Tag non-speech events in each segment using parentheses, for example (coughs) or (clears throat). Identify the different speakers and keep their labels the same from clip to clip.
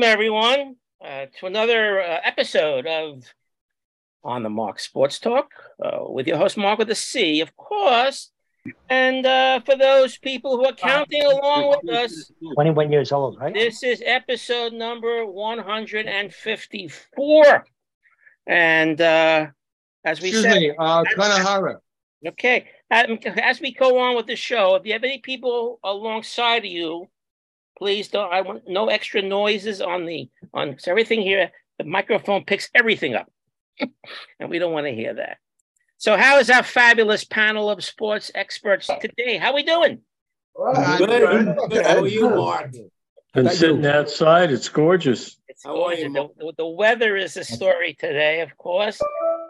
Speaker 1: welcome everyone uh, to another uh, episode of On the Mark Sports Talk uh, with your host, Mark with a C, of course. And uh, for those people who are counting along with us,
Speaker 2: 21 years old, right?
Speaker 1: this is episode number 154. And uh, as we
Speaker 3: Excuse
Speaker 1: said,
Speaker 3: me, uh, Kanahara.
Speaker 1: Okay. Um, As we go on with the show, if you have any people alongside of you, please don't. I want no extra noises on the on so everything here. The microphone picks everything up, (laughs) and we don't want to hear that. So, how is our fabulous panel of sports experts today? How we doing?
Speaker 4: Good. Good. How are you, Mark?
Speaker 5: Been
Speaker 3: Thank
Speaker 5: sitting outside. It's gorgeous.
Speaker 1: It's
Speaker 4: How are you,
Speaker 1: gorgeous. the, the weather is the story today, of course.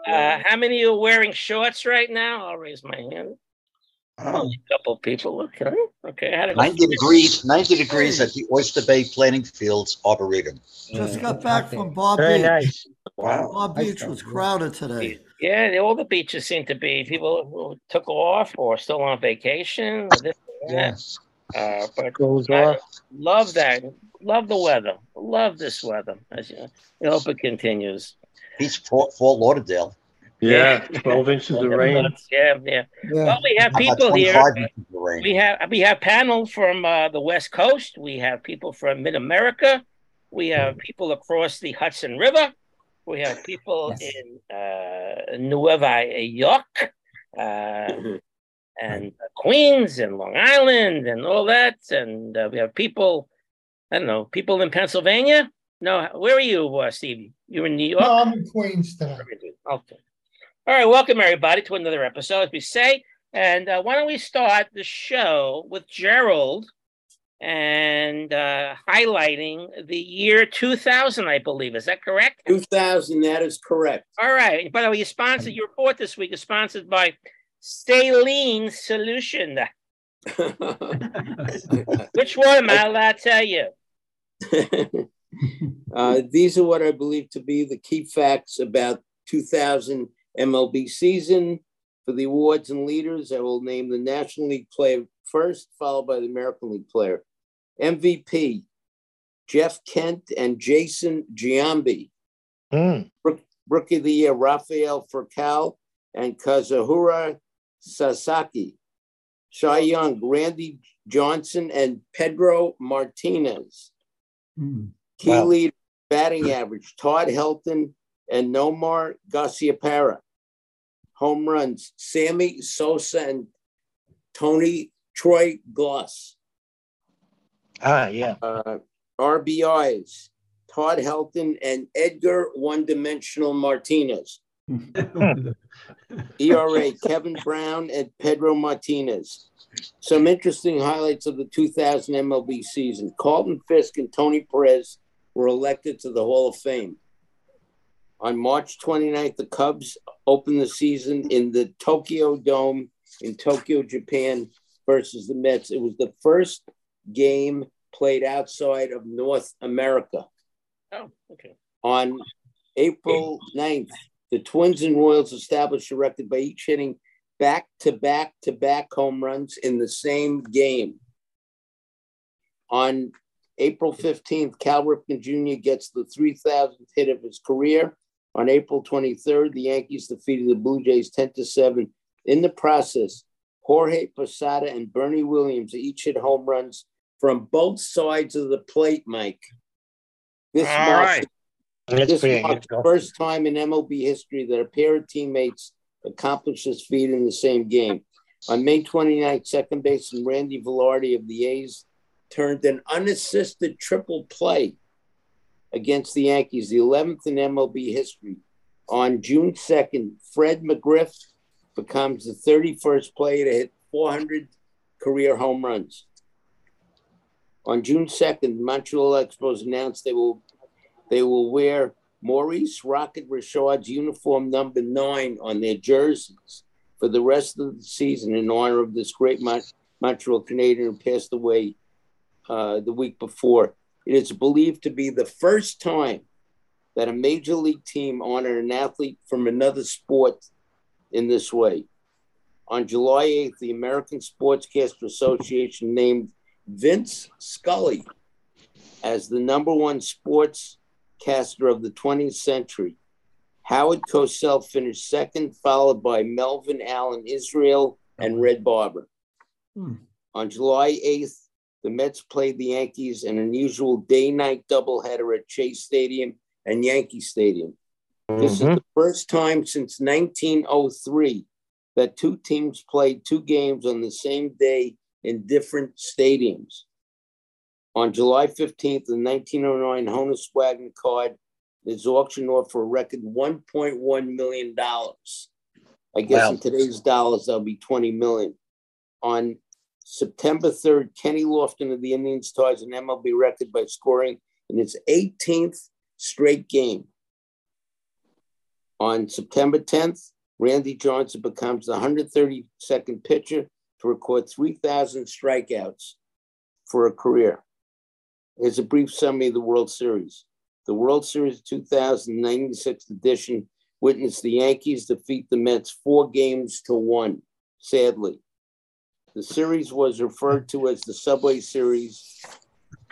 Speaker 1: Uh, how many are wearing shorts right now? I'll raise my hand. Only a couple people. Okay. Okay. I had to
Speaker 6: 90 degrees, 90 degrees at the Oyster Bay Planting Fields Arboretum.
Speaker 4: Just got back from Bob
Speaker 2: Very
Speaker 4: Beach.
Speaker 2: nice.
Speaker 6: Wow.
Speaker 4: Bob Beach was crowded today.
Speaker 1: Yeah, all the beaches seem to be people who took off or still on vacation. or this or that. Uh, but
Speaker 5: Goes
Speaker 1: I
Speaker 5: off.
Speaker 1: love that. Love the weather. Love this weather. I hope it continues.
Speaker 6: Beach, Fort, Fort Lauderdale.
Speaker 5: Yeah, 12 inches of rain.
Speaker 1: Yeah, yeah.
Speaker 4: Yeah.
Speaker 1: Well, we have people here.
Speaker 6: 25 inches of rain?
Speaker 1: We have we have panel from uh, the West Coast. We have people from Mid America. We have people across the Hudson River. We have people in uh, Nueva York uh, and Queens and Long Island and all that. And uh, we have people, I don't know, people in Pennsylvania. No, where are you, uh, Steve? You're in New York.
Speaker 7: No, I'm in Queens today.
Speaker 1: Okay. All right. Welcome everybody to another episode, as we say. And uh, why don't we start the show with Gerald and uh, highlighting the year 2000, I believe. Is that correct?
Speaker 8: 2000, that is correct.
Speaker 1: All right. By the way, you sponsored your report this week is sponsored by Saline Solution. (laughs) Which one am I allowed to tell you? (laughs)
Speaker 8: uh, these are what I believe to be the key facts about 2000 MLB season. For the awards and leaders, I will name the National League player first, followed by the American League player. MVP, Jeff Kent and Jason Giambi.
Speaker 2: Hmm.
Speaker 8: Rookie of the Year, Rafael Furcal and Kazuhiro Sasaki. Cy Young, Randy Johnson and Pedro Martinez. Key
Speaker 2: Wow.
Speaker 8: lead batting average, Todd Helton and Nomar Garciaparra. Home runs, Sammy Sosa and Tony Troy Glaus.
Speaker 2: Ah, yeah.
Speaker 8: Uh, RBIs, Todd Helton and Edgar One Dimensional Martinez. (laughs) ERA, Kevin Brown and Pedro Martinez. Some interesting highlights of the 2000 MLB season. Carlton Fisk and Tony Perez were elected to the Hall of Fame. On March 29th, the Cubs opened the season in the Tokyo Dome in Tokyo, Japan versus the Mets. It was the first game played outside of North America.
Speaker 1: Oh, okay.
Speaker 8: On April 9th, the Twins and Royals established a record by each hitting back to back to back home runs in the same game. On April 15th, Cal Ripken Jr. gets the 3,000th hit of his career. On April 23rd, the Yankees defeated the Blue Jays 10 to 7. In the process, Jorge Posada and Bernie Williams each hit home runs from both sides of the plate, Mike. This
Speaker 1: All
Speaker 8: marks
Speaker 1: right.
Speaker 8: This marks the first time in MLB history that a pair of teammates accomplished this feat in the same game. On May 29th, second baseman Randy Velarde of the A's turned an unassisted triple play against the Yankees, the 11th in MLB history. On June 2nd, Fred McGriff becomes the 31st player to hit 400 career home runs. On June 2nd, Montreal Expos announced they will they will wear Maurice Rocket Richard's uniform number nine on their jerseys for the rest of the season in honor of this great Mon- Montreal Canadian who passed away uh, the week before. It is believed to be the first time that a major league team honored an athlete from another sport in this way. On July 8th, the American Sportscaster Association named Vince Scully as the number one sportscaster of the 20th century. Howard Cosell finished second, followed by Melvin Allen Israel and Red Barber.
Speaker 4: Hmm.
Speaker 8: On July 8th, the Mets played the Yankees in an unusual day night doubleheader at Shea Stadium and Yankee Stadium. This is
Speaker 2: Mhm.
Speaker 8: the first time since 1903 that two teams played two games on the same day in different stadiums. On July 15th, the 1909 Honus Wagner card is auctioned off for a record $1.1 million. I guess
Speaker 2: Wow.
Speaker 8: in today's dollars, that'll be 20 million. On September 3rd, Kenny Lofton of the Indians ties an MLB record by scoring in his 18th straight game. On September 10th, Randy Johnson becomes the 132nd pitcher to record 3,000 strikeouts for a career. Here's a brief summary of the World Series. The World Series 2096 edition witnessed the Yankees defeat the Mets four games to one, sadly. The series was referred to as the Subway Series,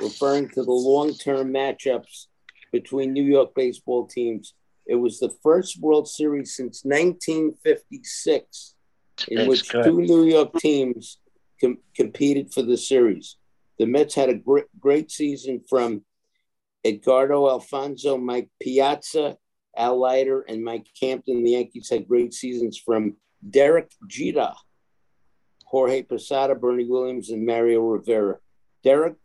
Speaker 8: referring to the long term matchups between New York baseball teams. It was the first World Series since 1956 in
Speaker 2: That's
Speaker 8: which
Speaker 2: correct.
Speaker 8: two New York teams com- competed for the series. The Mets had a great, great season from Edgardo Alfonzo, Mike Piazza, Al Leiter, and Mike Hampton. The Yankees had great seasons from Derek Jeter, Jorge Posada, Bernie Williams, and Mario Rivera. Derek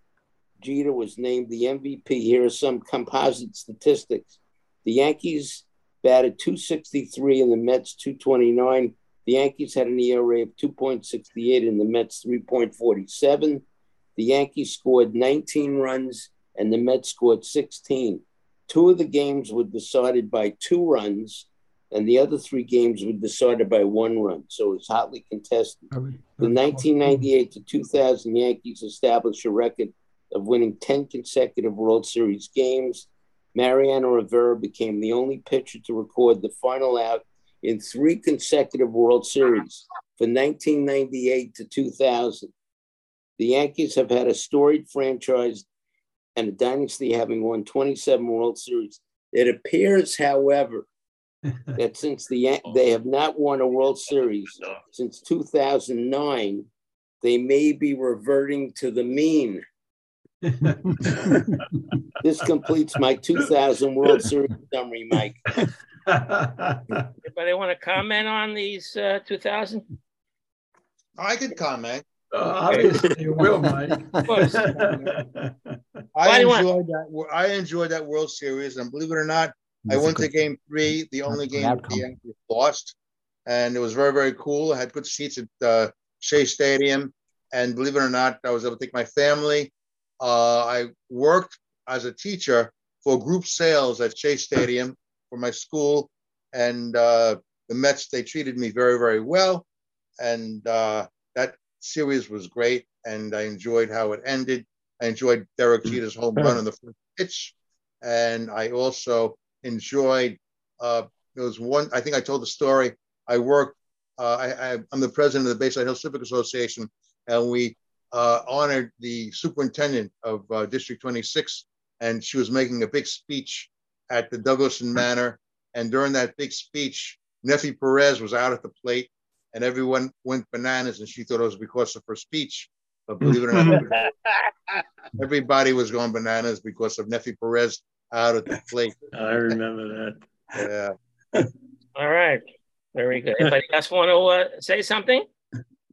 Speaker 8: Jeter was named the MVP. Here are some composite statistics. The Yankees batted 263 and the Mets 229. The Yankees had an ERA of 2.68 and the Mets 3.47. The Yankees scored 19 runs and the Mets scored 16. Two of the games were decided by two runs, and the other three games were decided by one run. So it was hotly contested. The 1998 to 2000 Yankees established a record of winning 10 consecutive World Series games. Mariano Rivera became the only pitcher to record the final out in three consecutive World Series from 1998 to 2000. The Yankees have had a storied franchise and a dynasty having won 27 World Series. It appears, however, (laughs) that since the Yan- they have not won a World Series since 2009, they may be reverting to the mean. This completes my 2000 World Series summary, Mike. (laughs)
Speaker 1: Anybody want to comment on these uh, 2000?
Speaker 3: I could comment.
Speaker 5: Obviously, you will, Mike.
Speaker 1: Of course. (laughs)
Speaker 3: I
Speaker 1: Why do you want-
Speaker 3: enjoyed that. I enjoyed that World Series, and believe it or not, I went to Game Three, the only
Speaker 7: good
Speaker 3: game Yankees lost, and it was very, very cool. I had good seats at uh, Shea Stadium, and believe it or not, I was able to take my family. Uh, I worked as a teacher for group sales at Shea Stadium for my school, and uh, the Mets they treated me very, very well, and uh, that series was great, and I enjoyed how it ended. I enjoyed Derek Jeter's home run on the first pitch, and I also enjoyed. Uh, there was one. I think I told the story. I worked. Uh, I, I, I'm the president of the Bayside Hill Civic Association, and we uh, honored the superintendent of uh, District 26, and she was making a big speech at the Douglaston Manor. And during that big speech, Nefi Perez was out at the plate, and everyone went bananas, and she thought it was because of her speech. But believe it or not, (laughs) everybody was going bananas because of Nefi Perez out at the plate. (laughs)
Speaker 5: I remember that.
Speaker 3: Yeah. (laughs)
Speaker 1: All right. Very good. Anybody else want to uh, say something?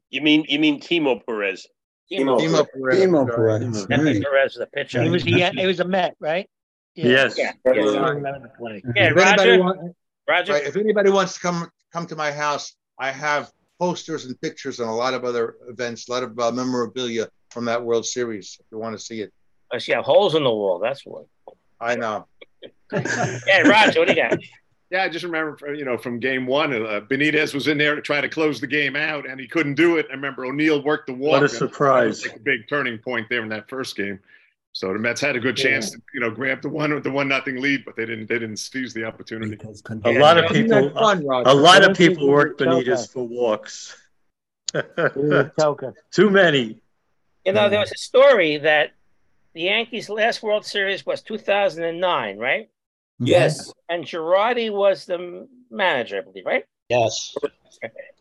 Speaker 9: You mean you mean Timo Perez?
Speaker 1: Timo,
Speaker 3: Timo Perez.
Speaker 7: Timo
Speaker 3: sorry.
Speaker 7: Perez.
Speaker 1: Nefi Perez, the pitcher.
Speaker 2: He was he, he was a Met, right?
Speaker 5: Yes.
Speaker 1: Yeah.
Speaker 2: I
Speaker 1: Yeah,
Speaker 2: remember the play.
Speaker 1: yeah
Speaker 3: If anybody,
Speaker 1: Roger.
Speaker 3: want,
Speaker 1: Roger.
Speaker 3: right, if anybody wants to come come to my house, I have posters and pictures and a lot of other events, a lot of uh, memorabilia from that World Series. If you want to see it,
Speaker 1: I see have holes in the wall. That's what.
Speaker 3: I know.
Speaker 1: Yeah, Roger, what do you got? (laughs)
Speaker 10: Yeah, I just remember, you know, from game one, uh, Benitez was in there to try to close the game out, and he couldn't do it. I remember O'Neill worked the walk.
Speaker 5: What a
Speaker 10: That was
Speaker 5: surprise.
Speaker 10: like a big turning point there in that first game. So the Mets had a good chance to, you know, grab the one the one nothing lead, but they didn't they didn't seize the opportunity.
Speaker 5: A
Speaker 7: get
Speaker 5: lot of people,
Speaker 3: that fun,
Speaker 5: a lot of
Speaker 2: Don't think
Speaker 5: people
Speaker 2: you
Speaker 5: work
Speaker 2: would tell
Speaker 5: Benitez
Speaker 2: that.
Speaker 5: for walks.
Speaker 2: He was a choker.
Speaker 5: Too many.
Speaker 1: You know, there was a story that the Yankees' last World Series was 2009, right?
Speaker 8: Yes.
Speaker 1: And Girardi was the manager, I believe, right?
Speaker 6: Yes.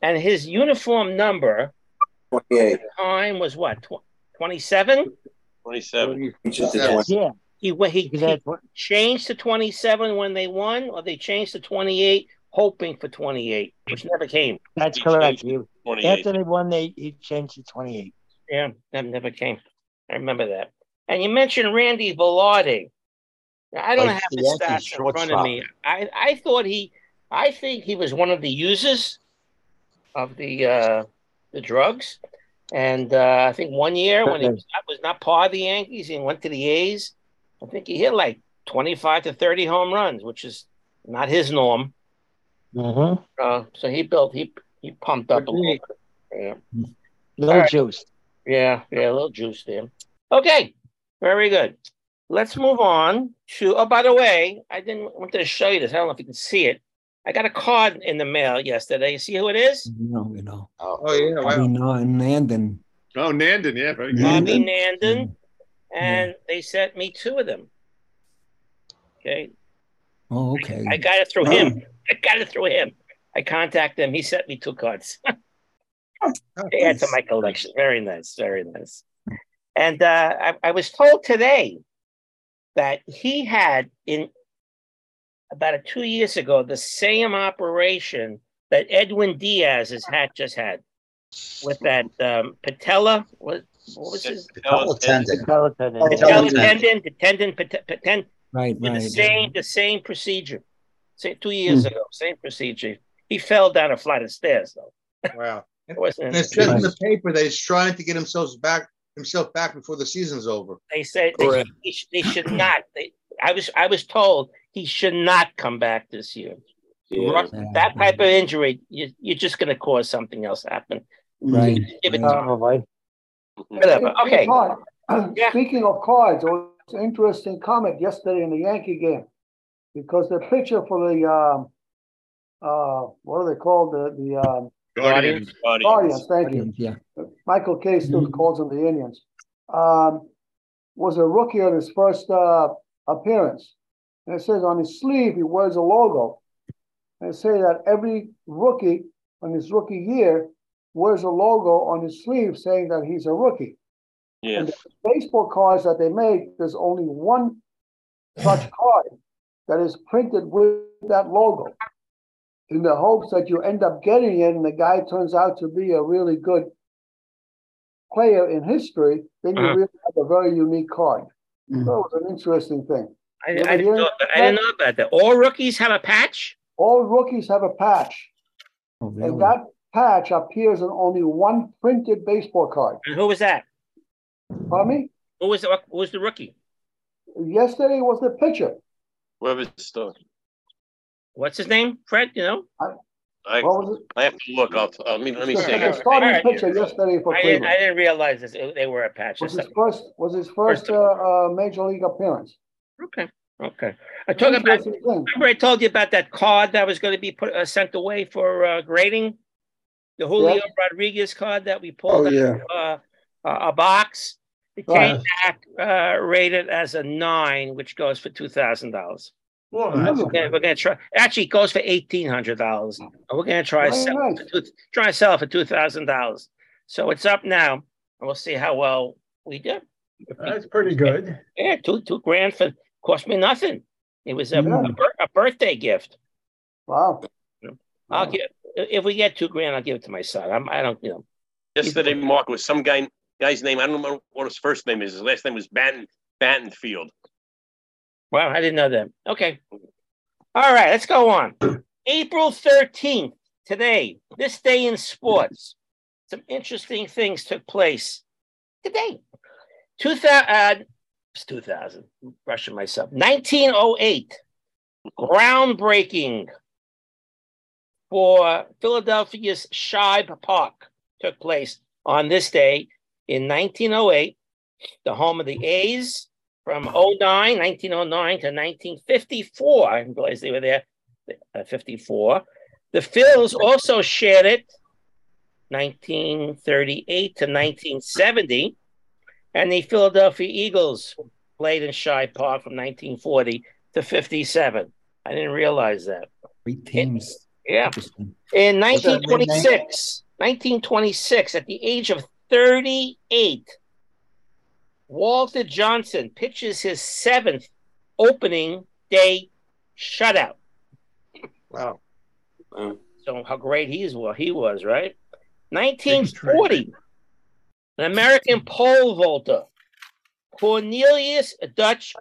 Speaker 1: And his uniform number
Speaker 8: Twenty-eight.
Speaker 1: time was what? Tw- 27?
Speaker 9: 27.
Speaker 2: Yeah,
Speaker 1: He, wa- he, he changed to 27 when they won, or they changed to 28, hoping for 28, which never came.
Speaker 2: that's
Speaker 9: He
Speaker 2: correct.
Speaker 9: changed
Speaker 2: He-
Speaker 9: 28.
Speaker 2: After they won, they, he changed to twenty-eight.
Speaker 1: Yeah, that never came. I remember that. And you mentioned Randy Velarde. Now, I don't
Speaker 6: Like
Speaker 1: have
Speaker 6: the
Speaker 1: his stats in front of me. I, I thought he, I think he was one of the users of the uh, the drugs. And uh, I think one year when he was not, was not part of the Yankees he went to the A's, I think he hit like 25 to 30 home runs, which is not his norm.
Speaker 2: Mm-hmm.
Speaker 1: Uh, so he built, he he pumped up a little bit. Yeah.
Speaker 2: Little
Speaker 1: right.
Speaker 2: juice.
Speaker 1: Yeah, yeah, a little juice there. Okay, very good. Let's move on to. Oh, by the way, I didn't want to show you this. I don't know if you can see it. I got a card in the mail yesterday. You see who it is?
Speaker 7: No, you know.
Speaker 3: Oh, yeah,
Speaker 7: I
Speaker 3: wow.
Speaker 7: mean, uh, Nandon.
Speaker 10: Oh, Nandon, yeah, very good.
Speaker 1: Bobby
Speaker 7: Nandon?
Speaker 1: Nandon, and they sent me two of them. Okay,
Speaker 7: Oh, okay.
Speaker 1: I got it through him. (laughs) I got it through him. I contacted him. He sent me two cards. (laughs) they add to my collection. Very nice, very nice. And uh, I, I was told today that he had in about a two years ago the same operation that Edwin Diaz has had just had with that um, patella. What, what was his
Speaker 6: Couple of tendon.
Speaker 2: Skeleton.
Speaker 6: Oh,
Speaker 1: patella
Speaker 6: tendon.
Speaker 1: tendon? The tendon, pat- pat-
Speaker 7: Right, right.
Speaker 1: the same the same procedure. Say two years ago, same procedure. He fell down a flight of stairs though.
Speaker 3: Wow. (laughs)
Speaker 1: It wasn't.
Speaker 3: And it says in the paper that he's trying to get himself back himself back before the season's over.
Speaker 1: They said they,
Speaker 8: Correct.
Speaker 1: he sh- they should not. They, I was I was told he should not come back this year.
Speaker 8: Yeah.
Speaker 1: That type of injury, you, you're just going to cause something else to happen.
Speaker 7: Right.
Speaker 1: Give it
Speaker 7: right.
Speaker 1: time. Whatever. Okay.
Speaker 11: Todd, (clears throat)
Speaker 1: Yeah.
Speaker 11: Speaking of cards, it was an interesting comment yesterday in the Yankee game. Because the pitcher for the, um, uh, what are they called? The, the, um,
Speaker 10: Guardians.
Speaker 11: Guardians, thank you.
Speaker 7: Yeah.
Speaker 11: Michael Kay still calls them the Indians. Um, was a rookie on his first, uh, appearance. And it says on his sleeve, he wears a logo. And it say that every rookie on his rookie year wears a logo on his sleeve saying that he's a rookie.
Speaker 9: Yeah.
Speaker 11: And the baseball cards that they make, there's only one such card that is printed with that logo in the hopes that you end up getting it and the guy turns out to be a really good player in history, then you
Speaker 1: Uh-huh.
Speaker 11: really have a very unique card.
Speaker 7: Mhm.
Speaker 11: So it was an interesting thing.
Speaker 1: I, I, didn't know,
Speaker 11: that?
Speaker 1: I didn't know about that. All rookies have a patch.
Speaker 11: All rookies have a patch,
Speaker 7: Oh, really?
Speaker 11: and that patch appears on only one printed baseball card.
Speaker 1: And who was that?
Speaker 11: Pardon me?
Speaker 1: Who was the, who was the rookie?
Speaker 11: Yesterday was the pitcher.
Speaker 9: Whoever's still.
Speaker 1: What's his name? Fred. You know.
Speaker 9: I,
Speaker 11: What was it?
Speaker 9: I have to look. I'll, I'll, let me, let me
Speaker 11: The
Speaker 9: see.
Speaker 11: the starting
Speaker 1: Alright.
Speaker 11: pitcher yesterday for
Speaker 1: I didn't, I didn't realize this. They were a patch.
Speaker 11: was his first was his first uh, uh, major league appearance.
Speaker 1: Okay. Okay. I talk about. Remember, I told you about that card that was going to be put uh, sent away for uh, grading. The Julio
Speaker 11: Yeah.
Speaker 1: Rodriguez card that we pulled
Speaker 7: Oh,
Speaker 1: out
Speaker 7: yeah.
Speaker 1: of uh, a box. It
Speaker 11: Right.
Speaker 1: came back uh, rated as a nine, which goes for two thousand dollars.
Speaker 5: Well,
Speaker 11: Really?
Speaker 5: that's-
Speaker 1: Yeah, we're gonna try. Actually, it goes for eighteen hundred dollars. We're gonna try to
Speaker 11: Very
Speaker 1: sell it for two, try to sell it for two thousand dollars. So it's up now, and we'll see how well we do.
Speaker 5: That's pretty good.
Speaker 1: Yeah, two two grand for cost me nothing. It was a,
Speaker 11: Yeah.
Speaker 1: a, a birthday gift.
Speaker 11: Wow.
Speaker 1: I'll give if we get two grand, I'll give it to my son. I'm, I don't, you know.
Speaker 9: Yesterday, Mark was some guy guy's name. I don't remember what his first name is. His last name was Banton Bantonfield.
Speaker 1: Wow, I didn't know that. Okay. All right, let's go on. April 13th, today, this day in sports. Some interesting things took place today. 2000, uh, it's 2000, I'm rushing myself. 1908, groundbreaking for Philadelphia's Shibe Park took place on this day in 1908, the home of the A's from 09, 1909 to 1954. I didn't realize they were there, uh, 54. The Phils also shared it 1938 to 1970. And the Philadelphia Eagles played in Shibe Park from 1940 to 57. I didn't realize that.
Speaker 7: Three teams.
Speaker 1: Yeah. In 1926, 1926, at the age of 38, Walter Johnson pitches his seventh opening day shutout.
Speaker 3: Wow.
Speaker 8: Wow.
Speaker 1: So how great he is, well, he was, right? 1940, an American pole vaulter, Cornelius Dutch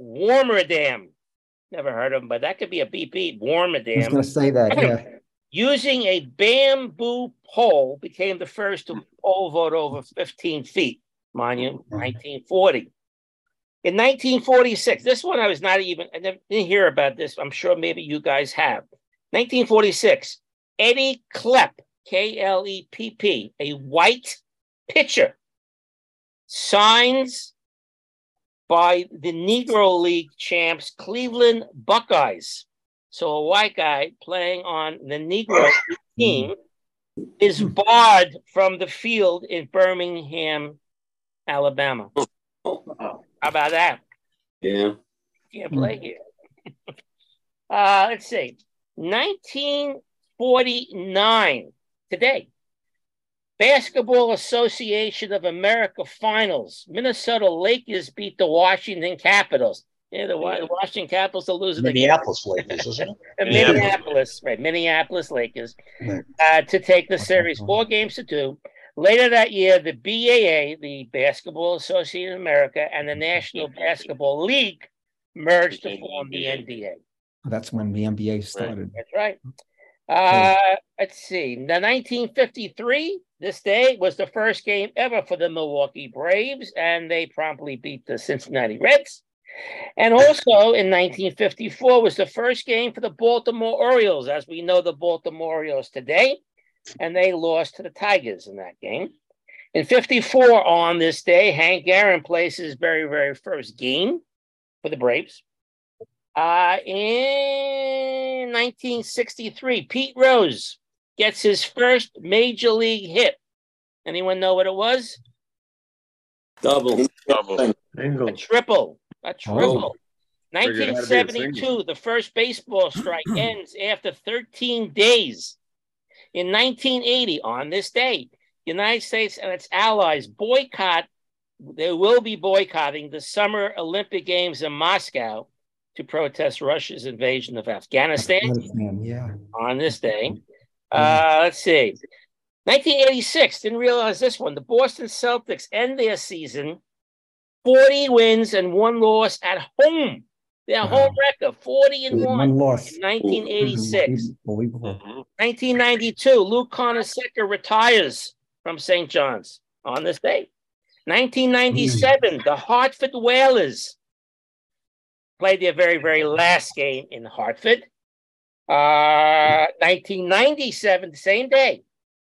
Speaker 1: Warmerdam. Never heard of him, but that could be a beep beep.
Speaker 7: I was gonna say that, yeah. (clears throat)
Speaker 1: Using a bamboo pole, became the first to pole vault over 15 feet. You, 1940. Mm-hmm. In 1946, this one I was not even, I never- didn't hear about this. I'm sure maybe you guys have. 1946, Eddie Klepp, K L E P P, a white pitcher, signs by the Negro League champs Cleveland Buckeyes. So a white guy playing on the Negro mm-hmm. team is barred from the field in Birmingham, Alabama. How about that?
Speaker 8: Yeah.
Speaker 1: Can't play here. (laughs) uh, let's see. 1949, today. Basketball Association of America Finals. Minnesota Lakers beat the Washington Capitals. Yeah, the Wa- Washington Capitals are losing the.
Speaker 6: Minneapolis Lakers, isn't it? (laughs)
Speaker 1: Minneapolis, right? Minneapolis Lakers uh, to take the series, four games to two. Later that year, the BAA, the Basketball Association of America, and the National Basketball League merged to form the NBA.
Speaker 7: That's when the NBA started.
Speaker 1: That's right. Uh, let's see. The 1953, this day was the first game ever for the Milwaukee Braves, and they promptly beat the Cincinnati Reds. And also in 1954 was the first game for the Baltimore Orioles, as we know the Baltimore Orioles today, and they lost to the Tigers in that game. In 54, on this day, Hank Aaron plays his very, very first game for the Braves. Uh, in 1963, Pete Rose gets his first major league hit. Anyone know what it was?
Speaker 8: Double.
Speaker 9: Double.
Speaker 1: A triple. A triple.
Speaker 10: Figured it had to be a single.
Speaker 1: 1972, the first baseball strike ends after 13 days. In 1980, on this day, the United States and its allies boycott, they will be boycotting the Summer Olympic Games in Moscow to protest Russia's invasion of Afghanistan
Speaker 7: Afghanistan, Yeah.
Speaker 1: on this day. Uh, let's see. 1986, didn't realize this one. The Boston Celtics end their season 40 wins and one loss at home. Their
Speaker 7: Wow.
Speaker 1: home record 40 and 1
Speaker 7: One loss.
Speaker 1: in 1986.
Speaker 7: Unbelievable.
Speaker 1: 1992, Luke Carnesecca retires from St. John's on this day. 1997, the Hartford Whalers played their very, very last game in Hartford. Uh, 1997, the same day,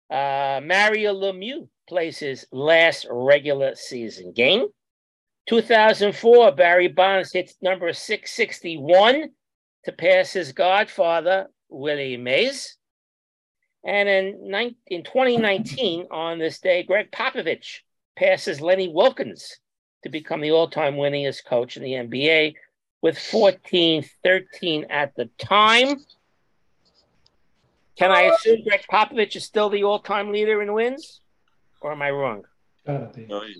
Speaker 1: uh, Mario Lemieux plays his last regular season game. 2004, Barry Bonds hits number 661 to pass his godfather, Willie Mays. And in, nine, in 2019, on this day, Gregg Popovich passes Lenny Wilkens to become the all time winningest coach in the NBA with 14 13 at the time. Can I assume Gregg Popovich is still the all time leader in wins? Or am I wrong?
Speaker 9: No, he's-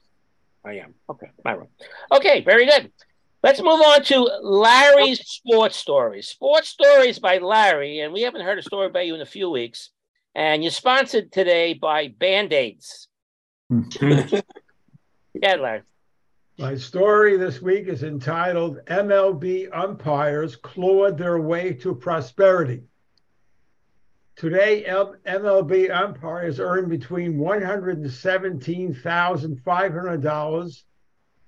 Speaker 1: I am. Okay, my wrong. Okay, very good. Let's move on to Larry's sports stories. Sports stories by Larry, and we haven't heard a story by you in a few weeks. And you're sponsored today by Band Aids. Mm-hmm. (laughs) yeah, Larry.
Speaker 5: My story this week is entitled MLB Umpires Clawed Their Way to Prosperity. Today, MLB umpires earn between $117,500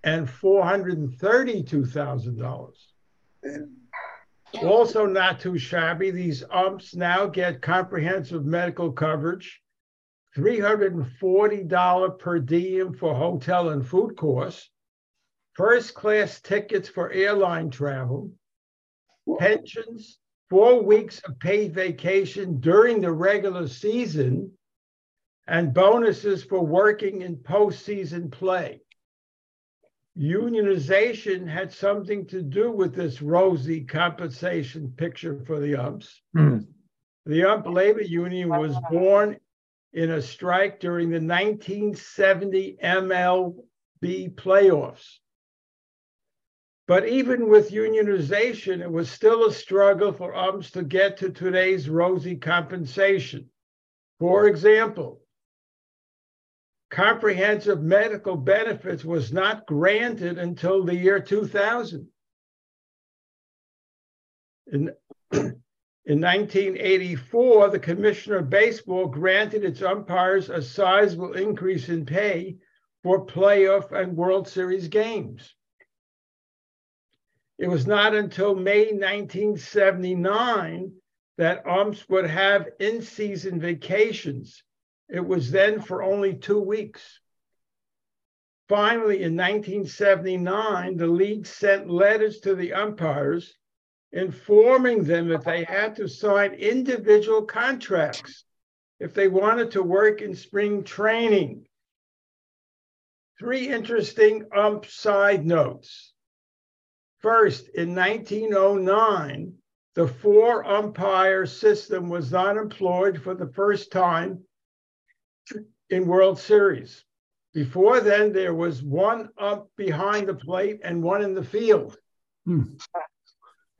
Speaker 5: and $432,000. Also, not too shabby, these umps now get comprehensive medical coverage, $340 per diem for hotel and food costs, first class tickets for airline travel, pensions, four weeks of paid vacation during the regular season, and bonuses for working in postseason play. unionization had something to do with this rosy compensation picture for the umps.
Speaker 7: Hmm.
Speaker 5: The ump labor union was born in a strike during the 1970 MLB playoffs. But even with unionization, it was still a struggle for umps to get to today's rosy compensation. For example, comprehensive medical benefits was not granted until the year 2000. In, (clears throat) in 1984, the Commissioner of Baseball granted its umpires a sizable increase in pay for playoff and World Series games. It was not until May 1979 that umps would have in season vacations. It was then for only two weeks. Finally, in 1979, the league sent letters to the umpires informing them that they had to sign individual contracts if they wanted to work in spring training. Three interesting ump side notes. First, in 1909, the four umpire system was not employed for the first time in World Series. Before then, there was one ump behind the plate and one in the field.
Speaker 7: Hmm.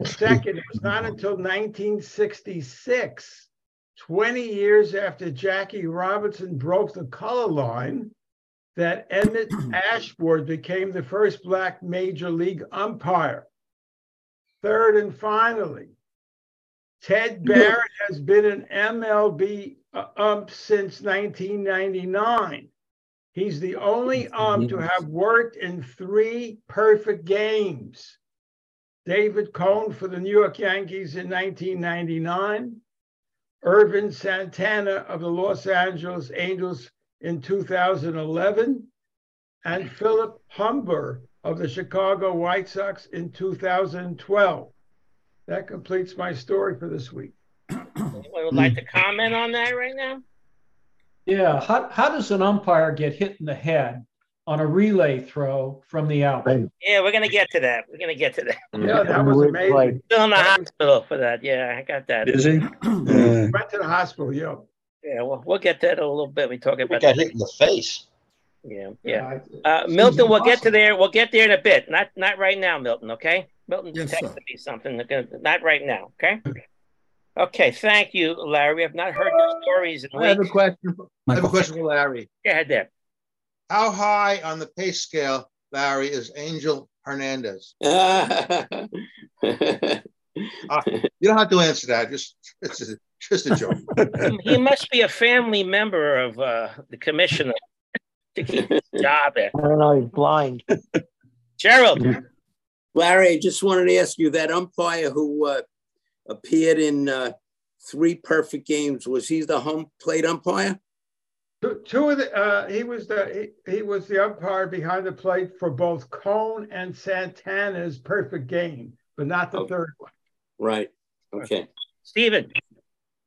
Speaker 5: Second, it was not until 1966, 20 years after Jackie Robinson broke the color line, that Emmett (clears throat) Ashford became the first black major league umpire. Third and finally, Ted (clears throat) Barrett has been an MLB ump since 1999. He's the only ump to have worked in three perfect games. David Cone for the New York Yankees in 1999, Ervin Santana of the Los Angeles Angels in 2011, and Philip Humber of the Chicago White Sox in 2012. That completes my story for this week.
Speaker 1: Anyone would like to comment on that right now?
Speaker 12: Yeah, how, how does an umpire get hit in the head on a relay throw from the out?
Speaker 1: Yeah, we're gonna get to that. We're gonna get to that.
Speaker 5: Yeah, that was amazing.
Speaker 1: Still in the hospital for that. Yeah, I got that.
Speaker 6: Is he?
Speaker 5: Went to the hospital, yo.
Speaker 1: Yeah, well, we'll get to that a little bit. We talk
Speaker 6: We
Speaker 1: about
Speaker 6: got
Speaker 1: that.
Speaker 6: hit in the face.
Speaker 1: Yeah, yeah. Uh, Milton, we'll get to there. We'll get there in a bit. Not not right now, Milton. Okay. Milton
Speaker 4: Yes,
Speaker 1: texted
Speaker 4: sir.
Speaker 1: me something. They're Not right now. Okay. Okay. Thank you, Larry. I've not heard your stories in
Speaker 3: I have a
Speaker 1: weeks.
Speaker 3: question. I have a question for Larry.
Speaker 1: Go ahead there.
Speaker 3: How high on the pay scale, Larry, is Angel Hernandez? (laughs) Uh, you don't have to answer that. Just it's a, just a joke.
Speaker 1: he must be a family member of uh, the commissioner to keep his job there.
Speaker 2: I don't know. He's blind.
Speaker 1: Gerald,
Speaker 8: Larry, I just wanted to ask you that umpire who uh, appeared in uh, three perfect games was he the home plate umpire?
Speaker 5: Two, two of the uh, he was the he, he was the umpire behind the plate for both Cone and Santana's perfect game, but not the
Speaker 8: Oh.
Speaker 5: third one.
Speaker 8: Right. Okay.
Speaker 1: Stephen.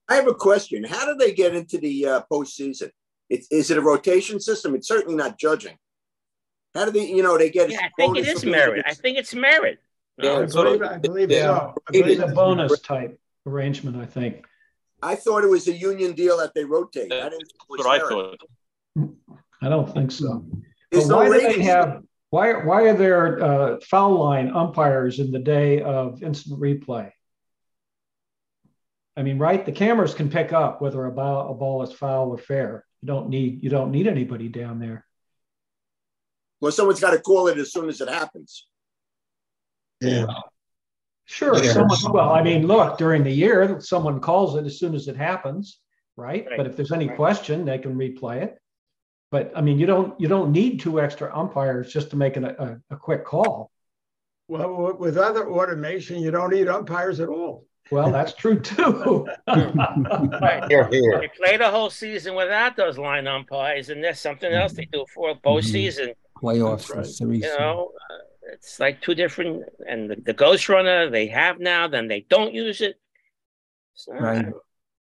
Speaker 13: I have a question. How do they get into the uh, postseason? It, is it a rotation system? It's certainly not judging. How do they, you know, they get?
Speaker 1: Yeah, I think it
Speaker 13: bonus
Speaker 1: is merit. I think it's merit.
Speaker 8: Yeah,
Speaker 5: I
Speaker 8: that's
Speaker 5: believe,
Speaker 8: I-
Speaker 5: I believe
Speaker 13: yeah.
Speaker 5: so. I believe
Speaker 12: It's a bonus type arrangement, I think.
Speaker 13: I thought it was a union deal that they rotate. I didn't. think it was
Speaker 9: That's what I
Speaker 13: merit.
Speaker 9: thought.
Speaker 12: I don't think so.
Speaker 13: There's
Speaker 12: But
Speaker 13: no
Speaker 12: why do they have, why, why are there uh, foul line umpires in the day of instant replay? I mean, right, the cameras can pick up whether a ball, a ball is foul or fair. You don't need, you don't need anybody down there.
Speaker 13: Well, someone's got to call it as soon as it happens.
Speaker 2: Yeah.
Speaker 12: Sure,
Speaker 6: Yeah.
Speaker 12: someone, well, I mean, look, during the year, someone calls it as soon as it happens, right?
Speaker 1: Right.
Speaker 12: But if there's any
Speaker 1: Right.
Speaker 12: question, they can replay it. But I mean, you don't, you don't need two extra umpires just to make an- a, a quick call.
Speaker 5: Well, with other automation, you don't need umpires at all.
Speaker 12: Well, that's true too.
Speaker 1: Right.
Speaker 6: Here, here.
Speaker 1: They play the whole season without those line umpires, and there's something else they do for postseason.
Speaker 7: Playoffs,
Speaker 5: right.
Speaker 7: the series.
Speaker 1: You know, uh, it's like two different. And the, the ghost runner they have now, then they don't use it. So, I
Speaker 7: Right.
Speaker 1: don't,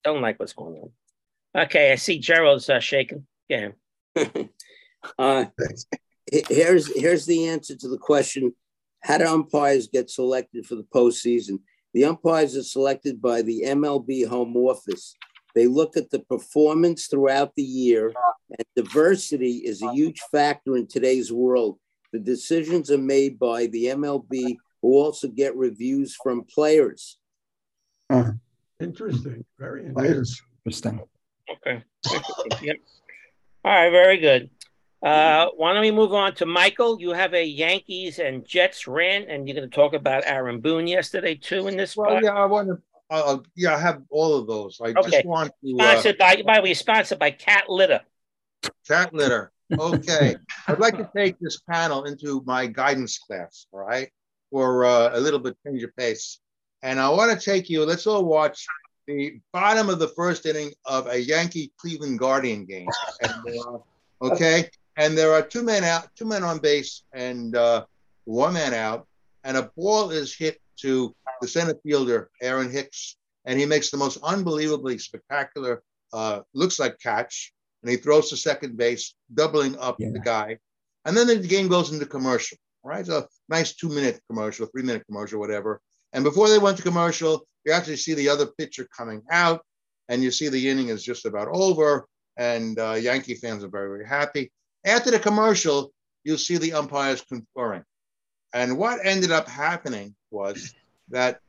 Speaker 1: don't like what's going on. Okay, I see Gerald's uh, shaking. Yeah. (laughs)
Speaker 8: Uh, here's here's the answer to the question: How do umpires get selected for the postseason? The umpires are selected by the MLB home office. They look at the performance throughout the year, and diversity is a huge factor in today's world. The decisions are made by the MLB, who also get reviews from players. Uh-huh.
Speaker 5: Interesting, very interesting.
Speaker 7: Players. Interesting.
Speaker 1: Okay. Yep. All right, very good. Uh, why don't we move on to Michael? You have a Yankees and Jets rant, and you're going to talk about Aaron Boone yesterday too in this.
Speaker 3: Well, yeah, I want to. Uh, yeah, I have all of those. I
Speaker 1: Okay.
Speaker 3: just want to. Uh,
Speaker 1: Sponsored by, by the way, sponsored by Cat Litter.
Speaker 3: cat litter. Okay, I'd like to take this panel into my guidance class. All right, for uh, a little bit change of pace, and I want to take you. Let's all watch the bottom of the first inning of a Yankee Cleveland Guardian game. And, uh, okay, and there are two men out, two men on base, and uh, one man out, and a ball is hit to the center fielder Aaron Hicks, and he makes the most unbelievably spectacular, uh, looks like catch, and he throws to second base, doubling up the guy, and then the game goes into commercial. Right, so nice two minute commercial, three minute commercial, whatever. And before they went to commercial, you actually see the other pitcher coming out, and you see the inning is just about over, and uh, Yankee fans are very, very happy. After the commercial, you'll see the umpires conferring. And what ended up happening was that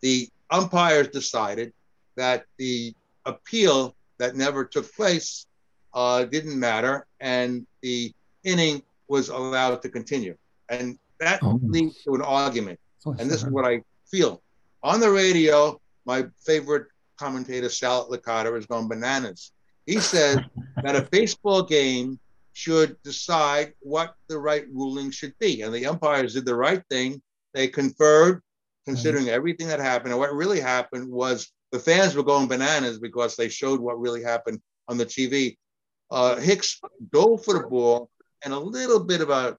Speaker 3: the umpires decided that the appeal that never took place uh, didn't matter, and the inning was allowed to continue. And that
Speaker 7: Oh.
Speaker 3: leads to an argument. And this is what I feel. On the radio, my favorite commentator, Sal Licata, is going bananas. He says that a baseball game should decide what the right ruling should be. And the umpires did the right thing. They conferred, considering everything that happened. And what really happened was the fans were going bananas because they showed what really happened on the TV. Uh, Hicks dove for the ball, and a little bit of a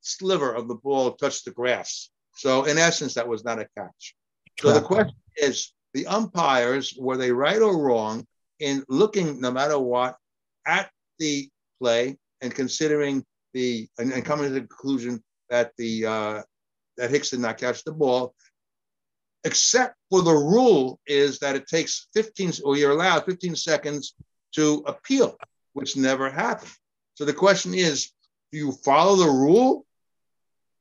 Speaker 3: sliver of the ball touched the grass. So, in essence, that was not a catch. So, the question is the umpires, were they right or wrong in looking, no matter what, at the play and considering the, and, and coming to the conclusion that the, uh, that Hicks did not catch the ball, except for the rule is that it takes 15 or you're allowed 15 seconds to appeal, which never happened. So the question is, do you follow the rule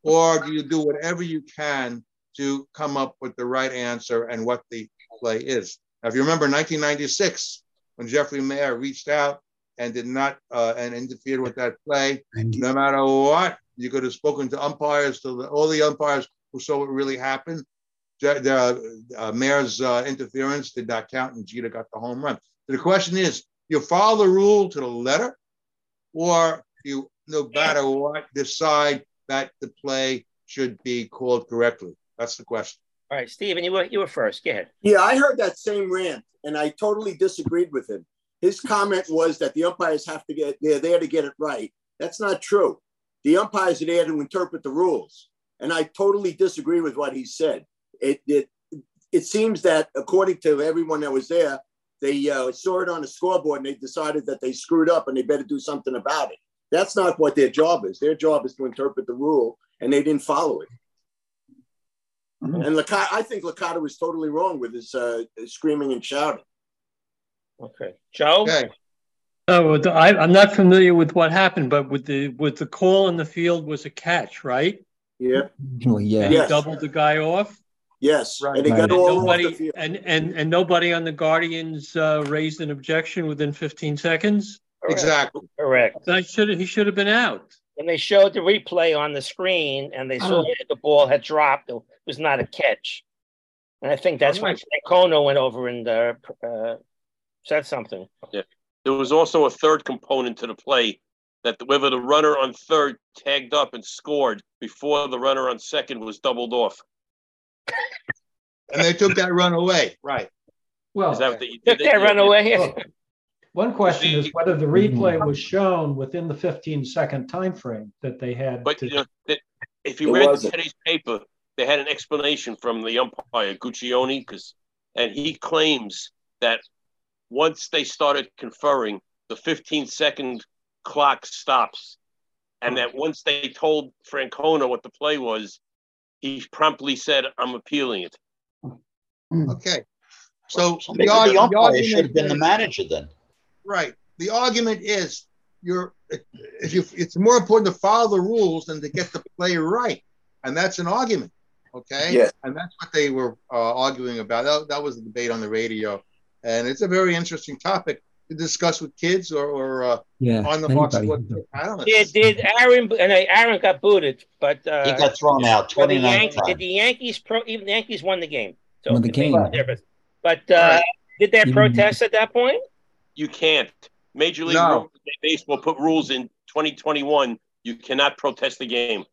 Speaker 3: or do you do whatever you can to come up with the right answer and what the play is? Now, if you remember 1996, when Jeffrey Maier reached out and did not uh, and interfered with that play, no matter what, you could have spoken to umpires, to the, all the umpires who saw what really happened. Je- The uh, Maier's uh, interference did not count, and Jeter got the home run. So the question is, you follow the rule to the letter, or you, no matter what, decide that the play should be called correctly? That's the question.
Speaker 1: All right, Stephen, you were you were first. Go ahead.
Speaker 13: Yeah, I heard that same rant, and I totally disagreed with him. His comment was that the umpires have to get they're there to get it right. That's not true. The umpires are there to interpret the rules, and I totally disagree with what he said. It it it seems that according to everyone that was there, they uh, saw it on the scoreboard and they decided that they screwed up and they better do something about it. That's not what their job is. Their job is to interpret the rule, and they didn't follow it. And Licata, I think Licata was totally wrong with his uh, screaming and shouting.
Speaker 1: Okay, Joe.
Speaker 3: Okay.
Speaker 12: Oh, I, I'm not familiar with what happened, but with the with the call in the field was a catch, right?
Speaker 13: Yeah.
Speaker 7: Well, yeah.
Speaker 12: And he
Speaker 13: Yes.
Speaker 12: doubled the guy off.
Speaker 13: Yes, and they
Speaker 7: Right.
Speaker 13: got
Speaker 12: And
Speaker 13: all off the
Speaker 12: nobody
Speaker 13: field.
Speaker 12: and, and and nobody on the Guardians uh, raised an objection within 15 seconds.
Speaker 3: Exactly.
Speaker 1: Correct.
Speaker 12: I should he should have been out.
Speaker 1: When they showed the replay on the screen and they saw
Speaker 12: Oh.
Speaker 1: that the ball had dropped, it was not a catch. And I think that's why Francona went over and uh, uh, said something.
Speaker 9: Yeah. There was also a third component to the play that whether the runner on third tagged up and scored before the runner on second was doubled off.
Speaker 3: And they took that run away. Right.
Speaker 12: Well,
Speaker 9: Is that what they,
Speaker 1: Took
Speaker 9: did
Speaker 1: that run away.
Speaker 12: Look, one question is (laughs) whether the replay was shown within the 15 second time frame that they had.
Speaker 9: But
Speaker 12: to-
Speaker 9: you know, if you
Speaker 13: It
Speaker 9: read
Speaker 13: wasn't.
Speaker 9: today's paper, they had an explanation from the umpire Guccione, because and he claims that once they started conferring, the 15 second clock stops. and that once they told Francona what the play was, he promptly said, "I'm appealing it."
Speaker 3: Okay. So
Speaker 6: So maybe the umpire
Speaker 3: argument
Speaker 6: should have been the manager then.
Speaker 3: Right. The argument is you're if you it's more important to follow the rules than to get the play right, and that's an argument. Okay.
Speaker 13: Yeah.
Speaker 3: And that's what they were uh, arguing about. That, that was the debate on the radio, and it's a very interesting topic to discuss with kids or, or uh,
Speaker 7: Yeah.
Speaker 3: on the box
Speaker 7: anybody.
Speaker 3: with analysts.
Speaker 1: Did did Aaron and uh, Aaron got booted, but uh,
Speaker 6: He got thrown out
Speaker 1: but the
Speaker 6: 29
Speaker 1: Yankees, did the Yankees pro even the Yankees won the game. So
Speaker 7: Won the game.
Speaker 1: But uh, did they
Speaker 7: Even-
Speaker 1: protest at that point?
Speaker 9: You can't. Major League
Speaker 3: No.
Speaker 9: Baseball put rules in 2021. You cannot protest the game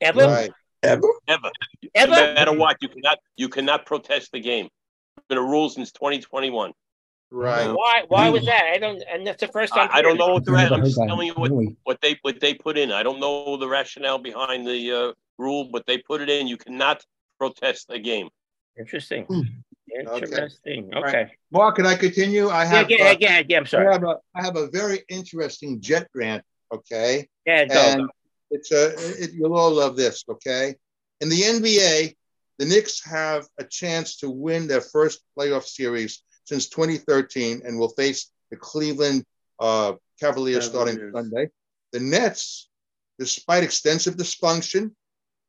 Speaker 1: Ever?
Speaker 3: Right.
Speaker 9: Ever.
Speaker 1: Ever?
Speaker 9: No matter what, you cannot. You cannot protest the game. It's been a rule since 2021.
Speaker 3: Right.
Speaker 1: Why? Why was that? I don't. And that's the first time.
Speaker 9: I, I don't know what the
Speaker 7: Never
Speaker 9: ra- I'm just telling you what, what they what they put in. I don't know the rationale behind the uh, rule, but they put it in. You cannot protest a game.
Speaker 1: Interesting.
Speaker 3: Hmm.
Speaker 1: Interesting.
Speaker 3: Right.
Speaker 1: Okay.
Speaker 3: Mark, can I continue? I have
Speaker 1: yeah,
Speaker 3: uh,
Speaker 1: yeah, yeah. I'm
Speaker 3: I
Speaker 1: sorry.
Speaker 3: have a I have a very interesting jet grant. Okay.
Speaker 1: Yeah, go.
Speaker 3: and it's a it, you'll all love this. Okay. In the NBA, the Knicks have a chance to win their first playoff series since 2013 and will face the Cleveland uh, Cavaliers starting Sunday. The Nets, despite extensive dysfunction,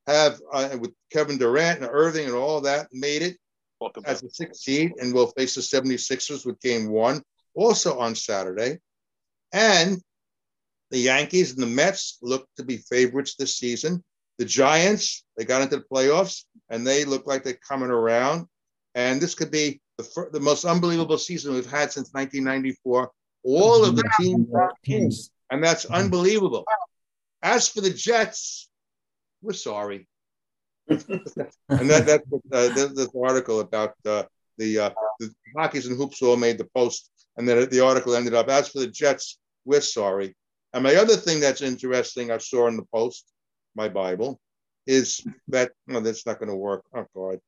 Speaker 3: have uh, with Kevin Durant and Irving and all that made it
Speaker 9: Talk about
Speaker 3: as a sixth seed and will face the 76ers with game one also on Saturday. And the Yankees and the Mets look to be favorites this season. The Giants, they got into the playoffs and they look like they're coming around. And this could be the, fir- the most unbelievable season we've had since 1994. All of the teams
Speaker 7: Teams.
Speaker 3: and that's unbelievable. As for the Jets, we're sorry. (laughs) and that that's what, uh, this article about uh, the uh, the hockeys and hoops all made the post, and then the article ended up as for the Jets, we're sorry. And my other thing that's interesting, I saw in the post, my Bible, is that no, that's not going to work. Oh God,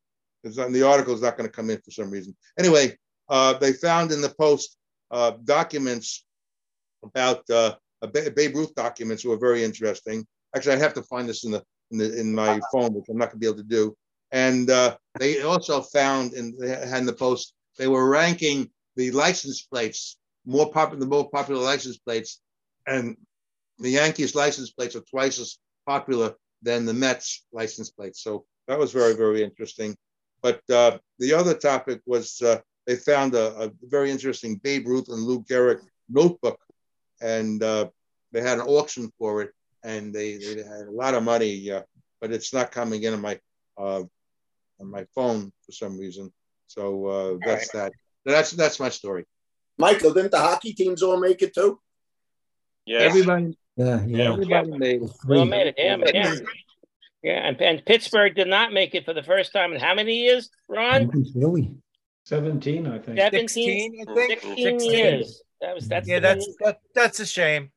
Speaker 3: it's not, the article is not going to come in for some reason. Anyway, uh, they found in the post uh, documents about uh, Babe Ruth documents were very interesting. Actually, I have to find this in the in, the, in my phone, which I'm not going to be able to do. And uh, they also found in in the post they were ranking the license plates more popular, the more popular license plates, and the Yankees license plates are twice as popular than the Mets license plates. So that was very very interesting. But uh, the other topic was uh, they found a, a very interesting Babe Ruth and Lou Gehrig notebook, and uh, they had an auction for it, and they, they had a lot of money, uh, but it's not coming in on my uh, on my phone for some reason. So uh, that's that. That's that's my story.
Speaker 13: Michael, didn't the hockey teams all make it too?
Speaker 9: Yeah.
Speaker 3: Everybody,
Speaker 7: Yeah, yeah.
Speaker 3: everybody made it.
Speaker 1: Well, made it. Yeah, yeah. Yeah, and, and Pittsburgh did not make it for the first time in how many years, Ron?
Speaker 7: Really?
Speaker 12: 17, I think.
Speaker 1: 17,
Speaker 2: 16, I think.
Speaker 1: 16
Speaker 2: 16.
Speaker 1: years. That was that's
Speaker 2: Yeah, that's that, that's a shame.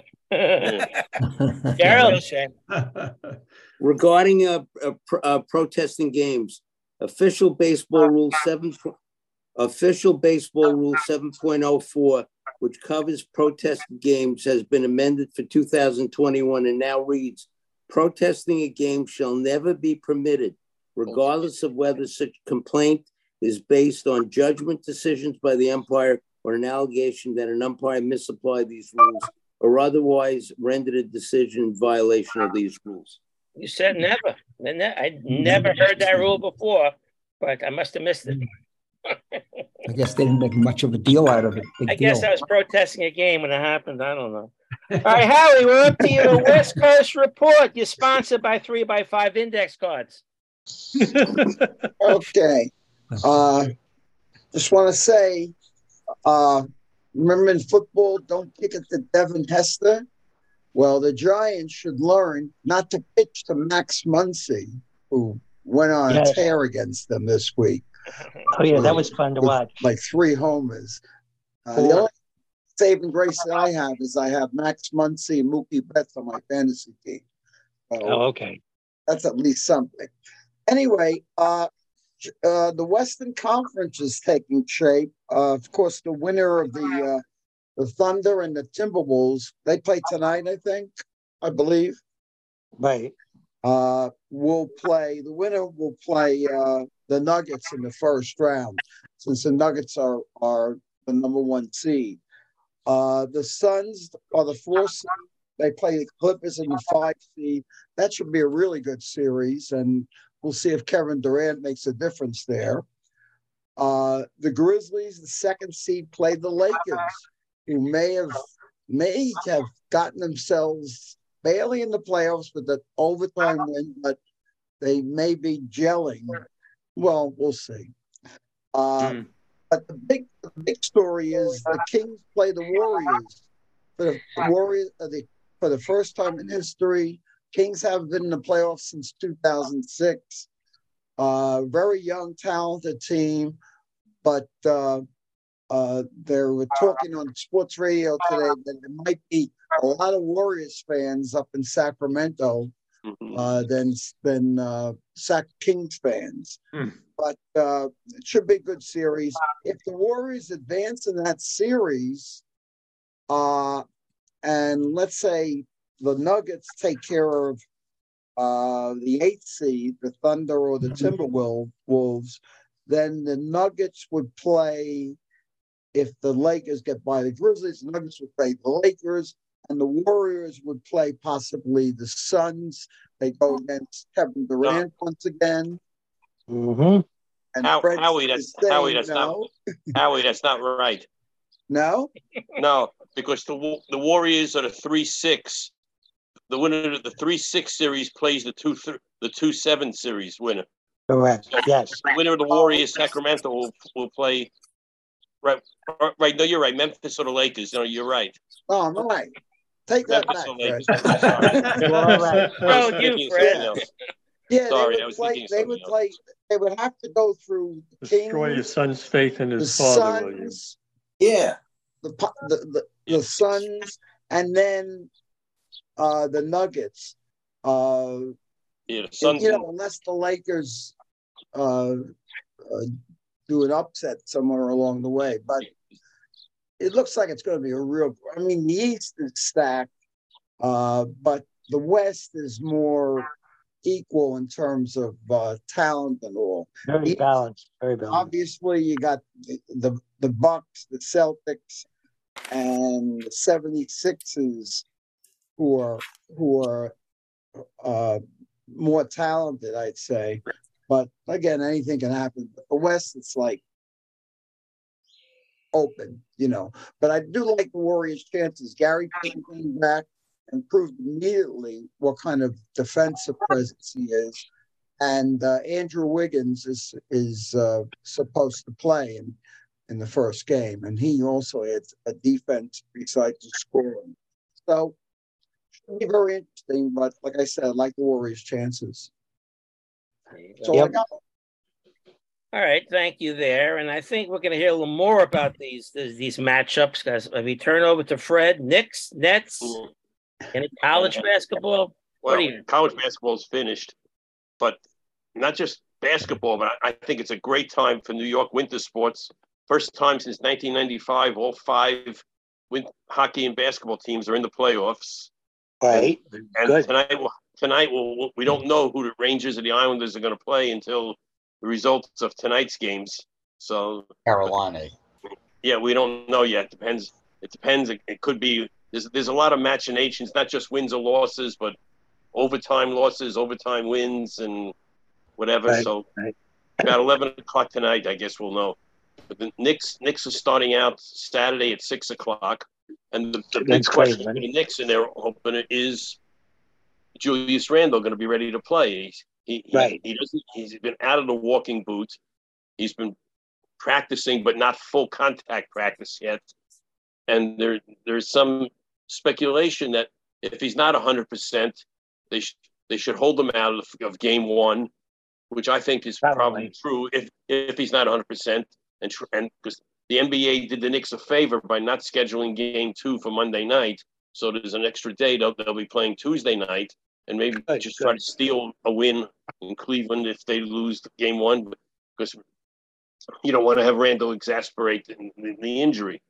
Speaker 2: (laughs) (laughs)
Speaker 1: Gerald.
Speaker 2: Real shame. (laughs)
Speaker 8: Regarding uh, uh, pr- uh, protesting games, official baseball rule seven, official baseball rule seven point oh four, which covers protest games, has been amended for two thousand twenty-one and now reads: protesting a game shall never be permitted, regardless of whether such complaint is based on judgment decisions by the umpire or an allegation that an umpire misapplied these rules or otherwise rendered a decision in violation of these rules.
Speaker 1: You said never. I never heard that rule before, but I must have missed it.
Speaker 7: I guess they didn't make much of a deal out of it. Big
Speaker 1: I guess
Speaker 7: deal.
Speaker 1: I was protesting a game when it happened. I don't know. (laughs) All right, Howie, we're up to your West Coast report. You're sponsored by three by five index cards. (laughs)
Speaker 14: Okay. Uh, just want to say, uh, remember in football, don't kick it to Devin Hester. Well, the Giants should learn not to pitch to Max Muncy, who went on
Speaker 2: Yes.
Speaker 14: a tear against them this week.
Speaker 2: Oh yeah, that was fun to watch.
Speaker 14: Like three homers. Uh, the only saving grace that I have is I have Max Muncy and Mookie Betts on my fantasy team. So
Speaker 2: Oh, okay.
Speaker 14: that's at least something. Anyway, uh, uh, the Western Conference is taking shape. Uh, of course, the winner of the uh, the Thunder and the Timberwolves, they play tonight, I think, I believe.
Speaker 2: Right.
Speaker 14: Uh, will play, the winner will play uh, the Nuggets in the first round, since the Nuggets are, are the number one seed. Uh, the Suns are the four seed. They play the Clippers in the five seed. That should be a really good series, and we'll see if Kevin Durant makes a difference there. Uh, the Grizzlies, the second seed, play the Lakers, who may have may have gotten themselves barely in the playoffs with the overtime win, but they may be gelling. Well, we'll see. Uh, But the big the big story is the Kings play the Warriors. For the Warriors, uh, the, for the first time in history, Kings haven't been in the playoffs since 2006. Uh, very young, talented team, but uh, uh, they were talking on sports radio today that there might be a lot of Warriors fans up in Sacramento uh, than than uh, Sac Kings fans. But uh, it should be a good series. If the Warriors advance in that series, uh, and let's say the Nuggets take care of uh, the eighth seed, the Thunder or the Timberwolves, then the Nuggets would play. If the Lakers get by the Grizzlies, the Nuggets would play the Lakers, and the Warriors would play possibly the Suns. They go against Kevin Durant once again.
Speaker 2: Mm-hmm.
Speaker 14: And
Speaker 9: How, Howie, that's
Speaker 14: saying
Speaker 9: Howie, that's
Speaker 14: no.
Speaker 9: not (laughs) Howie, that's not right.
Speaker 14: No,
Speaker 9: No, because the the Warriors are the three six. The winner of the three six series plays the two th- the two seven series winner.
Speaker 2: Correct.
Speaker 9: So
Speaker 2: Yes.
Speaker 9: The winner of the Warriors Sacramento will, will play. Right, right. No, you're right. Memphis or the Lakers. No, you're right.
Speaker 14: Oh, I'm right. Take that back. Fred. (laughs)
Speaker 9: Sorry.
Speaker 2: All right. (laughs) (laughs)
Speaker 1: Oh, you, Fred.
Speaker 14: Yeah,
Speaker 9: Sorry,
Speaker 14: they
Speaker 9: I
Speaker 14: would
Speaker 9: was
Speaker 14: play.
Speaker 9: thinking
Speaker 14: They would
Speaker 9: else.
Speaker 14: play. They would have to go through the
Speaker 15: Destroy your son's faith in his father, William.
Speaker 14: Suns,
Speaker 13: Yeah.
Speaker 14: the Po- the the, the Suns, and then uh the Nuggets. Uh,
Speaker 9: Yeah, the
Speaker 14: and,
Speaker 9: Suns.
Speaker 14: you know, unless the Lakers uh, uh, do an upset somewhere along the way, but it looks like it's going to be a real. I mean, the East is stacked, uh, but the West is more equal in terms of uh, talent and all.
Speaker 2: Very
Speaker 14: East-
Speaker 2: balanced. Very balanced.
Speaker 14: Obviously, you got the, the the Bucks, the Celtics, and the 76ers who are who are uh, more talented, I'd say. But again, anything can happen. But the West, it's like open, you know. But I do like the Warriors' chances. Gary Payton came back and proved immediately what kind of defensive presence he is. And uh, Andrew Wiggins is is uh, supposed to play in in the first game, and he also had a defense besides the scoring. So should be very interesting. But like I said, I like the Warriors' chances. So I
Speaker 2: Yep.
Speaker 14: got
Speaker 1: All right, thank you there. And I think we're going to hear a little more about these these, these matchups. Guys, let me turn over to Fred. Knicks, Nets, mm-hmm. any college basketball?
Speaker 9: Well,
Speaker 1: you?
Speaker 9: college basketball is finished, but not just basketball, but I I think it's a great time for New York winter sports. First time since 1995, all five win- hockey and basketball teams are in the playoffs.
Speaker 2: Right.
Speaker 9: And
Speaker 2: Good.
Speaker 9: tonight, tonight we'll, we don't know who the Rangers or the Islanders are going to play until the results of tonight's games. So
Speaker 6: Carolina.
Speaker 9: yeah, we don't know yet. Depends. It depends. It, it could be. There's there's a lot of machinations, not just wins or losses, but overtime losses, overtime wins, and whatever.
Speaker 2: Right,
Speaker 9: so
Speaker 2: right.
Speaker 9: about eleven o'clock tonight, I guess we'll know. But the Knicks Knicks are starting out Saturday at six o'clock, and the, the big
Speaker 2: That's
Speaker 9: question
Speaker 2: great,
Speaker 9: for
Speaker 2: man.
Speaker 9: the Knicks in their opener is Julius Randle going to be ready to play? He's, he, he,
Speaker 2: Right.
Speaker 9: he doesn't. He's been out of the walking boot. He's been practicing, but not full contact practice yet. And there, there's some speculation that if he's not 100, percent they sh- they should hold him out of, of game one, which I think is probably true. If if he's not 100 percent, and tr- and because the NBA did the Knicks a favor by not scheduling game two for Monday night, so there's an extra day they'll, they'll be playing Tuesday night, and maybe just try to steal a win in Cleveland if they lose game one, because you don't want to have Randle exasperate the, the, the injury.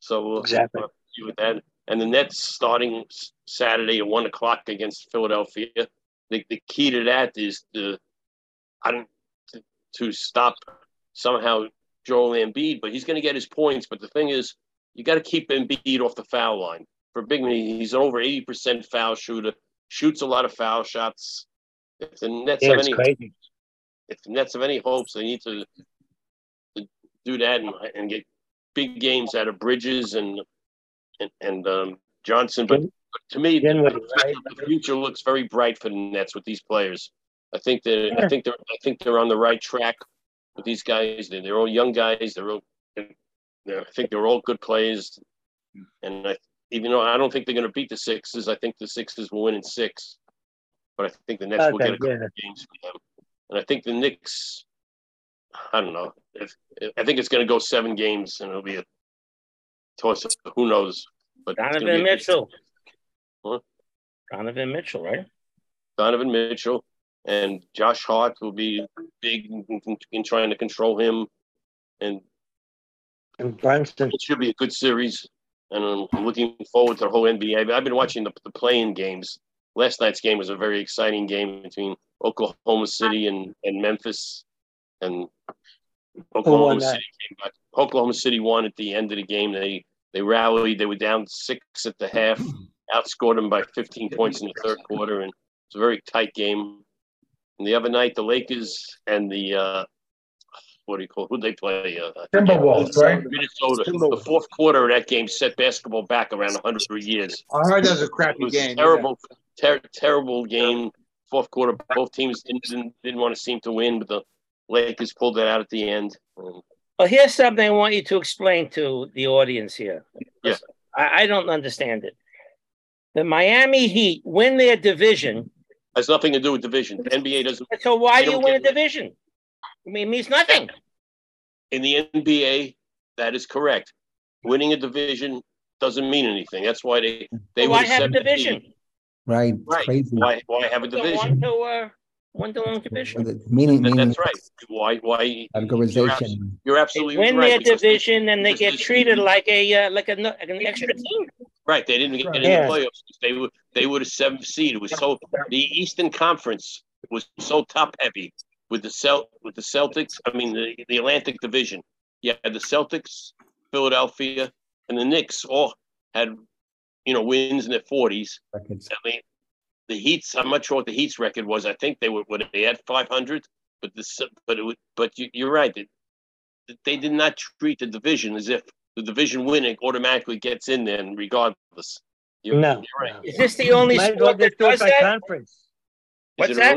Speaker 9: So we'll
Speaker 2: Exactly.
Speaker 9: see with that. And the Nets starting Saturday at one o'clock against Philadelphia. The, the key to that is the I don't to, to stop somehow Joel Embiid, but he's going to get his points. But the thing is, you got to keep Embiid off the foul line. For big man, he's an over eighty percent foul shooter, shoots a lot of foul shots. If the Nets
Speaker 2: Yeah,
Speaker 9: have
Speaker 2: it's
Speaker 9: any,
Speaker 2: crazy.
Speaker 9: if the Nets have any hopes, they need to, to do that and, and get big games out of Bridges and and, and um, Johnson. But, to me, the, the future looks very bright for the Nets with these players. I think that I think they're I think they're on the right track with these guys. They're, they're all young guys. They're all they're, I think they're all good players. And I, even though I don't think they're going to beat the Sixers, I think the Sixers will win in six. But I think the Nets will get a couple
Speaker 2: yeah.
Speaker 9: of games for them. And I think the Knicks, I don't know. If, I think it's going to go seven games, and it'll be a toss. up. Who knows? But
Speaker 1: Donovan Mitchell.
Speaker 9: Huh?
Speaker 1: Donovan Mitchell, right?
Speaker 9: Donovan Mitchell and Josh Hart will be big in, in, in trying to control him, and
Speaker 2: And Brunson.
Speaker 9: it should be a good series. And I'm looking forward to the whole NBA. I've been watching the, the playing games. Last night's game was a very exciting game between Oklahoma City and, and Memphis, and Oklahoma? City came back. Oklahoma City won at the end of the game. They they rallied. They were down six at the half, outscored them by 15 points in the third quarter, and it's a very tight game. And the other night, the Lakers and the uh, what do you call who they play? Uh,
Speaker 5: Timberwolves, right?
Speaker 9: Minnesota. The fourth quarter of that game set basketball back around 100 years.
Speaker 3: I heard that was a crappy
Speaker 9: was
Speaker 3: game.
Speaker 9: terrible, ter- terrible game. Fourth quarter, both teams didn't, didn't didn't want to seem to win, but the Lakers pulled that out at the end. And,
Speaker 1: Well, here's something I want you to explain to the audience here.
Speaker 9: yeah,
Speaker 1: I, I don't understand it. The Miami Heat win their division.
Speaker 9: has nothing to do with division. The NBA doesn't.
Speaker 1: So why do you win a division? I mean, it means nothing.
Speaker 9: in the NBA? That is correct. Winning a division doesn't mean anything. That's why they they
Speaker 1: So why
Speaker 9: were
Speaker 1: have a division?
Speaker 7: Right. It's
Speaker 9: Right.
Speaker 7: crazy.
Speaker 9: Why why have a
Speaker 1: So one
Speaker 9: division?
Speaker 1: to uh, one to one division.
Speaker 7: The Meaning,
Speaker 9: That-
Speaker 7: meaning
Speaker 9: That's right. Why why? You're,
Speaker 7: categorization.
Speaker 9: you're
Speaker 1: They
Speaker 9: absolutely
Speaker 1: win
Speaker 9: right.
Speaker 1: their
Speaker 9: because they-
Speaker 1: division and they get treated like a uh, like a no- like an extra team.
Speaker 9: Right, they didn't get in
Speaker 1: Yeah.
Speaker 9: the playoffs. They were they were the seventh seed. It was so the Eastern Conference was so top heavy with the Cel with the Celtics. I mean the, the Atlantic Division. Yeah, had the Celtics, Philadelphia, and the Knicks all had you know wins in their forties.
Speaker 7: Records.
Speaker 9: I mean, the Heat's. I'm not sure what the Heat's record was. I think they were what they had 500, but the but it was, but you, you're right. They, they did not treat the division as if the division winning automatically gets in there, regardless. You're,
Speaker 2: No.
Speaker 9: you're right.
Speaker 1: Is this the only
Speaker 2: Might
Speaker 1: sport that
Speaker 2: just do it
Speaker 1: does that?
Speaker 2: conference.
Speaker 9: Is
Speaker 1: What's
Speaker 9: it
Speaker 1: that?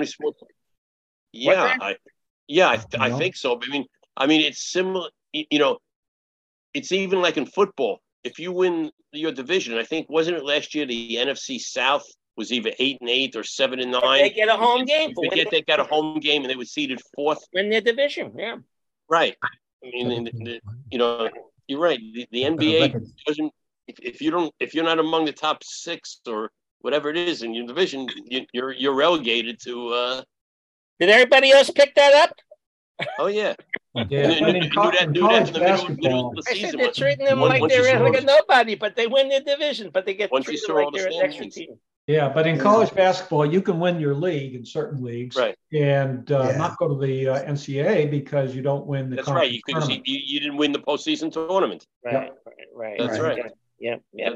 Speaker 9: An only sport? Yeah. I, yeah, I, I think so. I mean, I mean, it's similar. You know, it's even like in football. If you win your division, I think wasn't it last year the NFC South was either eight and eight or seven and nine.
Speaker 1: They get a home game
Speaker 9: They get they got a home game and they were seeded fourth.
Speaker 1: win their division. Yeah.
Speaker 9: Right. I mean, and the- you know, you're right. The, the NBA doesn't. If, if you don't, if you're not among the top six or whatever it is in your division, you, you're you're relegated to. uh
Speaker 1: Did everybody else pick that up?
Speaker 9: Oh yeah.
Speaker 12: Yeah,
Speaker 9: and,
Speaker 12: and,
Speaker 9: and, and
Speaker 12: co-
Speaker 9: do
Speaker 12: that,
Speaker 9: do that in the middle, middle of the
Speaker 1: I
Speaker 9: season.
Speaker 1: They're treating them like they're like a nobody, but they win their division, but they get
Speaker 9: Once
Speaker 1: treated
Speaker 9: saw
Speaker 1: like
Speaker 9: the
Speaker 1: they're an extra team.
Speaker 12: yeah, but in college basketball, you can win your league in certain leagues,
Speaker 9: Right.
Speaker 12: and uh,
Speaker 14: Yeah.
Speaker 12: not go to the uh, NCAA because you don't win the
Speaker 9: That's right. You
Speaker 12: conference
Speaker 9: could
Speaker 12: tournament.
Speaker 9: you, you didn't win the postseason tournament.
Speaker 1: Right, right, right.
Speaker 9: That's right.
Speaker 1: Yeah, yeah.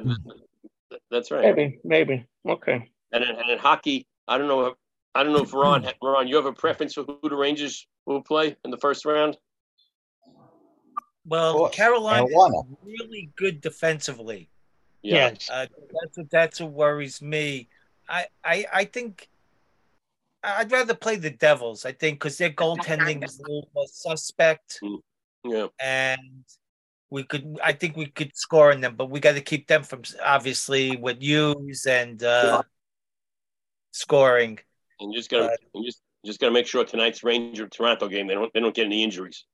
Speaker 9: That- That's right.
Speaker 1: Maybe, maybe. Okay.
Speaker 9: And in, and in hockey, I don't know. I don't know if Ron, (clears throat) Ron, you have a preference for who the Rangers will play in the first round?
Speaker 15: Well. Carolina
Speaker 6: Carolina.
Speaker 15: is really good defensively.
Speaker 9: Yeah.
Speaker 1: Yes.
Speaker 15: Uh, that's what that's what worries me. I I, I think I'd rather play the Devils. I think because their goaltending is a little more suspect,
Speaker 9: Yeah.
Speaker 15: and we could. I think we could score on them, but we got to keep them from obviously with use and uh, scoring.
Speaker 9: And you just gotta, and just just gotta make sure tonight's Ranger Toronto game they don't they don't get any injuries.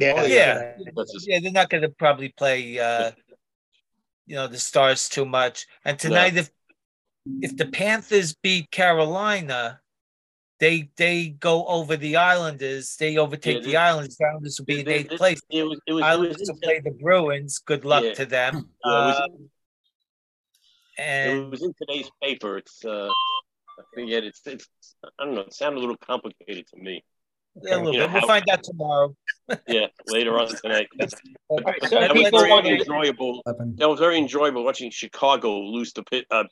Speaker 1: Yeah.
Speaker 15: Oh, yeah.
Speaker 9: That's just,
Speaker 15: Yeah, they're not going to probably play, uh, you know, the Stars too much. And tonight, if if the Panthers beat Carolina, they they go over the Islanders. They overtake
Speaker 9: Yeah,
Speaker 15: the Islanders. The Islanders will be in eighth
Speaker 9: this-
Speaker 15: place.
Speaker 9: It was, it was, it was
Speaker 15: will play the Bruins. Good luck
Speaker 9: Yeah.
Speaker 15: to them.
Speaker 9: Yeah, it was-
Speaker 15: Um,
Speaker 9: It was in today's paper. It's uh, I forget. It's it's I don't know. It sounded a little complicated to me.
Speaker 15: yeah, a little
Speaker 9: You know,
Speaker 15: bit. We'll
Speaker 9: how-
Speaker 15: find out tomorrow. (laughs)
Speaker 9: Yeah, later on tonight. But, but
Speaker 15: right, so
Speaker 9: that was very
Speaker 15: want to-
Speaker 9: enjoyable. That was very enjoyable watching Chicago lose to Pitt, uh,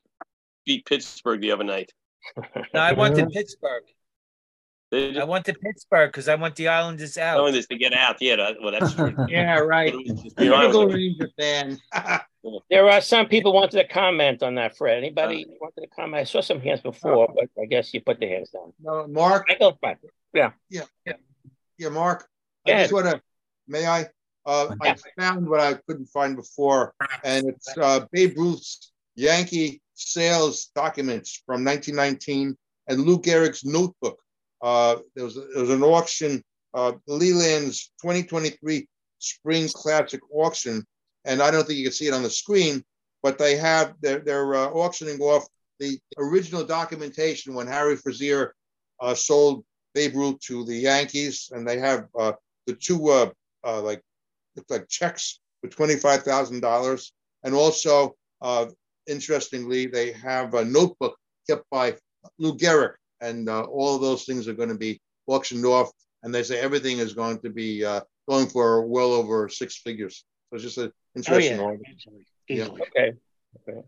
Speaker 9: beat Pittsburgh the other night.
Speaker 15: No, I wanted Pittsburgh.
Speaker 9: They
Speaker 15: I wanted Pittsburgh because I want the Islanders out.
Speaker 9: telling this to get out. Yeah, that, well, that's true. (laughs)
Speaker 1: Yeah, right.
Speaker 9: The
Speaker 3: Ranger fan. (laughs)
Speaker 1: There are some people wanted to comment on that, Fred. Anybody wanted to comment? I saw some hands before, but I guess you put the hands down.
Speaker 3: No, Mark.
Speaker 1: Michael, fine. Yeah.
Speaker 3: Yeah, yeah, yeah, Mark.
Speaker 1: Go
Speaker 3: I just want to, may I? Uh, I found what I couldn't find before, and it's uh, Babe Ruth's Yankee sales documents from 1919 and Lou Gehrig's notebook. Uh, there was there was an auction, uh, Leland's 2023 Spring Classic auction, and I don't think you can see it on the screen, but they have they're they're uh, auctioning off the original documentation when Harry Frazier uh, sold Babe Ruth to the Yankees, and they have uh, the two uh, uh, like like checks for twenty five thousand dollars, and also uh, interestingly, they have a notebook kept by Lou Gehrig, and uh, all of those things are going to be auctioned off, and they say everything is going to be uh, going for well over six figures. So it's just an interesting
Speaker 1: yeah.
Speaker 3: article. Yeah.
Speaker 1: Okay. okay.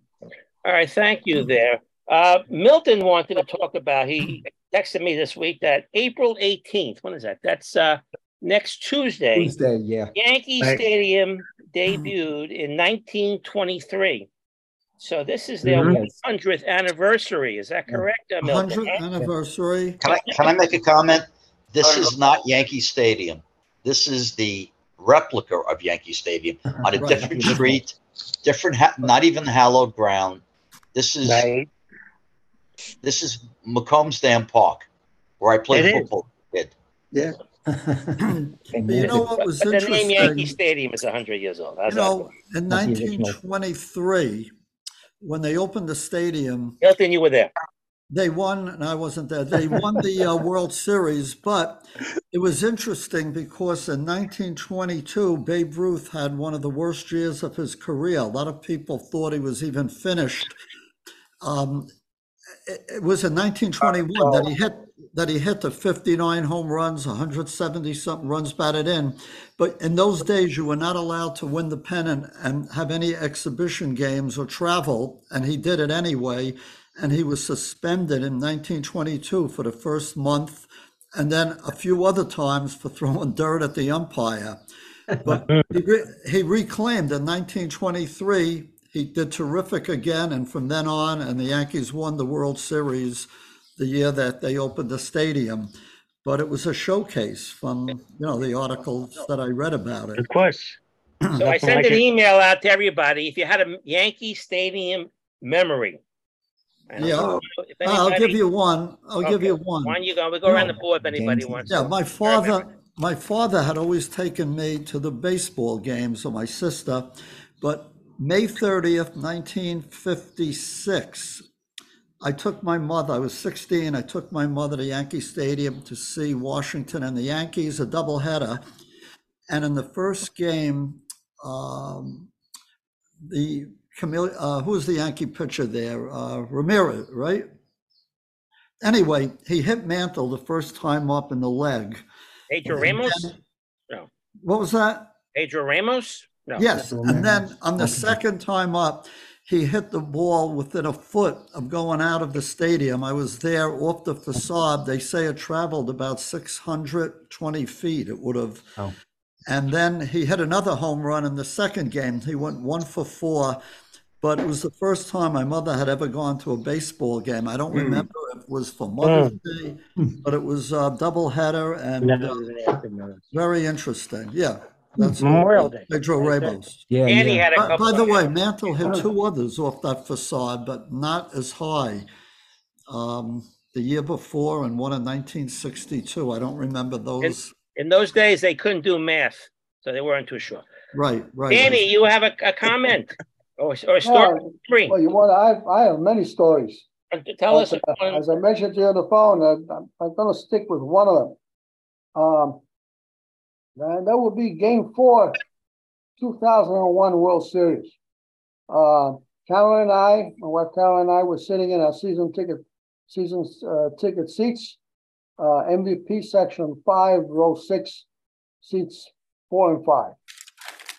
Speaker 1: All right. Thank you there. Uh, Milton wanted to talk about, he texted me this week that April 18th, when is that? That's uh, next Tuesday.
Speaker 7: Tuesday, yeah.
Speaker 1: Yankee
Speaker 7: Right.
Speaker 1: Stadium debuted in 1923. So this is their
Speaker 7: Mhm.
Speaker 1: 100th anniversary. Is that correct, uh, Milton?
Speaker 4: 100th anniversary.
Speaker 6: Can I, can I make a comment? This is not Yankee Stadium. This is the replica of Yankee Stadium (laughs) on a
Speaker 4: Right.
Speaker 6: different street, different, ha- not even hallowed ground. This is this is Macomb Dam Park, where I played
Speaker 1: It is.
Speaker 6: football. as Kid.
Speaker 14: Yeah. (laughs)
Speaker 4: But you know what was
Speaker 1: But the name Yankee? Stadium is 100 years old. How's
Speaker 4: You know, in 1923, when they opened the stadium,
Speaker 1: Milton, you were there.
Speaker 4: they won, and I wasn't there. They won the uh, (laughs) World Series, but it was interesting because in 1922, Babe Ruth had one of the worst years of his career. A lot of people thought he was even finished. Um, it, was in 1921 that he hit that he hit the 59 home runs, 170 something runs batted in. But in those days, you were not allowed to win the pennant and have any exhibition games or travel, and he did it anyway. And he was suspended in 1922 for the first month, and then a few other times for throwing (laughs) dirt at the umpire. But (laughs) he, re- he reclaimed in 1923. He did terrific again, and from then on, and the Yankees won the World Series the year that they opened the stadium. But it was a showcase from you know the articles that I read about it.
Speaker 1: Of course. (clears throat) So I sent an email out to everybody. If you had a Yankee Stadium memory, and
Speaker 4: Yeah,
Speaker 1: if uh,
Speaker 4: I'll give you one. I'll give you one.
Speaker 1: One you go. We go around the board if anybody wants.
Speaker 4: Yeah, my father, my father had always taken me to the baseball games, or my sister, but May thirtieth, nineteen fifty-six, I took my mother, I was sixteen, I took my mother to Yankee Stadium to see Washington and the Yankees, a doubleheader. And in the first game, um, the Camille, uh, who was the Yankee pitcher there? Uh, Ramirez, right? Anyway, he hit Mantle the first time up in the leg.
Speaker 1: Pedro Ramos.
Speaker 4: then-
Speaker 1: No.
Speaker 4: What was that?
Speaker 1: Pedro Ramos. No.
Speaker 4: Yes, and then on the second time up, he hit the ball within a foot of going out of the stadium. I was there off the facade. They say it traveled about 620 feet. It would have.
Speaker 7: Oh.
Speaker 4: And then he hit another home run in the second game. He went one for four, but it was the first time my mother had ever gone to a baseball game. I don't
Speaker 1: Mm.
Speaker 4: remember if it was for Mother's Day, but it was a doubleheader and uh,
Speaker 1: was an afternoon.
Speaker 4: very interesting. Yeah. That's
Speaker 1: Memorial Day.
Speaker 4: Pedro Ramos.
Speaker 7: Yeah,
Speaker 1: Danny
Speaker 7: yeah.
Speaker 1: had a
Speaker 4: By,
Speaker 1: couple.
Speaker 4: by the
Speaker 1: of-
Speaker 4: way, Mantle had two others off that facade, but not as high. Um, the year before and one in 1962. I don't remember those.
Speaker 1: in those days they couldn't do math, so they weren't too sure.
Speaker 4: Right, right.
Speaker 1: Danny, you have a, a comment or, or a story?
Speaker 11: Well, you want, I have, I have many stories.
Speaker 1: Tell us.
Speaker 11: But, uh, As I mentioned to you on the phone, uh, I'm, I'm gonna stick with one of them. Um, and that would be game four, two thousand and one World Series. Uh, Carolyn and I, my wife Carolyn and I were sitting in our season ticket, season, uh, ticket seats. Uh, MVP section five, row six, seats four and five.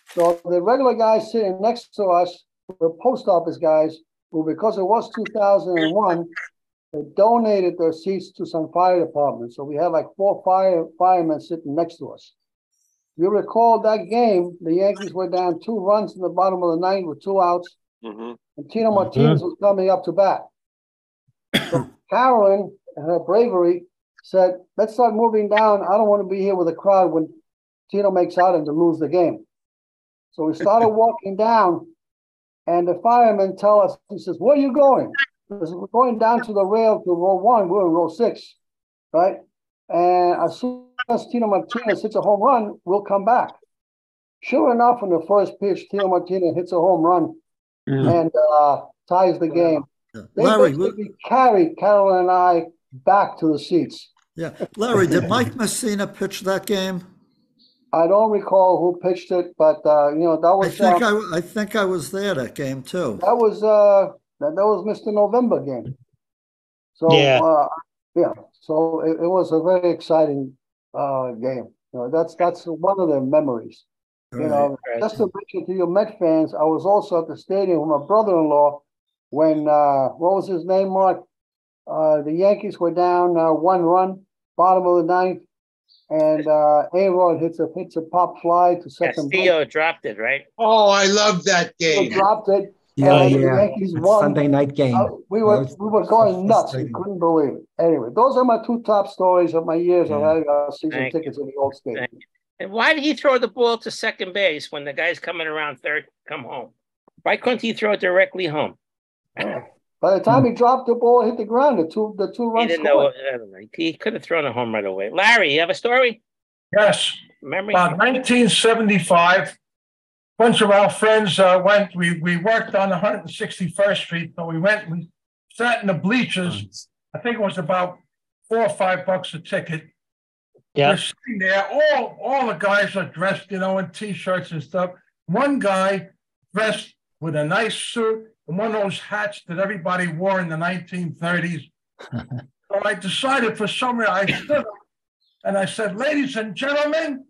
Speaker 11: So the regular guys sitting next to us were post office guys who, because it was two thousand and one, they donated their seats to some fire department. So we had like four fire firemen sitting next to us. You recall that game, the Yankees were down two runs in the bottom of the ninth with two outs,
Speaker 9: Mhm.
Speaker 11: and Tino Martinez was coming up to bat. So (clears throat) Carolyn, and her bravery, said, let's start moving down. I don't want to be here with a crowd when Tino makes out and to lose the game. So we started (laughs) walking down, and the firemen tell us, he says, where are you going? Because we're going down to the rail to row one, we're in row six, right? And as soon as Tino Martinez hits a home run, we'll come back. Sure enough, in the first pitch, Tino Martinez hits a home run and uh, ties the game. They
Speaker 4: Larry,
Speaker 11: basically carried Carol and I back to the seats.
Speaker 4: Yeah, Larry, did Mike Mussina pitch that game?
Speaker 11: I don't recall who pitched it, but uh, you know that
Speaker 4: I
Speaker 11: was
Speaker 4: think
Speaker 11: uh,
Speaker 4: I, I think I was there that game too.
Speaker 11: that was uh, that, that was Mr. November game. So
Speaker 4: Yeah.
Speaker 11: uh, yeah, so it, it was a very exciting uh, game. You know, that's that's one of the memories. You know,
Speaker 4: Right.
Speaker 11: just to mention to you Met fans, I was also at the stadium with my brother-in-law when uh, what was his name, Mark? Uh, the Yankees were down uh, one run, bottom of the ninth, and uh, A-Rod hits a hits a pop fly to second base.
Speaker 1: Castillo dropped it, right?
Speaker 3: Oh, I love that
Speaker 11: He
Speaker 3: game.
Speaker 11: dropped it.
Speaker 7: Yeah,
Speaker 11: and
Speaker 7: yeah.
Speaker 11: Yankees
Speaker 7: That
Speaker 11: won.
Speaker 7: Sunday night game.
Speaker 11: Uh, we were
Speaker 7: was
Speaker 11: we were going nuts. We couldn't believe it. Anyway, those are my two top stories of my years of having uh, season
Speaker 1: Thank you.
Speaker 11: tickets in the old stadium.
Speaker 1: And why did he throw the ball to second base when the guy's coming around third? Come home. Why couldn't he throw it directly home? (sighs)
Speaker 11: By the time he dropped the ball, hit the ground. The two the two
Speaker 1: He
Speaker 11: runs
Speaker 1: didn't know.
Speaker 11: scored.
Speaker 1: I don't know. He could have thrown it home right away. Larry, you have a story?
Speaker 5: Yes.
Speaker 1: Memory?
Speaker 5: About 1975, bunch of our friends uh, went. We we worked on 161st Street, so we went. We sat in the bleachers. I think it was about four or five bucks a ticket.
Speaker 2: Yeah.
Speaker 5: We're sitting there. All all the guys are dressed, you know, in t-shirts and stuff. One guy dressed with a nice suit and one of those hats that everybody wore in the 1930s. (laughs) so I decided for some reason I stood up and I said, "Ladies and gentlemen,"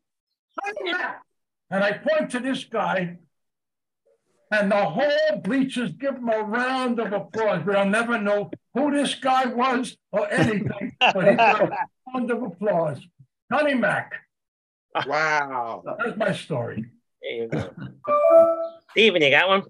Speaker 5: and I point to this guy, and the whole bleachers give him a round of applause. We'll never know who this guy was or anything, but he got a (laughs) round of applause. Connie Mack.
Speaker 3: Wow.
Speaker 5: That's my story.
Speaker 1: There you go. Steven, you got one?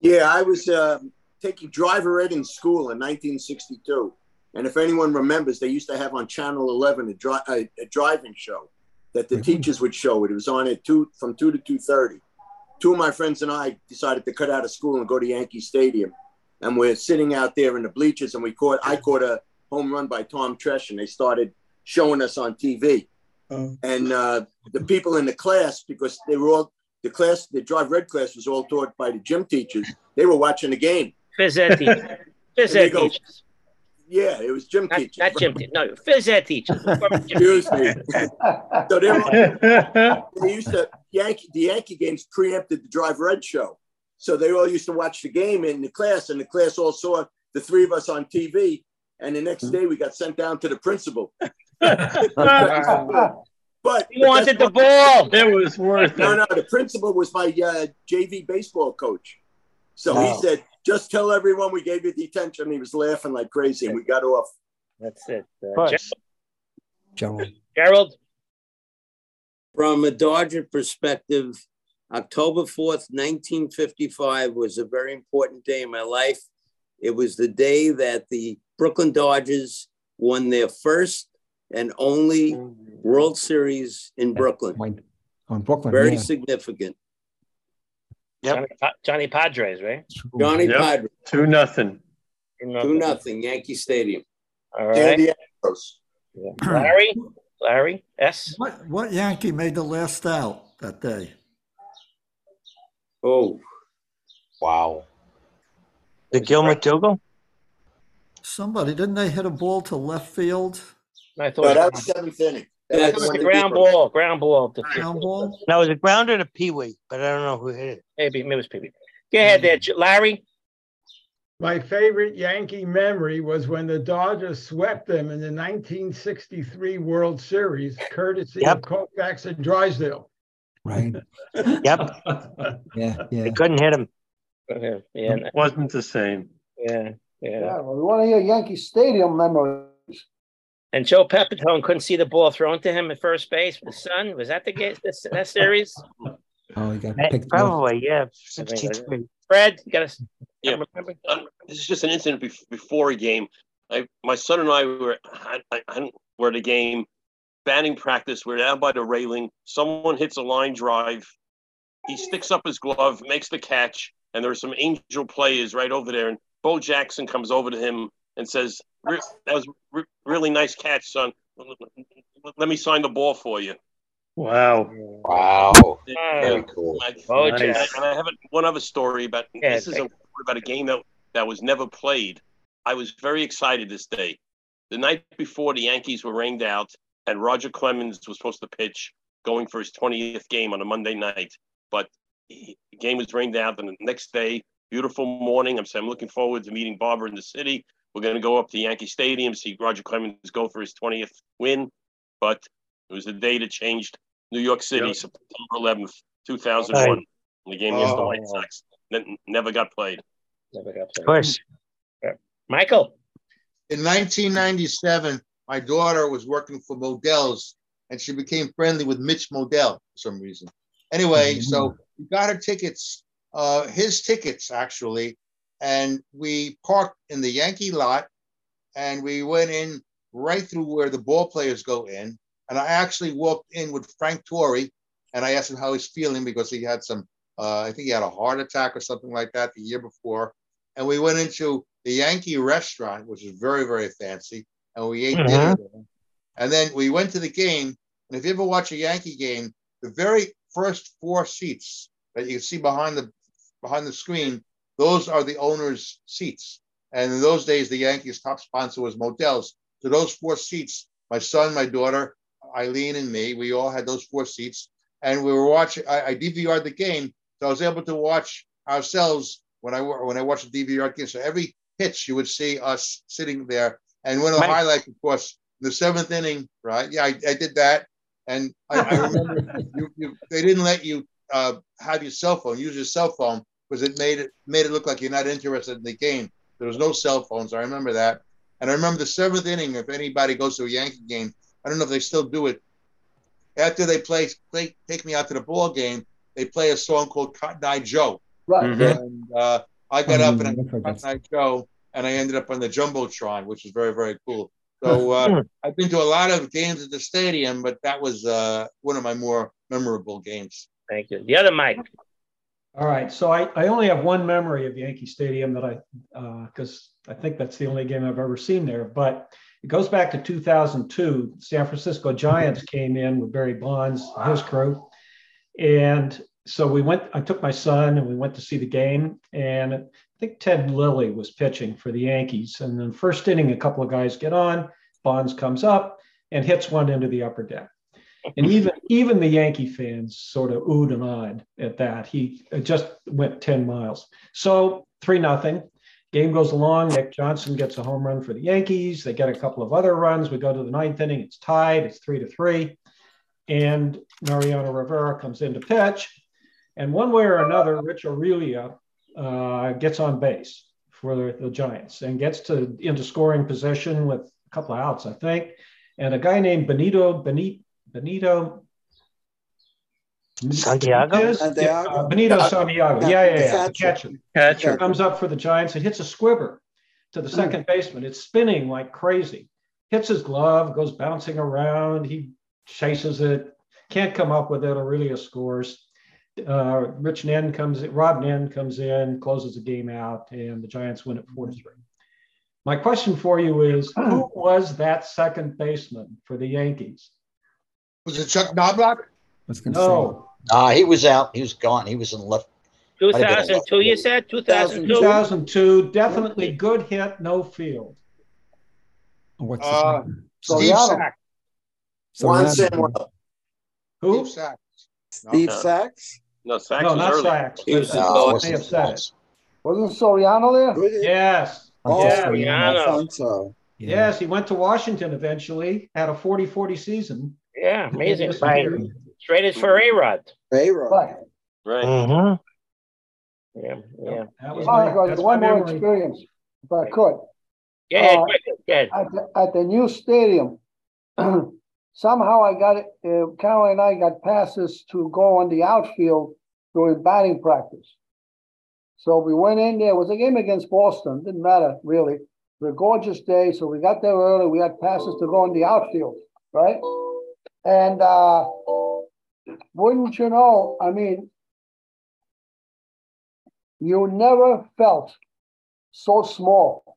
Speaker 13: Yeah, I was uh, taking driver ed in school in 1962. And if anyone remembers, they used to have on Channel 11 a, dri- a, a driving show that the teachers would show. It It was on at two from two to two thirty. Two of my friends and I decided to cut out of school and go to Yankee Stadium, and we're sitting out there in the bleachers, and we caught I caught a home run by Tom Tresh, and they started showing us on TV. And uh, the people in the class, because they were all the class, the drive red class was all taught by the gym teachers. They were watching the game.
Speaker 1: Phys ed (laughs) teacher. Phys ed teachers.
Speaker 13: Yeah, it was gym
Speaker 1: Not,
Speaker 13: teachers.
Speaker 1: not gym teachers. No, phys ed teachers. (laughs)
Speaker 13: Excuse me. so they, were, they used to Yankee the Yankee games preempted the Drive Red show. So they all used to watch the game in the class, and the class all saw the three of us on TV. And the next day we got sent down to the principal. (laughs) But
Speaker 1: He wanted the ball.
Speaker 2: It was worth
Speaker 13: no,
Speaker 2: it.
Speaker 13: no, the principal was my uh, JV baseball coach. So he said, "Just tell everyone we gave you detention." He was laughing like crazy, and we got off.
Speaker 1: That's it. Uh,
Speaker 7: Gerald.
Speaker 1: Gerald?
Speaker 8: From a Dodger perspective, October 4th, 1955 was a very important day in my life. It was the day that the Brooklyn Dodgers won their first and only World Series in Brooklyn.
Speaker 7: On Brooklyn.
Speaker 8: Very
Speaker 7: yeah.
Speaker 8: significant.
Speaker 1: Johnny, Johnny Podres, right?
Speaker 8: Johnny
Speaker 2: Yep.
Speaker 8: Podres,
Speaker 2: Two nothing.
Speaker 8: two nothing, Yankee Stadium.
Speaker 1: All right. Yeah. Larry? Larry? S?
Speaker 4: What, what Yankee made the last out that day?
Speaker 8: Oh,
Speaker 6: Wow.
Speaker 2: The Gil McDougald?
Speaker 4: Somebody, didn't they hit a ball to left field?
Speaker 1: I
Speaker 13: No,
Speaker 1: thought
Speaker 13: that was seventh inning.
Speaker 1: It
Speaker 13: That's
Speaker 1: was a ground
Speaker 13: beat them.
Speaker 1: ball, ground ball. to-
Speaker 4: Ground ball?
Speaker 16: Now, was it ground or the Pee Wee? But I don't know who hit it.
Speaker 1: Maybe, maybe it was PB. Go ahead there, J- Larry.
Speaker 5: My favorite Yankee memory was when the Dodgers swept them in the 1963 World Series, courtesy
Speaker 16: Yep.
Speaker 5: of Koufax and Drysdale.
Speaker 7: Right. (laughs)
Speaker 16: Yep. (laughs)
Speaker 7: Yeah. Yeah.
Speaker 16: They couldn't hit him.
Speaker 1: Yeah, It
Speaker 2: Wasn't the same.
Speaker 1: yeah, yeah.
Speaker 11: Yeah, well, we want to hear Yankee Stadium memories.
Speaker 1: And Joe Pepitone couldn't see the ball thrown to him at first base with the sun. Was that the game? That, that series?
Speaker 7: Oh, he got picked off.
Speaker 16: Probably, yeah.
Speaker 1: I think it was.
Speaker 16: 63.
Speaker 1: Fred, you got to
Speaker 9: Yeah.
Speaker 1: remember?
Speaker 9: Um, this is just an incident bef- before a game. I, my son and I were I, I, I were at a game, batting practice. We're down by the railing. Someone hits a line drive. He sticks up his glove, makes the catch, and there are some angel players right over there. And Bo Jackson comes over to him and says, "That was re- really nice catch, son. Let me sign the ball for you."
Speaker 2: Wow.
Speaker 6: Wow.
Speaker 9: Very
Speaker 6: cool.
Speaker 1: Oh,
Speaker 9: and,
Speaker 1: Jack.
Speaker 9: I, and I have one other story about
Speaker 1: Yeah,
Speaker 9: this is a,
Speaker 1: thank-
Speaker 9: about a game that, that was never played. I was very excited this day. The night before, the Yankees were rained out, and Roger Clemens was supposed to pitch, going for his 20th game on a Monday night. But he, the game was rained out, and the next day, beautiful morning. I'm saying I'm looking forward to meeting Barbara in the city. We're going to go up to Yankee Stadium, see Roger Clemens go for his 20th win. But it was the day that changed New York City,
Speaker 2: Yep.
Speaker 9: September 11th, 2001.
Speaker 1: Right.
Speaker 9: The game against the White
Speaker 1: Oh.
Speaker 9: Sox N- never got played.
Speaker 1: Never got played.
Speaker 16: Of course.
Speaker 1: Michael.
Speaker 3: In 1997, my daughter was working for Modell's and she became friendly with Mitch Modell for some reason. Anyway, so we got her tickets, uh, his tickets actually, and we parked in the Yankee lot and we went in right through where the ball players go in. And I actually walked in with Frank Torre and I asked him how he's feeling because he had some, uh, I think he had a heart attack or something like that the year before. And we went into the Yankee restaurant, which is very, very fancy, and we ate dinner there. And then we went to the game. And if you ever watch a Yankee game, the very first four seats that you see behind the behind the screen, those are the owners' seats. And in those days, the Yankees' top sponsor was Modell's. So those four seats, my son, my daughter, Eileen, and me, we all had those four seats. And we were watching. I, I DVR'd the game, so I was able to watch ourselves when I when I watched the DVR game. So every pitch, you would see us sitting there. And one of the highlights, of course, the seventh inning, right? Yeah, I, I did that. And I, I remember (laughs) you, you, they didn't let you uh, have your cell phone, use your cell phone, because it made it made it look like you're not interested in the game. There was no cell phones. I remember that. And I remember the seventh inning. If anybody goes to a Yankee game, I don't know if they still do it. After they play, play take me out to the ball game, they play a song called Cotton Eye Joe.
Speaker 11: Right.
Speaker 2: Mhm.
Speaker 3: And uh, I got up and I
Speaker 7: Mm,
Speaker 3: Cotton
Speaker 7: that's-
Speaker 3: Eye Joe, and I ended up on the jumbotron, which was very very cool. So uh, I've been to a lot of games at the stadium, but that was uh, one of my more memorable games.
Speaker 1: Thank you. The other Mike.
Speaker 12: All right, so I, I only have one memory of Yankee Stadium that I, uh, because I think that's the only game I've ever seen there. But it goes back to 2002. San Francisco Giants mm-hmm. came in with Barry Bonds, and his crew, and so we went. I took my son and we went to see the game. And I think Ted Lilly was pitching for the Yankees. And then first inning, a couple of guys get on. Bonds comes up and hits one into the upper deck and even even the Yankee fans sort of oohed and awed at that. He just went 10 miles. So three nothing. Game goes along. Nick Johnson gets a home run for the Yankees. They get a couple of other runs. We go to the ninth inning. It's tied. It's three to three. And Mariano Rivera comes in to pitch. And one way or another, Rich Aurilia uh, gets on base for the, the Giants and gets to into scoring position with a couple of outs, I think. And a guy named Benito Benito Benito
Speaker 16: Santiago?
Speaker 14: Santiago?
Speaker 12: Uh, Benito
Speaker 14: Yeah.
Speaker 12: Santiago.
Speaker 14: Yeah,
Speaker 12: Yeah, yeah,
Speaker 14: the
Speaker 12: yeah. The
Speaker 14: catcher.
Speaker 12: catcher.
Speaker 2: Catcher.
Speaker 12: Comes up for the Giants and hits a squibber to the second baseman. It's spinning like crazy. Hits his glove, goes bouncing around. He chases it, can't come up with it. Aurilia scores. Uh, Rich Nen comes in, Rob Nen comes in, closes the game out, and the Giants win it 4 3. My question for you is who was that second baseman for the Yankees?
Speaker 3: Was it Chuck Knobloch?
Speaker 7: I was
Speaker 12: No,
Speaker 6: Nah, he was out. He was gone. He was in left. Might have
Speaker 1: 2002, you
Speaker 6: left
Speaker 1: said? 2002?
Speaker 12: 2002, definitely good hit, no field.
Speaker 7: What's his
Speaker 3: Uh,
Speaker 7: name?
Speaker 3: Steve
Speaker 11: Soriano.
Speaker 3: Sack.
Speaker 13: Juan Samuel.
Speaker 5: Who?
Speaker 3: Steve Sack.
Speaker 14: Steve
Speaker 9: No.
Speaker 14: Sax?
Speaker 9: No, Sax
Speaker 12: No,
Speaker 9: was
Speaker 12: not
Speaker 9: early.
Speaker 12: Sax.
Speaker 8: He was
Speaker 12: but-
Speaker 8: the
Speaker 6: No,
Speaker 8: coach.
Speaker 6: it
Speaker 12: May
Speaker 6: wasn't
Speaker 12: have said.
Speaker 6: Sax.
Speaker 11: Wasn't Soriano there?
Speaker 14: Who
Speaker 12: Yes.
Speaker 14: Oh,
Speaker 12: Yeah.
Speaker 14: I thought so.
Speaker 12: Yes, he went to Washington eventually, had a 40 40 season.
Speaker 1: Yeah, amazing.
Speaker 12: Just
Speaker 1: straight
Speaker 12: disappeared.
Speaker 1: Traded for A Rod.
Speaker 14: Ray-Rod.
Speaker 11: Right.
Speaker 9: Right.
Speaker 16: Mhm.
Speaker 1: Yeah, yeah.
Speaker 12: That was
Speaker 11: Oh,
Speaker 12: my,
Speaker 11: I got
Speaker 12: that's
Speaker 11: one
Speaker 12: my
Speaker 11: more
Speaker 12: memory.
Speaker 11: experience, if I could.
Speaker 1: Yeah, ahead,
Speaker 11: Uh,
Speaker 1: quick.
Speaker 11: At the, at the new stadium, (clears throat) somehow I got it, uh, Caroline and I got passes to go on the outfield during batting practice. So we went in there, it was a game against Boston, didn't matter really. It was a gorgeous day, so we got there early, we had passes to go in the outfield, right? And, uh, wouldn't you know, I mean, you never felt so small.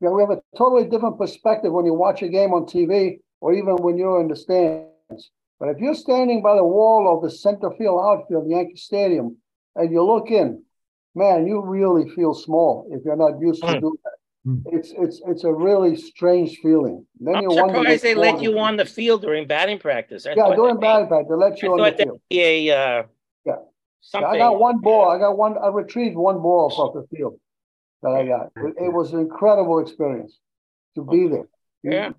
Speaker 11: You know, we have a totally different perspective when you watch a game on TV or even when you're in the stands. But if you're standing by the wall of the center field outfield, Yankee Stadium, and you look in, man, you really feel small if you're not used to
Speaker 1: Mm.
Speaker 11: do that. It's it's it's a really strange feeling. Then
Speaker 1: I'm
Speaker 11: you wonder
Speaker 1: surprised
Speaker 11: what's
Speaker 1: they let you on the field during batting practice. I
Speaker 11: Yeah, during batting practice, they let
Speaker 1: I
Speaker 11: you on
Speaker 1: thought
Speaker 11: the
Speaker 1: that
Speaker 11: field.
Speaker 1: would be a, uh,
Speaker 11: Yeah.
Speaker 1: something.
Speaker 11: I got one ball. I got one. I retrieved one ball off the field that I got. It, it was an incredible experience to be there. You
Speaker 1: Yeah.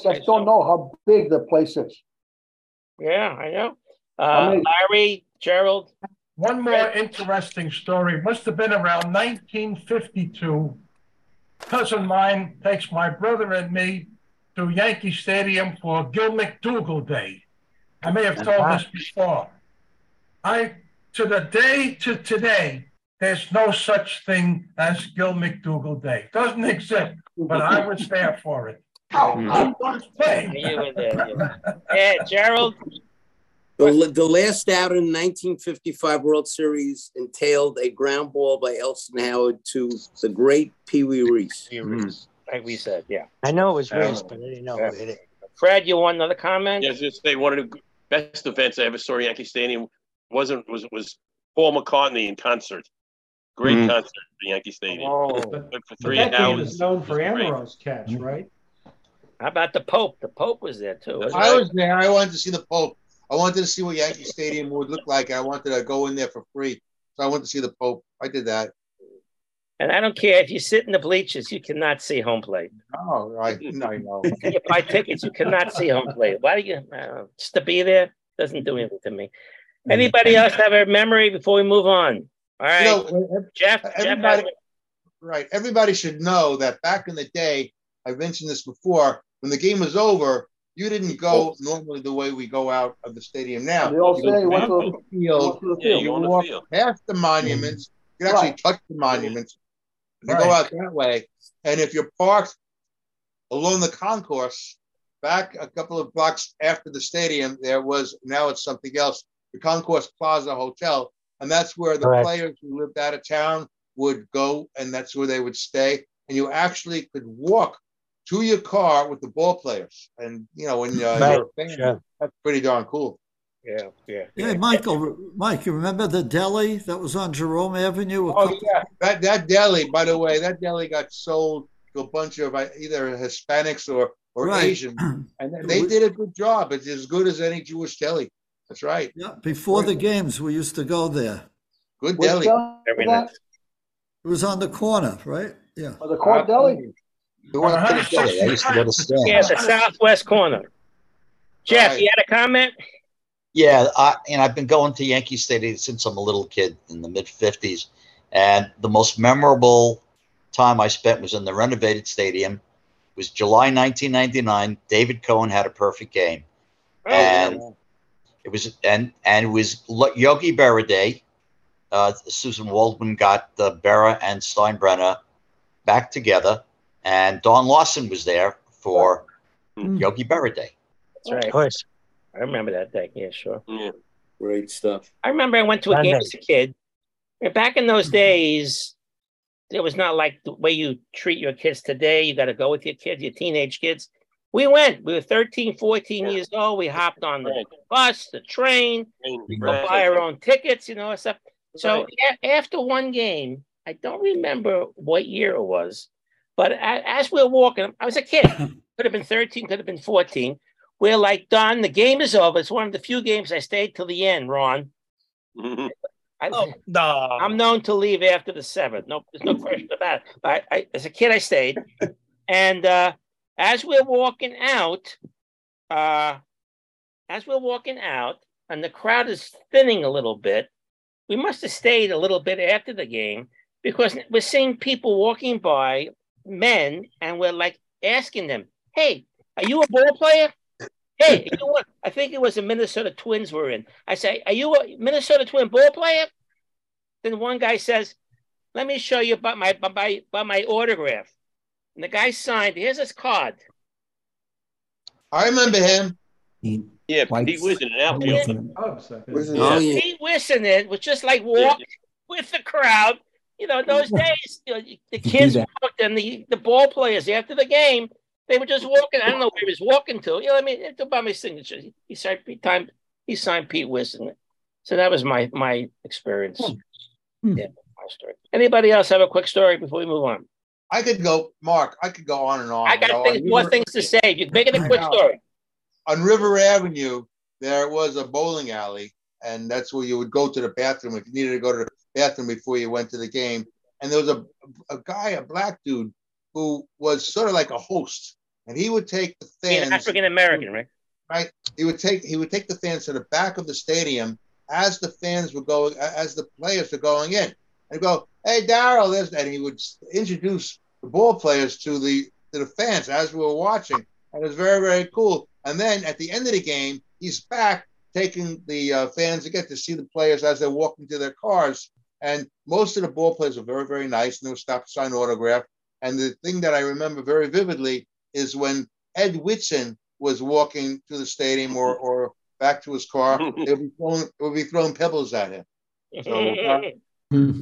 Speaker 11: just don't know how big the place is.
Speaker 1: Yeah, I know. Uh,
Speaker 11: Amazing.
Speaker 1: Larry, Gerald,
Speaker 17: One more interesting story, must have been around nineteen fifty-two. Cousin mine takes my brother and me to Yankee Stadium for Gil McDougald Day. I may have told this before. I, to the day to today, there's no such thing as Gil McDougald Day. Doesn't exist, but I was there for it. (laughs) I was playing.
Speaker 1: you were there. Yeah, yeah Gerald.
Speaker 8: The, the last out in 1955 World Series entailed a ground ball by Elston Howard to the great Pee Wee Reese.
Speaker 1: Like we said, yeah.
Speaker 16: I know it was
Speaker 1: Um,
Speaker 16: Reese, but I didn't know
Speaker 1: yeah.
Speaker 16: who hit it.
Speaker 1: Fred, you want another comment?
Speaker 9: Yeah, I was just say one of the best events I ever saw at Yankee Stadium wasn't was was Paul McCartney in concert. Great
Speaker 10: Mm.
Speaker 9: concert at Yankee Stadium.
Speaker 1: Oh,
Speaker 9: Went for
Speaker 12: But
Speaker 9: three
Speaker 12: that game
Speaker 9: hours.
Speaker 12: is known for
Speaker 9: Great.
Speaker 12: Amoros' catch,
Speaker 1: Mm-hmm.
Speaker 12: right?
Speaker 1: how about the Pope? The Pope was there too.
Speaker 3: I
Speaker 1: he?
Speaker 3: was there. I wanted to see the Pope. I wanted to see what Yankee Stadium would look like. I wanted to go in there for free. So I went to see the Pope. I did that.
Speaker 1: And I don't care if you sit in the bleachers, you cannot see home plate.
Speaker 3: Oh, I, no, I know. (laughs)
Speaker 1: If you buy tickets, you cannot see home plate. Why do you uh, just to be there doesn't do anything to me. Anybody else have a memory before we move on? All right,
Speaker 3: You know,
Speaker 1: Jeff. Jeff
Speaker 3: everybody,
Speaker 1: has-
Speaker 3: right. Everybody should know that back in the day, I mentioned this before, when the game was over, you didn't go normally the way we go out of the stadium now.
Speaker 11: They all
Speaker 3: You
Speaker 11: say went to-
Speaker 3: the field,
Speaker 11: went to
Speaker 3: you.
Speaker 9: You
Speaker 3: walk
Speaker 9: field.
Speaker 3: past the monuments, you can actually
Speaker 11: Right.
Speaker 3: touch the monuments, and you go out that way. And if you're parked along the concourse, back a couple of blocks after the stadium, there was now it's something else, the Concourse Plaza Hotel, and that's where the
Speaker 16: Correct.
Speaker 3: players who lived out of town would go, and that's where they would stay. And you actually could walk to your car with the ball players, and you know when uh,
Speaker 16: Right,
Speaker 3: you're a fan,
Speaker 16: sure.
Speaker 3: that's pretty darn cool.
Speaker 1: Yeah, yeah.
Speaker 4: Yeah, Michael, Mike, you remember the deli that was on Jerome Avenue?
Speaker 3: Oh
Speaker 4: couple-
Speaker 3: yeah, that that deli. By the way, that deli got sold to a bunch of uh, either Hispanics or or
Speaker 4: Right.
Speaker 3: Asian, (clears throat) and they did a good job. It's as good as any Jewish deli. That's right.
Speaker 4: Yeah, before the games, we used to go there.
Speaker 3: Good
Speaker 11: Which
Speaker 3: deli.
Speaker 11: deli
Speaker 1: Every night.
Speaker 4: It was on the corner, right? Yeah.
Speaker 11: Oh, the Court Deli?
Speaker 6: You went to the deli. I used to go to Stan's.
Speaker 1: Yeah, the southwest corner. Jeff,
Speaker 3: Right.
Speaker 1: you had a comment?
Speaker 6: Yeah, I, and I've been going to Yankee Stadium since I'm a little kid in the mid 50s. And the most memorable time I spent was in the renovated stadium. It was July 1999. David Cone had a perfect game.
Speaker 1: Oh,
Speaker 6: and it was and and it was Yogi Berra Day. Uh, Suzyn Waldman got the Berra and Steinbrenner back together, and Don Larsen was there for mm-hmm. Yogi Berra Day.
Speaker 1: That's right.
Speaker 16: Of course.
Speaker 1: I remember that day. Yeah, sure.
Speaker 9: Yeah.
Speaker 8: Great stuff.
Speaker 1: I remember I went to a game as a kid. Back in those mm-hmm. days, it was not like the way you treat your kids today. You got to go with your kids, your teenage kids. We went. We were 13, 14 years old. We hopped on the
Speaker 9: Right.
Speaker 1: bus, the train, we go buy our own tickets, you know, and stuff. So
Speaker 9: Right.
Speaker 1: a- after one game, I don't remember what year it was, But as we're walking, I was a kid. (laughs) Could have been 13, could have been 14. We're like, Don, the game is over. It's one of the few games I stayed till the end, Ron. I,
Speaker 15: no.
Speaker 1: I'm known to leave after the seventh. No, there's no question about it. But I, I, as a kid, I stayed. And uh, as we're walking out, uh, as we're walking out, and the crowd is thinning a little bit, we must have stayed a little bit after the game because we're seeing people walking by, men, and we're like asking them, "Hey, are you a ball player?" Hey, you know what? I think it was the Minnesota Twins were in. I say, "Are you a Minnesota Twin ball player?" Then one guy says, "Let me show you about my by my, by my autograph." And the guy signed. Here's his card.
Speaker 3: I remember him.
Speaker 9: Yeah, Pete was in an outfield.
Speaker 1: Oh, Pete Wissonen was just like walk with the crowd. You know, those days, you know, the kids walked and the, the ball players after the game, they were just walking. I don't know where he was walking to. You know, I mean, it's about my signature. He signed Pete time. He signed Pete Wissonen. So that was my my experience. Yeah, my story. Anybody else have a quick story before we move on?
Speaker 3: I could go, Mark. I could go on and on.
Speaker 1: I got
Speaker 3: You know,
Speaker 1: things, more
Speaker 3: River-
Speaker 1: things to say. You make it a quick story.
Speaker 3: on River Avenue, there was a bowling alley, and that's where you would go to the bathroom if you needed to go to the bathroom before you went to the game. And there was a a guy, a black dude, who was sort of like a host, and he would take the fans.
Speaker 1: African American, right?
Speaker 3: right? He would take he would take the fans to the back of the stadium as the fans were going, as the players were going in, and go, "Hey, Daryl," there's and he would introduce the ball players to the to the fans as we were watching, and it was very very cool. And then at the end of the game, he's back taking the uh, fans to get to see the players as they're walking to their cars. And most of the ball players were very very nice, and they would stop to sign autograph. And the thing that I remember very vividly is when Ed Whitson was walking to the stadium or, (laughs) or back to his car, (laughs) they would be throwing, would be throwing pebbles at him. So, (laughs) uh,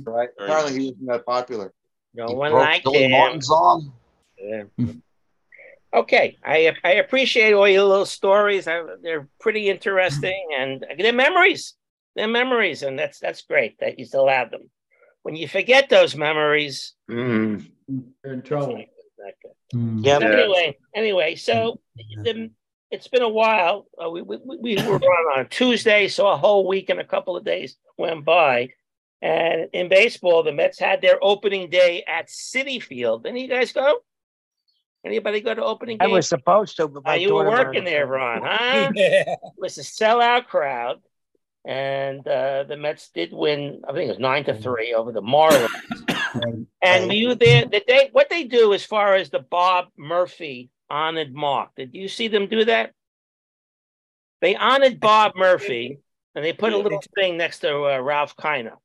Speaker 3: right? Apparently, he wasn't that popular.
Speaker 1: No
Speaker 3: He
Speaker 1: one
Speaker 3: broke
Speaker 1: like
Speaker 3: Billy
Speaker 1: him.
Speaker 3: Martin's
Speaker 6: arm.
Speaker 1: Yeah. Okay, I I appreciate all your little stories. I, they're pretty interesting, and they're memories. They're memories, and that's that's great that you still have them. When you forget those memories,
Speaker 12: You're in trouble.
Speaker 1: yeah. Anyway, anyway, so the, it's been a while. Uh, we, we we were on on Tuesday, so a whole week and a couple of days went by. And in baseball, the Mets had their opening day at Citi Field. Didn't you guys go? Anybody go to opening
Speaker 16: I
Speaker 1: game?
Speaker 16: was supposed to, but
Speaker 1: Uh, you were working there, Ron, huh? (laughs) It was a sellout crowd, and uh, the Mets did win. I think it was nine to three over the Marlins. and were you there? Did they? What they do as far as the Bob Murphy honored mark? Did you see them do that? They honored Bob Murphy, and they put a little thing next to uh, Ralph Kiner.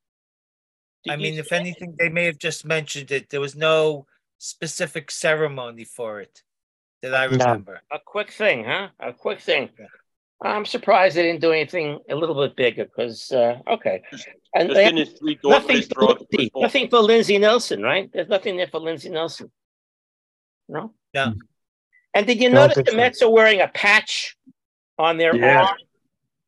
Speaker 15: I mean, if anything, they may have just mentioned it. There was no specific ceremony for it that I remember.
Speaker 1: A quick thing, huh? A quick thing. I'm surprised they didn't do anything a little bit bigger because, uh, okay. And
Speaker 9: Just
Speaker 1: they-
Speaker 9: in his three
Speaker 1: nothing, for
Speaker 9: throw Lindsey,
Speaker 1: nothing for Lindsey Nelson, right? There's nothing there for Lindsey Nelson. No?
Speaker 15: No.
Speaker 1: And did you
Speaker 16: Don't
Speaker 1: notice the
Speaker 16: so.
Speaker 1: Mets are wearing a patch on their
Speaker 17: Yeah.
Speaker 1: arm?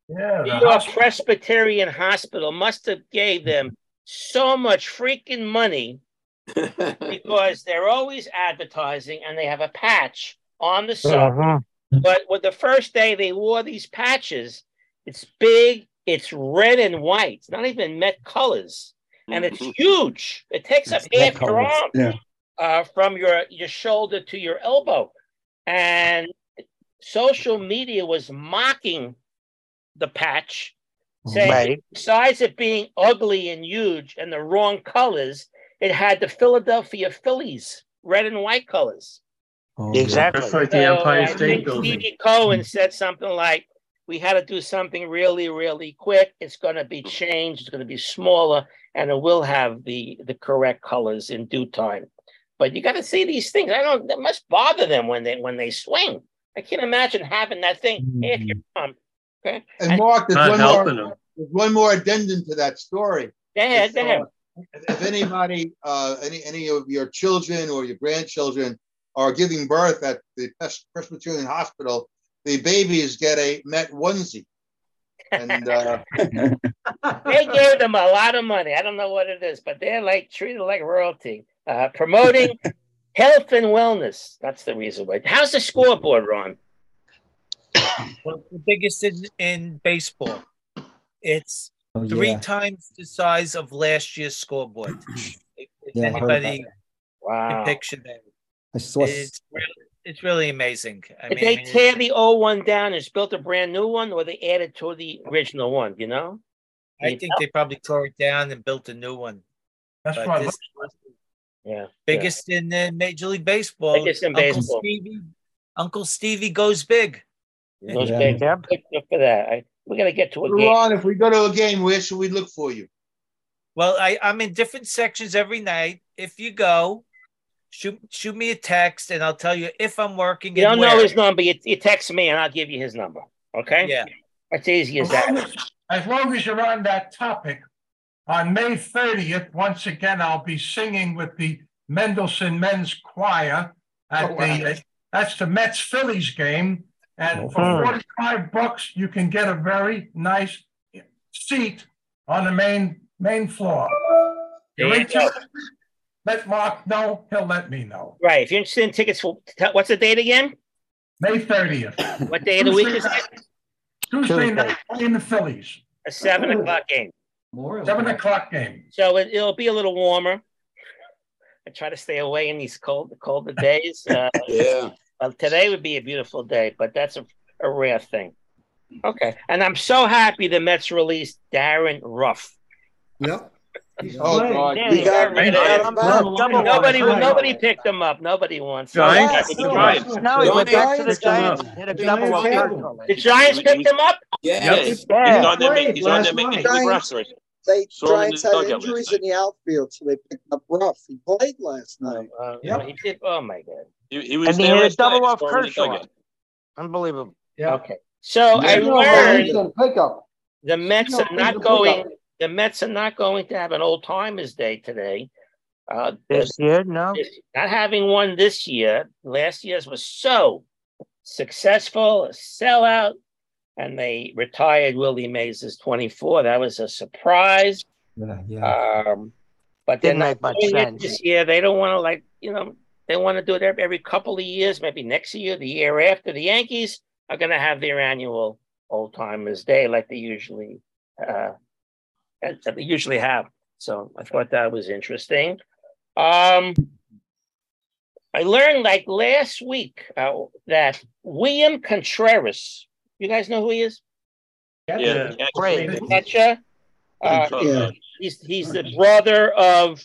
Speaker 17: Yeah,
Speaker 1: New
Speaker 17: the
Speaker 1: York Presbyterian Hospital must have gave them so much freaking money (laughs) because they're always advertising and they have a patch on the side.
Speaker 16: Uh-huh. Mm-hmm.
Speaker 1: But with the first day they wore these patches, it's big, it's red and white. It's not even Met colors, and it's mm-hmm. huge. It takes up
Speaker 7: Met
Speaker 1: half your arm
Speaker 7: yeah.
Speaker 1: uh, from your your shoulder to your elbow, and social media was mocking the patch, mm-hmm. saying
Speaker 16: Right.
Speaker 1: besides it being ugly and huge and the wrong colors, it had the Philadelphia Phillies red and white colors.
Speaker 16: Exactly.
Speaker 2: Just like the
Speaker 1: So
Speaker 2: Empire
Speaker 1: I
Speaker 2: State
Speaker 1: think
Speaker 2: Building.
Speaker 1: Stevie Cohen said something like, "We had to do something really, really quick. It's going to be changed. It's going to be smaller, and it will have the the correct colors in due time." But you got to see these things. I don't. That must bother them when they when they swing. I can't imagine having that thing half your arm. Okay.
Speaker 3: And Mark, there's one more.
Speaker 2: them.
Speaker 3: There's one more addendum to that story.
Speaker 1: Go ahead.
Speaker 3: If, uh, if anybody, uh, any any of your children or your grandchildren are giving birth at the Presbyterian Hospital, the babies get a Met onesie. And uh, (laughs)
Speaker 1: they gave them a lot of money. I don't know what it is, but they're like treated like royalty. Uh, promoting (laughs) Health and wellness. That's the reason why. How's the scoreboard, Ron?
Speaker 15: Well, the biggest in, in baseball. It's
Speaker 7: Oh,
Speaker 15: three
Speaker 7: yeah.
Speaker 15: times the size of last year's scoreboard. If, if
Speaker 7: Yeah, I heard
Speaker 15: anybody
Speaker 1: Wow.
Speaker 15: can picture that,
Speaker 7: I saw.
Speaker 15: it's really, it's really amazing. I
Speaker 1: Did
Speaker 15: mean,
Speaker 1: they
Speaker 15: I mean,
Speaker 1: tear the old one down and just built a brand new one, or they added to the original one? You know?
Speaker 15: I think they probably tore it down and built a new one.
Speaker 17: That's
Speaker 15: But
Speaker 17: right.
Speaker 15: this
Speaker 1: Yeah.
Speaker 15: biggest in uh, Major League Baseball.
Speaker 1: Biggest in
Speaker 15: Uncle
Speaker 1: baseball.
Speaker 15: Stevie, Uncle Stevie goes big.
Speaker 1: yeah. Those
Speaker 7: Yeah.
Speaker 1: big. Good good for that. I, we got to get to a game.
Speaker 3: Ron, if we go to a game, where should we look for you?
Speaker 15: Well, I, I'm in different sections every night. If you go, shoot shoot me a text and I'll tell you if I'm working.
Speaker 1: You
Speaker 15: and
Speaker 1: don't know
Speaker 15: where.
Speaker 1: his number. You, you text me, and I'll give you his number. Okay?
Speaker 15: Yeah.
Speaker 1: That's easy as
Speaker 17: As
Speaker 1: that.
Speaker 17: as, as long as you're on that topic, on May 30th, once again, I'll be singing with the Mendelssohn Men's Choir at
Speaker 3: Oh, wow.
Speaker 17: the, uh, that's the Mets Phillies game. And for
Speaker 1: Mhm.
Speaker 17: 45 bucks, you can get a very nice seat on the main, main floor. You're
Speaker 1: There you go.
Speaker 17: interested? Let Mark know, he'll let me know.
Speaker 1: Right. If you're interested in tickets for what's the date again?
Speaker 17: May 30th.
Speaker 1: What day of the week is it?
Speaker 17: Tuesday night, in the Phillies,
Speaker 1: A seven o'clock game.
Speaker 17: seven o'clock game.
Speaker 1: So it, it'll be a little warmer. I try to stay away in these cold, colder days. Uh, (laughs)
Speaker 8: Yeah.
Speaker 1: well, today would be a beautiful day, but that's a, a rare thing. Okay, and I'm so happy the Mets released Darin Ruf.
Speaker 4: Yep.
Speaker 3: Oh,
Speaker 8: God.
Speaker 1: Yeah,
Speaker 14: We got,
Speaker 1: yeah,
Speaker 14: we got him back.
Speaker 16: Double
Speaker 1: Nobody,
Speaker 16: Right.
Speaker 1: nobody picked him up. Nobody wants. him.
Speaker 2: Giants?
Speaker 11: Yeah,
Speaker 2: Giants.
Speaker 16: No, he went back to the
Speaker 14: Giants
Speaker 16: Giants. Hit a
Speaker 11: The
Speaker 16: double
Speaker 11: Giants
Speaker 16: on
Speaker 11: have
Speaker 16: Kershaw.
Speaker 1: The Giants picked him up.
Speaker 8: Yeah.
Speaker 9: Yes. He's
Speaker 16: Yeah.
Speaker 9: on their, he's on their
Speaker 5: last
Speaker 9: major
Speaker 5: night.
Speaker 9: league
Speaker 14: Giants-
Speaker 9: roster.
Speaker 14: They
Speaker 9: Saw him in
Speaker 14: Giants had injuries in the outfield, so they picked up Ruf. He played last night.
Speaker 1: Uh,
Speaker 5: Yep.
Speaker 1: he did- Oh my god.
Speaker 9: He, he was
Speaker 16: And he
Speaker 9: there
Speaker 16: hit a double
Speaker 9: night,
Speaker 16: off
Speaker 9: saw him
Speaker 16: Kershaw. Unbelievable.
Speaker 5: Yeah.
Speaker 1: Okay. So I
Speaker 11: You know,
Speaker 1: learned
Speaker 11: Wilson
Speaker 1: the Mets are not
Speaker 11: it's a
Speaker 1: going.
Speaker 11: Pickup.
Speaker 1: The Mets are not going to have an old timers day today. Uh,
Speaker 16: This year, no.
Speaker 1: this- not having one this year. Last year's was so successful, a sellout, and they retired Willie Mays as 24. That was a surprise.
Speaker 7: Yeah, yeah.
Speaker 1: Um, but they're
Speaker 16: Didn't
Speaker 1: not
Speaker 16: make much
Speaker 1: doing it
Speaker 16: sense.
Speaker 1: this year. They don't want to like you know they want to do it every, every couple of years, maybe next year, the year after. The Yankees are going to have their annual old timers day like they usually uh, that that they usually have. So I thought that was interesting. Um, I learned like last week uh, that William Contreras. You guys know who he is?
Speaker 9: Yeah.
Speaker 16: Great.
Speaker 1: The catcher. Uh,
Speaker 14: Yeah.
Speaker 1: He's he's the brother of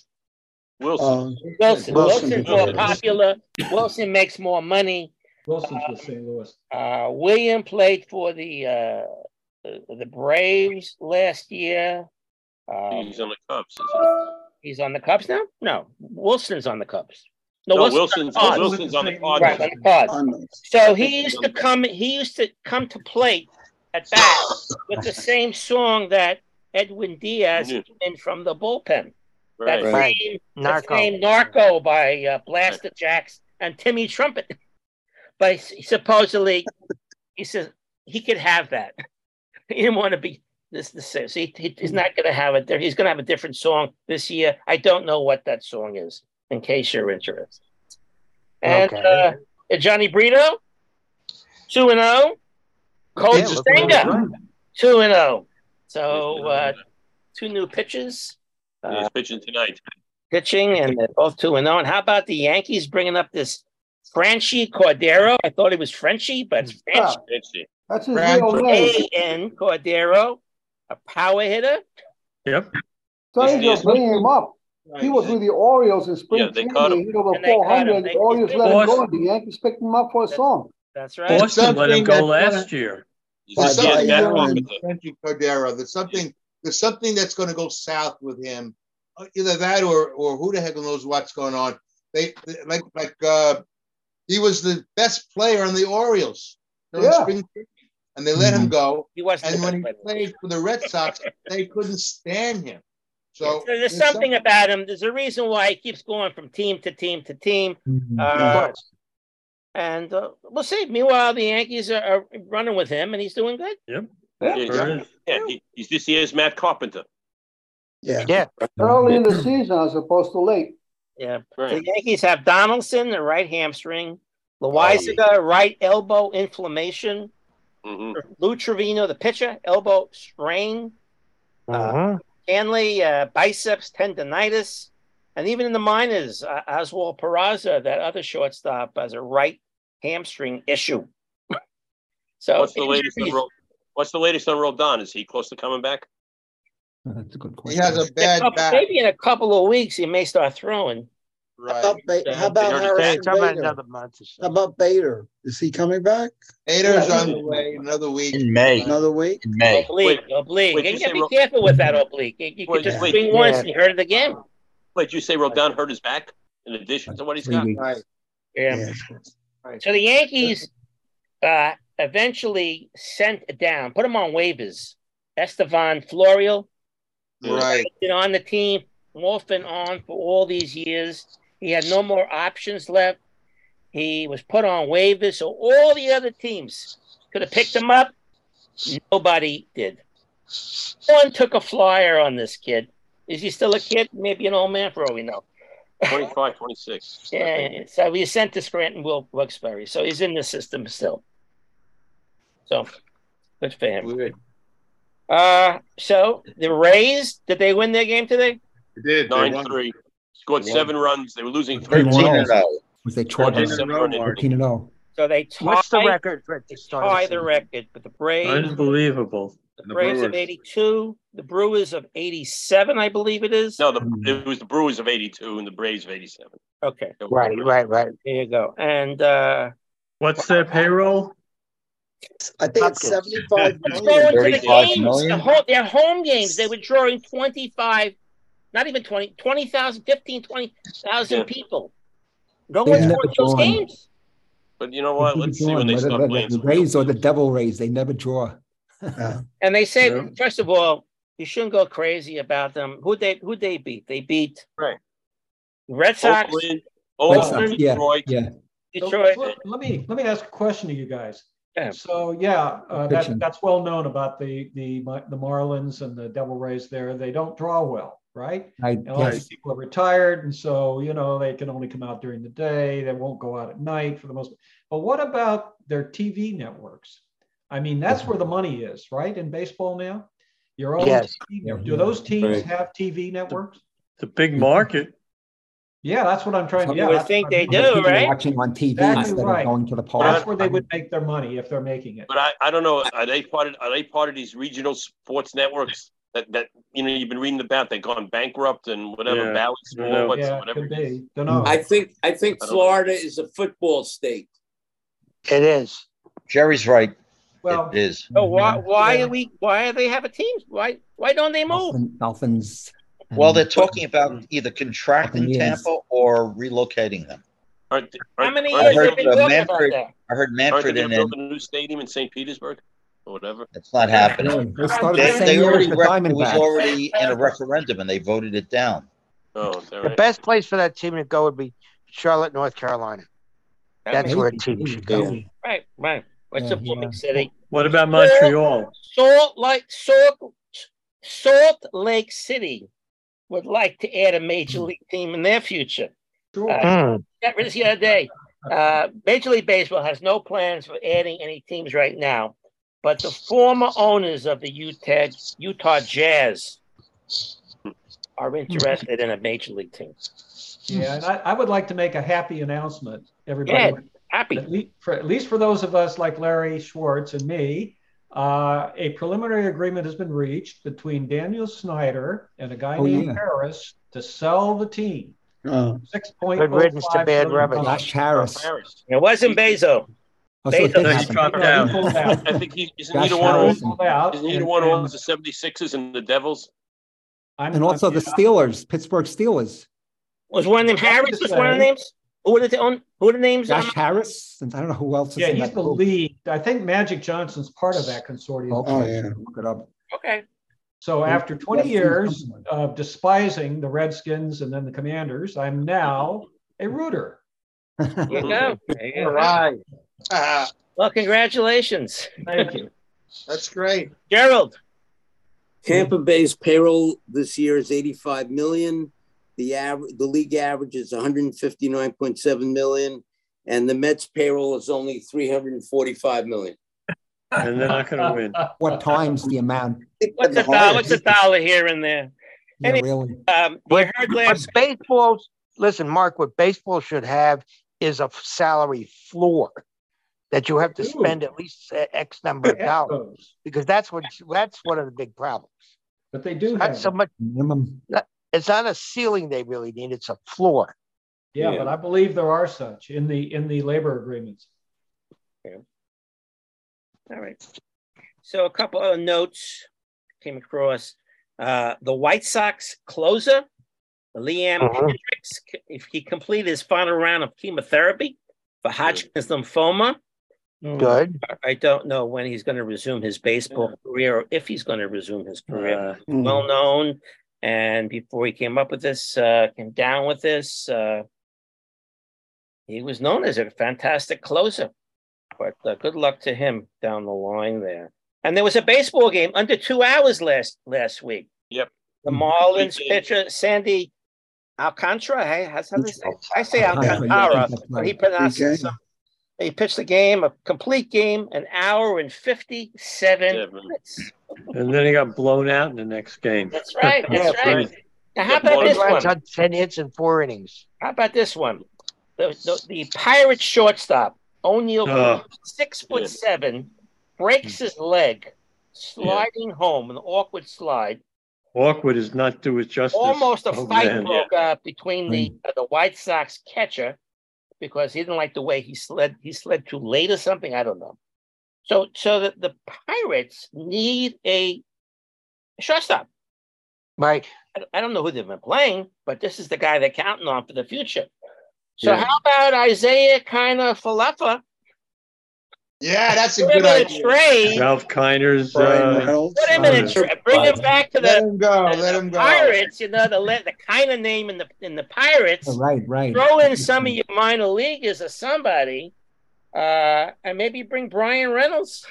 Speaker 9: Willson.
Speaker 14: Um,
Speaker 1: Willson.
Speaker 14: Willson.
Speaker 1: Willson's more popular. Willson makes more money.
Speaker 12: Willson's with St. Louis.
Speaker 1: Uh, William played for the uh, the, the Braves last year. Um,
Speaker 9: He's on the Cubs. isn't
Speaker 1: he's on the Cubs now. No, Willson's on the Cubs. No,
Speaker 9: No,
Speaker 1: Willson's,
Speaker 9: Willson's,
Speaker 1: on the Cubs.
Speaker 9: Willson's on the
Speaker 1: right on the Cubs. So he used to come. He used to come to plate at bat with the same song that Edwin Diaz
Speaker 9: Mhm.
Speaker 1: in from the bullpen. That
Speaker 9: Right.
Speaker 16: Right.
Speaker 1: same,
Speaker 16: Narco.
Speaker 1: that same Narco by uh, Blasterjaxx and Timmy Trumpet. But he- supposedly, he says he could have that. (laughs) He didn't want to be this. this so he, he- he's not going to have it. There. He's going to have a different song this year. I don't know what that song is. In case you're interested. And
Speaker 16: Okay.
Speaker 1: uh, Jhony Brito, two and zero. Coach
Speaker 16: Yeah, look really
Speaker 1: Senga,
Speaker 16: good.
Speaker 1: two and zero. So uh, two new pitches. Uh,
Speaker 9: He's pitching tonight.
Speaker 1: pitching, and they're both two and zero. And how about the Yankees bringing up this Franchy Cordero? I thought it was Frenchy, but it's Franchy.
Speaker 9: Pitching.
Speaker 11: That's his real name.
Speaker 1: A N Cordero, a power hitter.
Speaker 2: Yep.
Speaker 11: Angels bringing him up. He was with the Orioles in spring
Speaker 9: Yeah, they
Speaker 11: training.
Speaker 9: cut him.
Speaker 11: He hit over
Speaker 1: And they cut him.
Speaker 11: 400. The Orioles let him go. The Yankees picked him up for a song.
Speaker 1: That's right.
Speaker 2: Boston let him go last year.
Speaker 9: He's
Speaker 14: By
Speaker 3: There's something
Speaker 9: Matt
Speaker 14: Byron.
Speaker 3: wrong
Speaker 9: Carpenter.
Speaker 3: with Frankie Cordero. There's something. There's something that's going to go south with him. Uh, Either that or or who the heck knows what's going on. They they- like like uh, he was the best player on the Orioles during
Speaker 11: Yeah.
Speaker 3: spring training, and they let him go.
Speaker 1: He wasn't.
Speaker 3: And when he
Speaker 1: player.
Speaker 3: played for the Red Sox, (laughs) they couldn't stand him. So
Speaker 1: there's, something about him. There's a reason why he keeps going from team to team to team.
Speaker 7: Mhm.
Speaker 1: Uh, and uh, we'll see. Meanwhile, the Yankees are, are running with him, and he's doing good.
Speaker 2: Yep.
Speaker 9: Yeah,
Speaker 3: Yeah.
Speaker 9: yeah, he, he's this year's Matt Carpenter.
Speaker 14: Yeah.
Speaker 16: Yeah.
Speaker 11: Early in the season as opposed to late.
Speaker 1: Yeah.
Speaker 9: Right.
Speaker 1: The Yankees have Donaldson, the right hamstring, Loaisiga, right elbow inflammation,
Speaker 9: Mhm.
Speaker 1: Lou Trivino, the pitcher, elbow strain,
Speaker 16: Mhm.
Speaker 1: Kahnle, uh, biceps tendonitis, and even in the minors, uh, Oswald Peraza, that other shortstop, has a right hamstring issue. so
Speaker 9: What's the latest on
Speaker 1: injuries-
Speaker 9: Ro- What's the latest on Rodon? Is he close to coming back?
Speaker 7: That's a good question.
Speaker 3: He
Speaker 7: question.
Speaker 3: has a
Speaker 1: a
Speaker 3: bad
Speaker 1: couple-
Speaker 3: back.
Speaker 1: maybe in a couple of weeks he may start throwing.
Speaker 14: How about, Ba- how about
Speaker 9: They already
Speaker 16: Hey,
Speaker 14: Harrison
Speaker 16: it's about
Speaker 14: Bader?
Speaker 16: another month or
Speaker 14: How about Bader? Is he coming back
Speaker 3: Hater's
Speaker 14: Yeah.
Speaker 3: on the way. Another week.
Speaker 6: In May.
Speaker 14: another week?
Speaker 6: In May.
Speaker 1: Oblique, oblique.
Speaker 9: wait,
Speaker 1: you
Speaker 9: you
Speaker 1: gotta be
Speaker 9: Ro-
Speaker 1: careful with that oblique. You, you
Speaker 9: Wait,
Speaker 1: could just
Speaker 9: wait.
Speaker 1: swing once
Speaker 16: Yeah.
Speaker 1: and you hurt it again.
Speaker 9: Wait, you say Rodon hurt his back in addition to what he's
Speaker 7: Three
Speaker 9: got?
Speaker 14: Right.
Speaker 1: Yeah.
Speaker 14: Yeah.
Speaker 1: So the Yankees uh, eventually sent down, put him on waivers. Estevan Florial,
Speaker 3: Right.
Speaker 1: been on the team off and on for all these years. He had no more options left. He was put on waivers, so all the other teams could have picked him up. Nobody did. No One took a flyer on this kid. Is he still a kid? Maybe an old man for all we know.
Speaker 9: 25, (laughs) 26.
Speaker 1: Yeah, so he was sent to Scranton Will Wilkes-Barre, so he's in the system still. So good for him.
Speaker 3: Weird.
Speaker 1: Uh, so the Rays, did they win their game today?
Speaker 10: They did.
Speaker 9: Nine
Speaker 10: won.
Speaker 9: three. Scored
Speaker 10: Won.
Speaker 9: seven runs. They were losing
Speaker 7: They
Speaker 9: three.
Speaker 7: won.
Speaker 6: 13 and 0.
Speaker 7: Was they
Speaker 9: Scored
Speaker 7: taught
Speaker 9: seven
Speaker 10: in a row,
Speaker 9: run
Speaker 10: Mark.
Speaker 7: 13 and 0?
Speaker 1: So they
Speaker 16: What's the
Speaker 1: tied,
Speaker 16: record for at the start of
Speaker 1: tie
Speaker 16: the
Speaker 1: the
Speaker 16: season?
Speaker 1: record with the Braves.
Speaker 2: Unbelievable.
Speaker 1: The
Speaker 10: The
Speaker 1: Braves of
Speaker 10: Brewers.
Speaker 1: 82, the Brewers of 87, I believe it is.
Speaker 9: No, the, it was the Brewers of 82 and the Braves of 87.
Speaker 1: Okay,
Speaker 9: They were-
Speaker 16: Right, right, right.
Speaker 1: there you go. And uh,
Speaker 2: What's their payroll?
Speaker 14: I think it's
Speaker 16: Hopkins.
Speaker 14: seventy-five
Speaker 1: let's
Speaker 14: million.
Speaker 1: go into the
Speaker 6: 35
Speaker 1: games.
Speaker 6: million?
Speaker 1: The home, their home games, they were drawing 25, not even 20, 20,000, 15, 20,000
Speaker 9: Yeah.
Speaker 1: people. No
Speaker 7: They've
Speaker 1: one's
Speaker 7: never
Speaker 1: watched those games.
Speaker 9: But you know what? Let's see when they
Speaker 7: Whether-
Speaker 9: start playing.
Speaker 7: The
Speaker 9: some
Speaker 7: Rays or the. Devil Rays, they never draw.
Speaker 1: And they said,
Speaker 2: Yeah.
Speaker 1: first of all, you shouldn't go crazy about them. Who they who they beat? They beat
Speaker 9: Right.
Speaker 1: Red Sox,
Speaker 9: Oakland,
Speaker 7: Red
Speaker 9: Oakland,
Speaker 7: Sox, yeah,
Speaker 9: Detroit.
Speaker 7: yeah.
Speaker 12: So,
Speaker 1: Detroit.
Speaker 12: let- let me let me ask a question to you guys.
Speaker 1: Yeah.
Speaker 12: So yeah, uh, that, that's well known about the the the Marlins and the Devil Rays. There, they don't draw well, right?
Speaker 7: I,
Speaker 12: And all these
Speaker 7: yes,
Speaker 12: people are retired, and so you know they can only come out during the day. They won't go out at night for the most. But what about their TV networks? I mean, that's where the money is, right? In baseball now, your own.
Speaker 16: Yes.
Speaker 12: TV
Speaker 7: Yeah,
Speaker 12: do those teams
Speaker 3: Right.
Speaker 12: have TV networks?
Speaker 2: It's a big market.
Speaker 12: Yeah, that's what I'm trying.
Speaker 7: to.
Speaker 12: Yeah,
Speaker 1: would
Speaker 12: that's
Speaker 1: think they do,
Speaker 7: people
Speaker 1: right?
Speaker 7: watching on TV
Speaker 12: Exactly
Speaker 7: instead
Speaker 12: right.
Speaker 7: of going to the park.
Speaker 12: That's where they would make their money if they're making it.
Speaker 9: But I, I don't know. Are they part of are they part of these regional sports networks that, that you know you've been reading about? They've gone bankrupt and whatever
Speaker 2: Yeah,
Speaker 9: Bally
Speaker 2: I don't.
Speaker 9: Sports,
Speaker 12: Yeah,
Speaker 9: whatever.
Speaker 12: could be. Don't know.
Speaker 8: I think I think
Speaker 9: I don't know.
Speaker 8: Florida is a football state.
Speaker 16: It is.
Speaker 6: Jerry's right.
Speaker 12: Well,
Speaker 6: It is.
Speaker 1: So why why
Speaker 12: Yeah.
Speaker 1: are we why do they have a team? Why why don't they move?
Speaker 7: Dolphin- Dolphins.
Speaker 6: Well, they're talking about either contracting Tampa or relocating them.
Speaker 9: Aren't, they-
Speaker 1: How
Speaker 9: aren't,
Speaker 1: many years
Speaker 6: I
Speaker 9: they-
Speaker 1: have
Speaker 6: heard
Speaker 1: been
Speaker 6: uh,
Speaker 1: talking about
Speaker 6: Manfred.
Speaker 1: that?
Speaker 6: I heard
Speaker 9: aren't they
Speaker 6: Manfred
Speaker 9: going
Speaker 6: and
Speaker 9: to
Speaker 6: then
Speaker 9: build a new stadium in St. Petersburg or whatever?
Speaker 6: it's not happening.
Speaker 7: They started the
Speaker 6: They, they already
Speaker 7: as the
Speaker 6: rec- it was already in a referendum and they voted it down.
Speaker 9: Oh, is
Speaker 16: The
Speaker 9: right?
Speaker 16: best place for that team to go would be Charlotte, North Carolina. That's where a team should go.
Speaker 1: Right, right. It's
Speaker 7: Yeah,
Speaker 1: a booming
Speaker 7: yeah.
Speaker 1: city.
Speaker 2: What about Montreal?
Speaker 1: Salt Lake Salt Salt Lake City would like to add a major
Speaker 7: Hmm.
Speaker 1: league team in their future.
Speaker 12: sure.
Speaker 1: Uh,
Speaker 16: Hmm.
Speaker 1: Got rid of the other day. Uh, major League Baseball has no plans for adding any teams right now, but the former owners of the Utah Utah Jazz are interested in a major league team.
Speaker 12: Yeah, and I, I would like to make a happy announcement, everybody.
Speaker 1: Yeah, happy.
Speaker 12: At least, for, at least for those of us like Larry Schwartz and me, uh, a preliminary agreement has been reached between Daniel Snyder and a guy
Speaker 7: Oh,
Speaker 12: named
Speaker 7: yeah.
Speaker 12: Harris to sell the team.
Speaker 14: Oh.
Speaker 12: Six point
Speaker 16: Good riddance to bad revenue.
Speaker 7: Josh Harris.
Speaker 9: Harris.
Speaker 1: It wasn't Bezo.
Speaker 7: Oh, so it did
Speaker 1: Bezos-
Speaker 2: He's dropped out.
Speaker 12: pulled out.
Speaker 9: I think he isn't
Speaker 7: Josh
Speaker 9: he the one who
Speaker 7: Harris.
Speaker 12: Pulled out,
Speaker 9: isn't he the
Speaker 12: and-
Speaker 9: one who owns the 76ers and the Devils?
Speaker 12: I'm-
Speaker 7: And also the
Speaker 12: I'm-
Speaker 7: Steelers, Pittsburgh Steelers.
Speaker 1: Was one of them Harris? Was one of the names? Who are the own? Who are the names?
Speaker 7: Josh Harris, and I don't know who else is
Speaker 12: Yeah,
Speaker 7: in
Speaker 12: he's
Speaker 7: that
Speaker 12: the
Speaker 7: group.
Speaker 12: lead. I think Magic Johnson's part of that consortium.
Speaker 7: Oh, oh, okay,
Speaker 14: Oh, yeah.
Speaker 7: look it up.
Speaker 1: Okay.
Speaker 12: So
Speaker 7: Yeah,
Speaker 12: after 20 years
Speaker 7: something.
Speaker 12: of despising the Redskins and then the Commanders, I'm now a rooter.
Speaker 1: There you go. There you
Speaker 8: All
Speaker 1: go.
Speaker 8: right.
Speaker 3: Ah,
Speaker 1: Well, congratulations,
Speaker 12: Thank you.
Speaker 3: that's great.
Speaker 1: Gerald.
Speaker 8: Tampa Bay's payroll this year is 85 million. The average, the league average is 159.7 million, and the Mets payroll is only 345 million.
Speaker 2: And they're not gonna win. (laughs)
Speaker 7: What times the amount?
Speaker 1: What's a dollar? What's a dollar here and there?
Speaker 7: Yeah,
Speaker 1: Any-
Speaker 7: really.
Speaker 1: Um, you
Speaker 16: But,
Speaker 1: heard last.
Speaker 16: baseball, listen, Mark, what baseball should have is a salary floor that you have to spend at least uh, X number of dollars because that's what that's one of the big problems.
Speaker 12: But they do
Speaker 16: Not
Speaker 12: have.
Speaker 16: so much.
Speaker 7: Minimum.
Speaker 16: not- It's not a ceiling they really need; it's a floor.
Speaker 12: Yeah,
Speaker 1: Yeah.
Speaker 12: but I believe there are such in the in the labor agreements. Yeah.
Speaker 1: All right. So a couple of notes came across. Uh, the White Sox closer, Liam
Speaker 16: Mhm.
Speaker 1: Hendriks, if he completed his final round of chemotherapy for Hodgkin's lymphoma.
Speaker 16: Good.
Speaker 1: I don't know when he's going to resume his baseball career or if he's going to resume his career.
Speaker 2: Uh,
Speaker 1: well known. And before he came up with this, uh, came down with this, uh, he was known as a fantastic closer. But uh, good luck to him down the line there. And there was a baseball game under two hours last last week.
Speaker 9: Yep.
Speaker 1: The Marlins pitcher Sandy Alcantara. Hey, how's how they say? I say
Speaker 7: Alcantara, yeah,
Speaker 1: Alcantara,
Speaker 7: that's
Speaker 1: but he pronounces
Speaker 14: Okay.
Speaker 1: it some. He pitched the game, a complete game, an hour and fifty-seven
Speaker 9: Seven.
Speaker 1: minutes.
Speaker 2: And then he got blown out in the next game.
Speaker 1: That's right. (laughs) That's
Speaker 16: Yeah,
Speaker 1: right. Now, how about this
Speaker 16: Runs
Speaker 1: one?
Speaker 16: on ten hits in four innings.
Speaker 1: How about this one? The, the, the Pirates shortstop, Oneil,
Speaker 2: Oh.
Speaker 1: six foot seven, breaks his leg, sliding home, an awkward slide.
Speaker 2: Awkward is not do it justice.
Speaker 1: Almost a
Speaker 2: Oh,
Speaker 1: fight
Speaker 2: man.
Speaker 1: broke out between the uh, the White Sox catcher because he didn't like the way he slid. He slid too late or something. I don't know. So so the, the Pirates need a shortstop.
Speaker 16: Right.
Speaker 1: I, I don't know who they've been playing, but this is the guy they're counting on for the future. So
Speaker 2: Yeah.
Speaker 1: how about Isiah Kiner-Falefa?
Speaker 3: Yeah, that's a
Speaker 1: Put him
Speaker 3: good
Speaker 1: in a
Speaker 3: idea.
Speaker 1: trade.
Speaker 2: Ralph Kiner's, uh,
Speaker 1: Put him in a
Speaker 2: uh,
Speaker 1: trade. Bring him back to
Speaker 14: Let
Speaker 1: the,
Speaker 14: him go. Let him go.
Speaker 1: Pirates. You know the le- the kind of name in the in the Pirates.
Speaker 7: Oh, Right, right.
Speaker 1: Throw in some of your minor leaguers or somebody, uh, and maybe bring Bryan Reynolds.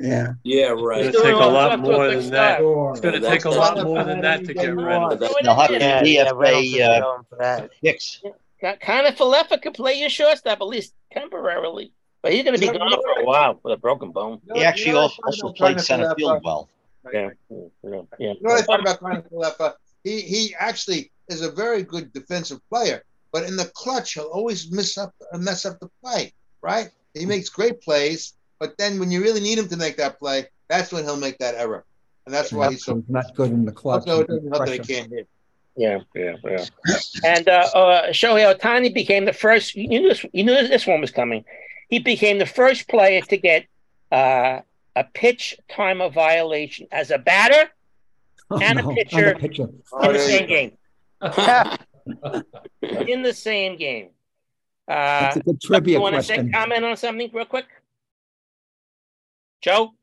Speaker 14: Yeah.
Speaker 8: Yeah, right.
Speaker 2: It's
Speaker 8: right.
Speaker 2: gonna take a lot
Speaker 1: up to a
Speaker 2: more than that. It's gonna take a lot more than that to get Reynolds.
Speaker 1: Throw it
Speaker 6: They'll have to
Speaker 16: Yeah, yeah, Reynolds
Speaker 6: DFA uh,
Speaker 16: going for that.
Speaker 6: Hicks.
Speaker 1: Kiner-Falefa could play your shortstop at least temporarily, but he's going to be gone for a while with a broken bone.
Speaker 6: He actually also, also played center field well.
Speaker 1: Yeah, yeah, yeah.
Speaker 3: You know what I thought about Kiner-Falefa? He he actually is a very good defensive player, but in the clutch he'll always miss up mess up the play. Right? He makes great plays, but then when you really need him to make that play, that's when he'll make that error, and that's why he's so.
Speaker 7: Not good in the clutch.
Speaker 3: Also, it doesn't help that he can't hit.
Speaker 1: Yeah, yeah, yeah. And uh, uh, Shohei Ohtani became the first. You knew this. You knew this one was coming. He became the first player to get uh, a pitch timer violation as a batter
Speaker 7: Oh,
Speaker 1: and
Speaker 7: no,
Speaker 1: a pitcher
Speaker 7: and a pitcher.
Speaker 1: in the same game. (laughs) in the same game. Uh,
Speaker 7: That's a good trivia
Speaker 1: you want to say comment on something real quick, Joe?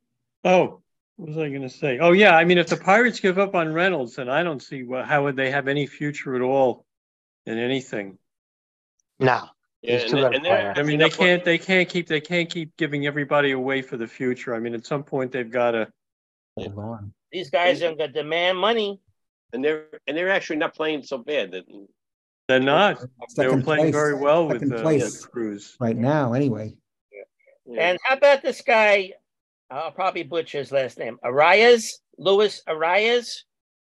Speaker 2: Oh, what was I gonna say? Oh, yeah, I mean, if the Pirates give up on Reynolds, then I don't see wha- how would they have any future at all in anything.
Speaker 16: No.
Speaker 9: Yeah,
Speaker 16: He's
Speaker 9: and,
Speaker 16: too good
Speaker 9: and they're-
Speaker 2: I mean, they can't, they can't keep, they can't keep giving everybody away for the future. I mean, at some point, they've gotta,
Speaker 1: These guys are going to demand money.
Speaker 9: and they're and they're actually not playing so bad. That
Speaker 2: they're not. They were playing
Speaker 7: place.
Speaker 2: very well with,
Speaker 7: the
Speaker 2: uh,
Speaker 7: place.
Speaker 2: Cruz.
Speaker 7: Right now, anyway.
Speaker 1: And how about this guy? I'll probably butcher his last name. Arraez, Luis Arraez,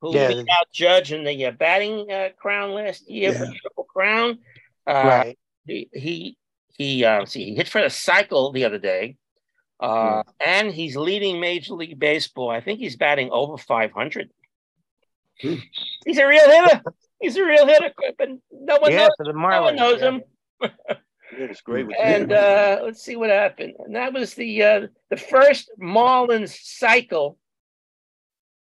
Speaker 1: who
Speaker 16: Yeah.
Speaker 1: beat out Judge in the uh, batting uh, crown last year for
Speaker 14: Yeah.
Speaker 1: the triple crown. Uh,
Speaker 16: Right.
Speaker 1: He he, he uh, see he hit for a cycle the other day, uh, and he's leading Major League Baseball. I think he's batting over five hundred. He's a real hitter. He's a real hitter, but no one
Speaker 16: Yeah,
Speaker 1: knows.
Speaker 16: for the
Speaker 1: no one
Speaker 16: Marlins,
Speaker 1: knows
Speaker 16: yeah.
Speaker 1: him. (laughs)
Speaker 9: Yeah, it's great with
Speaker 1: And uh, let's see what happened. And that was the uh, the first Marlins cycle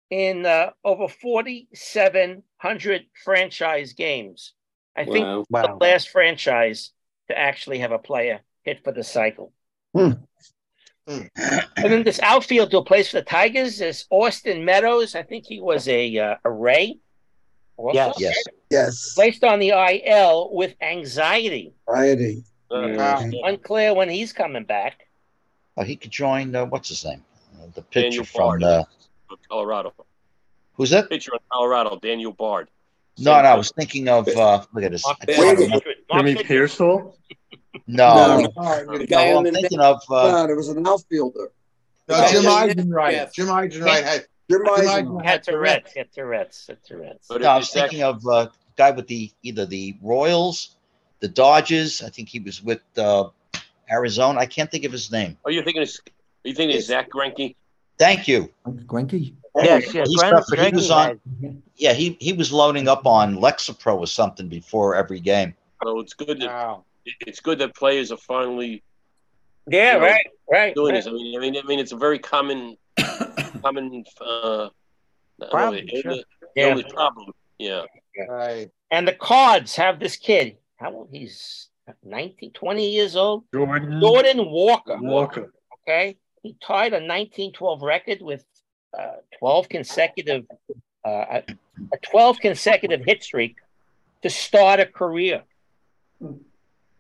Speaker 1: in uh, over forty seven hundred franchise games. I think
Speaker 8: Wow.
Speaker 1: the last franchise to actually have a player hit for the cycle.
Speaker 14: Hmm.
Speaker 1: And then this outfield who plays for the Tigers is Austin Meadows. I think he was a uh, a Ray. Also.
Speaker 16: Yes.
Speaker 6: Yes.
Speaker 14: Yes.
Speaker 1: Placed on the IL with anxiety.
Speaker 14: Variety.
Speaker 9: uh,
Speaker 1: Unclear when he's coming back.
Speaker 6: Uh, he could join, uh, what's his name? Uh, the
Speaker 9: Daniel
Speaker 6: pitcher from,
Speaker 9: Bard.
Speaker 6: uh,
Speaker 9: Colorado.
Speaker 6: who's that?
Speaker 9: Pitcher in Colorado, Daniel Bard.
Speaker 6: No, no, I was thinking of, uh, look at this. I can't
Speaker 14: Wait,
Speaker 6: remember.
Speaker 2: Jimmy Piersall?
Speaker 6: No,
Speaker 14: No.
Speaker 6: no,
Speaker 14: The guy
Speaker 6: I'm thinking of, uh,
Speaker 14: No, there was an outfielder.
Speaker 3: No, Jim
Speaker 14: Yeah.
Speaker 3: Eisenreich. Jim Eisenreich had.
Speaker 14: Jim
Speaker 3: Jim
Speaker 14: Eisen.
Speaker 3: Eisen
Speaker 1: Had Tourette's, had Tourette's, had Tourette's.
Speaker 9: But
Speaker 6: no, I
Speaker 9: if
Speaker 6: was thinking of, uh, guy with the, either the Royals, the Dodgers, I think he was with, uh, Arizona. I can't think of his name.
Speaker 9: Are you thinking? Of, are you thinking of Zack Greinke?
Speaker 6: Thank you.
Speaker 16: Gwenky?
Speaker 6: Yes,
Speaker 16: yes,
Speaker 6: He's
Speaker 16: Gren-
Speaker 6: tough, he was
Speaker 16: Grenke
Speaker 6: on, yeah, he, he was loading up on Lexapro or something before every game.
Speaker 9: So it's good that it's good that players are finally
Speaker 1: Yeah,
Speaker 9: you know,
Speaker 1: right, right.
Speaker 9: doing
Speaker 1: right.
Speaker 9: this. I mean, I mean, I mean, it's a very common, (coughs) common uh,
Speaker 1: Problem,
Speaker 9: only
Speaker 1: sure. Yeah.
Speaker 9: illness problem. Yeah.
Speaker 3: Right.
Speaker 1: And the Cards have this kid. How old? He's 19, 20 years old.
Speaker 2: Jordan
Speaker 1: Jordan Walker.
Speaker 2: Walker.
Speaker 1: Okay. He tied a 1912 record with uh, 12 consecutive, uh, a a 12 consecutive hit streak to start a career.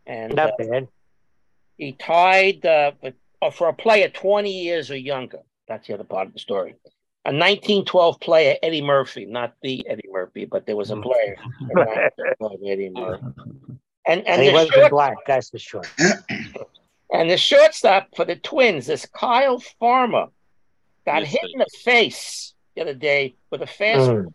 Speaker 1: And
Speaker 16: Not
Speaker 1: uh,
Speaker 16: bad.
Speaker 1: he tied uh, but- uh, for a player 20 years or younger. That's the other part of the story. A 1912 player, Eddie Murphy, not the Eddie Murphy, but there was a player. (laughs) Eddie Murphy. And, and,
Speaker 16: And he wasn't
Speaker 1: short-
Speaker 16: black, that's for sure.
Speaker 1: and the shortstop for the Twins, this Kyle Farmer, got
Speaker 9: Yes,
Speaker 1: hit in the face the other day with a fastball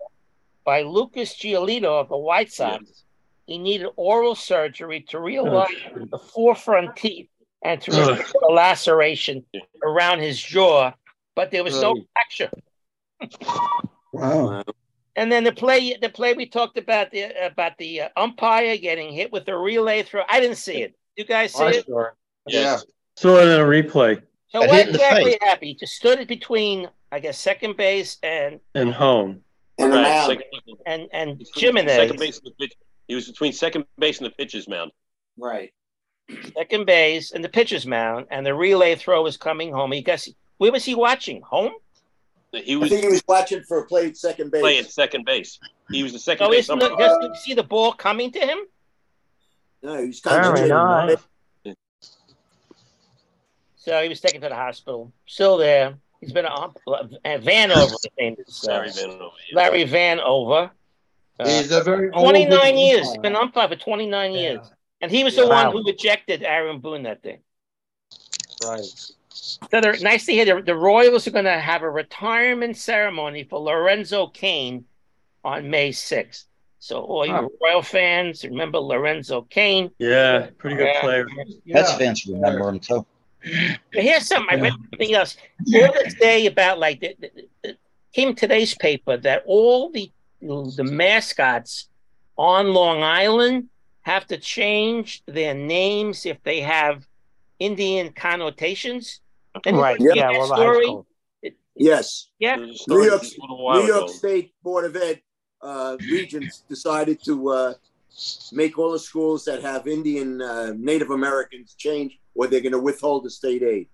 Speaker 1: by Lucas Giolito of the White Sox. He needed oral surgery to realign the forefront teeth and to
Speaker 2: Ugh.
Speaker 1: remove a laceration around his jaw, but there was no
Speaker 3: Ugh.
Speaker 1: fracture.
Speaker 14: Wow.
Speaker 1: And then the play, the play we talked about the about the uh, umpire getting hit with a relay throw. I didn't see it. You guys see
Speaker 3: I
Speaker 1: it?
Speaker 3: saw it.
Speaker 9: Yeah.
Speaker 2: Saw it in a replay
Speaker 1: So
Speaker 6: Got
Speaker 1: what
Speaker 6: hit
Speaker 1: exactly
Speaker 6: face.
Speaker 1: happened? He just stood between, I guess, second base and
Speaker 2: and home.
Speaker 14: And
Speaker 9: Right.
Speaker 14: now,
Speaker 9: Second,
Speaker 1: and and Jimenez.
Speaker 9: second base and the pitch. He was between second base and the pitcher's mound.
Speaker 13: Right.
Speaker 1: second base and the pitcher's mound, and the relay throw was coming home. He guess where was he watching? Home?
Speaker 9: He
Speaker 13: I
Speaker 9: was
Speaker 13: think he was watching for a play at second base.
Speaker 9: playing second base. He was the second
Speaker 1: So
Speaker 9: base
Speaker 1: isn't the, doesn't he see the ball coming to him?
Speaker 13: No, he was
Speaker 16: Very
Speaker 13: concentrating on
Speaker 16: nice.
Speaker 13: it.
Speaker 1: So he was taken to the hospital. Still there. He's been a, a Vanover. His name is uh,
Speaker 9: Larry Vanover. yeah.
Speaker 1: Larry Vanover. Uh,
Speaker 3: He's a very old.
Speaker 1: 29 years. He's been an umpire for 29 years. And he was the
Speaker 16: Wow.
Speaker 1: one who ejected Aaron Boone that day.
Speaker 3: Right.
Speaker 1: So they're nice to hear. The, the Royals are going to have a retirement ceremony for Lorenzo Cain on May 6th. So all you
Speaker 3: Huh.
Speaker 1: Royal fans, remember Lorenzo Cain.
Speaker 2: Yeah, pretty good
Speaker 1: Yeah.
Speaker 2: player.
Speaker 6: Mets fans remember him too.
Speaker 1: But here's something I read something else. All this day about like the, the, the, came today's paper that all the the mascots on Long Island have to change their names if they have Indian connotations.
Speaker 16: And Right,
Speaker 1: Anybody
Speaker 16: yeah,
Speaker 1: that
Speaker 16: well, the high
Speaker 1: story?
Speaker 16: school.
Speaker 13: Yes.
Speaker 1: Yeah.
Speaker 9: There
Speaker 13: New York,
Speaker 9: just a little while
Speaker 13: New York. State Board of Ed uh, regents decided to uh, make all the schools that have Indian uh, Native Americans change, or they're going to withhold the state aid.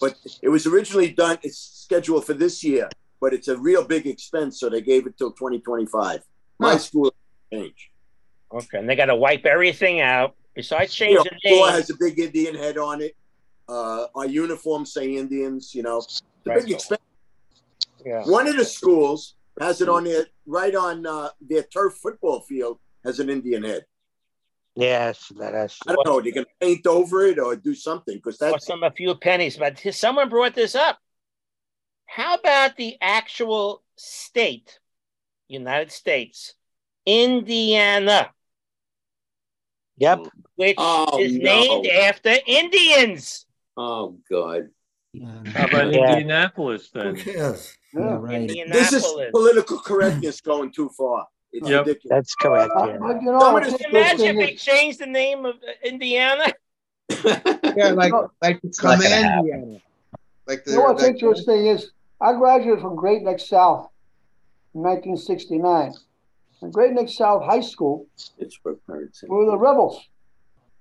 Speaker 13: But it was originally done. It's scheduled for this year, but it's a real big expense, so they gave it till 2025. My
Speaker 3: Huh.
Speaker 13: school changed.
Speaker 1: Okay, and they got to wipe everything out. Besides
Speaker 13: You know,
Speaker 1: changing
Speaker 13: the
Speaker 1: names,
Speaker 13: has a big Indian head on it. Uh, our uniforms say Indians. You know, it's a
Speaker 1: Right.
Speaker 13: big expense.
Speaker 1: yeah.
Speaker 13: One of the schools has it on their right on uh, their turf football field has an Indian head.
Speaker 16: Yes, that is.
Speaker 13: I don't know. They're gonna paint over it or do something because
Speaker 1: or
Speaker 13: that's
Speaker 1: some a few pennies. But someone brought this up. How about the actual state, United States, Indiana,
Speaker 16: Yep.
Speaker 1: which
Speaker 13: Oh,
Speaker 1: is
Speaker 13: no.
Speaker 1: named after Indians?
Speaker 13: oh god.
Speaker 2: How about
Speaker 16: Yeah.
Speaker 2: Indianapolis then?
Speaker 4: cares?
Speaker 7: Yeah, right.
Speaker 13: This is political correctness going too far. It's
Speaker 2: Yep.
Speaker 13: ridiculous.
Speaker 16: That's correct.
Speaker 11: Uh,
Speaker 16: Yeah.
Speaker 11: But you know,
Speaker 13: Some of
Speaker 11: what's
Speaker 1: Imagine if they
Speaker 11: is,
Speaker 1: changed the name of uh, Indiana. (laughs)
Speaker 3: Yeah, like like the
Speaker 6: not
Speaker 3: command. Indiana. Like the.
Speaker 11: you know what's
Speaker 3: like-
Speaker 11: interesting is, I graduated from Great Neck South in nineteen sixty-nine. And Great Neck South High School,
Speaker 13: It's for
Speaker 11: we were the rebels.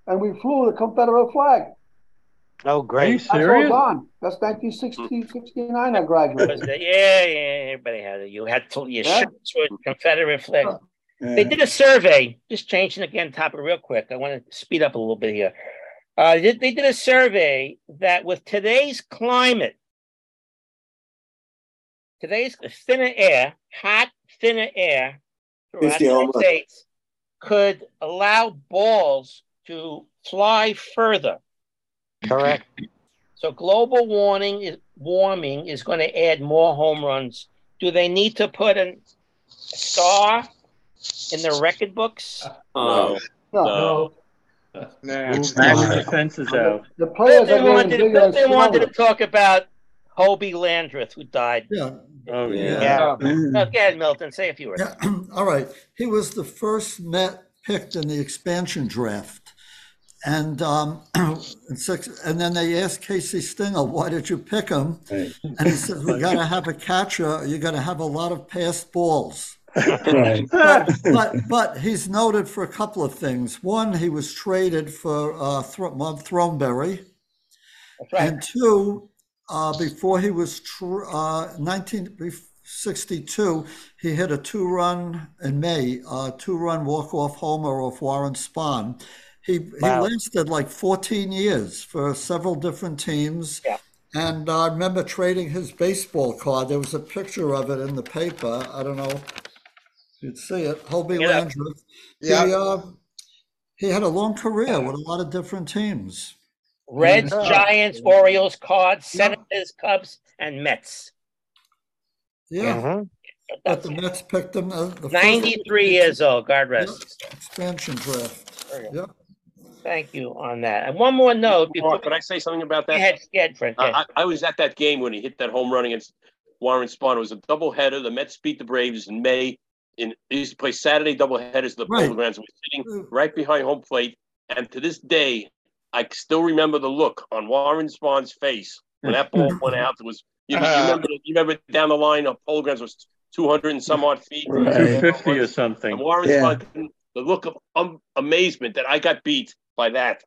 Speaker 11: And we flew the Confederate flag.
Speaker 16: Oh,
Speaker 2: Are you
Speaker 16: great.
Speaker 11: That's all gone. That's 1960, 69 I graduated.
Speaker 1: yeah, yeah, everybody had it. You had to, your
Speaker 11: Yeah.
Speaker 1: shirts with Confederate flag. They did a survey, just changing again topic real quick. I want to speed up a little bit here. Uh, they, did- they did a survey that with today's climate, today's thinner air, hot, thinner air, throughout the United. States could allow balls to fly further.
Speaker 16: Correct.
Speaker 1: So global warming is warming is going to add more home runs. Do they need to put a star in the record books?
Speaker 9: Uh, no.
Speaker 11: No.
Speaker 3: It's
Speaker 2: Hang
Speaker 3: not.
Speaker 2: the fences out.
Speaker 11: The players
Speaker 1: They wanted, they wanted to talk about Hobie Landrith, who died.
Speaker 4: Yeah.
Speaker 2: Oh,
Speaker 1: Yeah.
Speaker 2: yeah.
Speaker 1: No, mm. go ahead, Milton. Say a few words.
Speaker 4: Yeah, (clears throat) all right. He was the first Met picked in the expansion draft. And um, (clears throat) in six, and then they asked Casey Stengel, "Why did you pick him?" And he said, "We got to have a catcher. You got to have a lot of passed balls."
Speaker 7: Right. (laughs)
Speaker 4: but, but but he's noted for a couple of things. One, he was traded for uh, Bob Throneberry, and two, uh, before he was tr- uh, 1962, he hit a two-run in May, uh, two-run walk-off homer off Warren Spahn. He he
Speaker 16: Wow.
Speaker 4: lasted like 14 years for several different teams. And I remember trading his baseball card. There was a picture of it in the paper. I don't know if you'd see it. Hobie
Speaker 1: Yeah.
Speaker 4: Landrith.
Speaker 3: Yeah.
Speaker 4: He, uh, he had a long career with a lot of different teams.
Speaker 1: Reds,
Speaker 4: Yeah.
Speaker 1: Giants, Orioles, Cards, Senators, Cubs, and Mets.
Speaker 4: Yeah.
Speaker 16: Mhm.
Speaker 4: But the Mets picked him. Uh, the first
Speaker 1: 93 years old. God rest.
Speaker 4: expansion draft.
Speaker 1: There you.
Speaker 4: Yep.
Speaker 1: Thank you on that. And one more note before.
Speaker 9: Could I say something about
Speaker 1: Go
Speaker 9: that?
Speaker 1: ahead, go ahead, Frank. go ahead.
Speaker 9: I, I I was at that game when he hit that home run against Warren Spahn. It was a doubleheader. The Mets beat the Braves in May. In they used to play Saturday doubleheaders at the
Speaker 4: Right.
Speaker 9: Polo Grounds. We're sitting mm. right behind home plate, and to this day, I still remember the look on Warren Spahn's face when that ball went out. It was you, you ah. remember you remember down the line of Polo Grounds was two hundred and some odd feet.
Speaker 2: Right. 250 or something.
Speaker 9: And Warren
Speaker 2: Yeah.
Speaker 9: Spahn, the look of um, amazement that I got beat by that.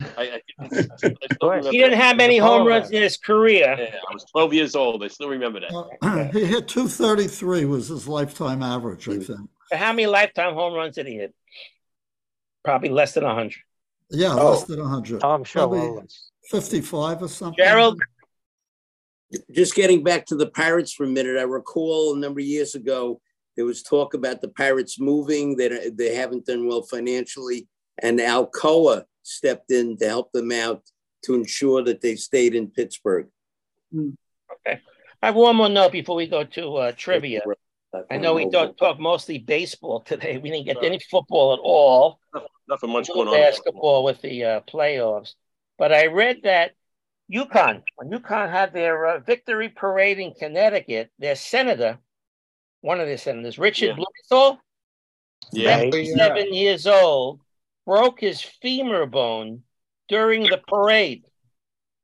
Speaker 9: I, I, I still (laughs) remember
Speaker 1: He didn't
Speaker 9: that.
Speaker 1: have many home runs in his career.
Speaker 9: Yeah, I was 12 years old. I still remember that. (clears throat)
Speaker 4: he hit 233 was his lifetime average, I think.
Speaker 1: But how many lifetime home runs did he hit? Probably less than 100.
Speaker 4: Yeah,
Speaker 1: Oh.
Speaker 4: less than 100.
Speaker 16: Tom I'm.
Speaker 4: Probably 55 or something.
Speaker 1: Gerald?
Speaker 8: Just getting back to the Pirates for a minute, I recall a number of years ago, there was talk about the Pirates moving, they, they haven't done well financially, and Alcoa stepped in to help them out to ensure that they stayed in Pittsburgh.
Speaker 1: Okay. I have one more note before we go to uh, trivia. I know we don't talk mostly baseball today. We didn't get any football at all.
Speaker 9: Nothing much
Speaker 1: Little
Speaker 9: going on.
Speaker 1: Basketball with the uh, playoffs. But I read that UConn, when UConn had their uh, victory parade in Connecticut, their senator, one of the senators, Richard Blumenthal,
Speaker 9: Yeah.
Speaker 1: 77 years old, broke his femur bone during the parade.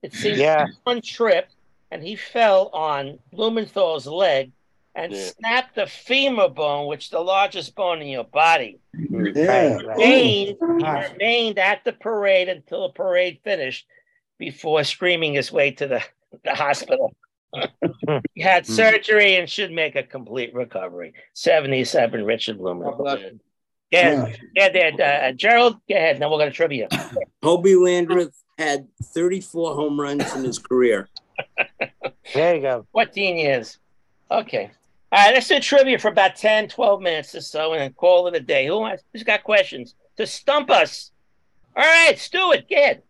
Speaker 1: It seems
Speaker 16: Yeah.
Speaker 1: one trip, and he fell on Blumenthal's leg and
Speaker 9: Yeah.
Speaker 1: snapped the femur bone, which is the largest bone in your body. Mm-hmm.
Speaker 7: Yeah. Oh.
Speaker 1: Remained, he remained at the parade until the parade finished before screaming his way to the, the hospital. He had surgery and should make a complete recovery. 77, Richard Blumenthal. Yeah, yeah, yeah. Uh, Gerald, go ahead. Now we're going to trivia. (laughs)
Speaker 8: Hobie Landrith had 34 home runs in his career.
Speaker 15: There you go.
Speaker 1: 14 years. Okay. All right, let's do trivia for about 10, 12 minutes or so and then call it a day. Who wants, who's got questions to stump us? All right, Stuart, get ahead.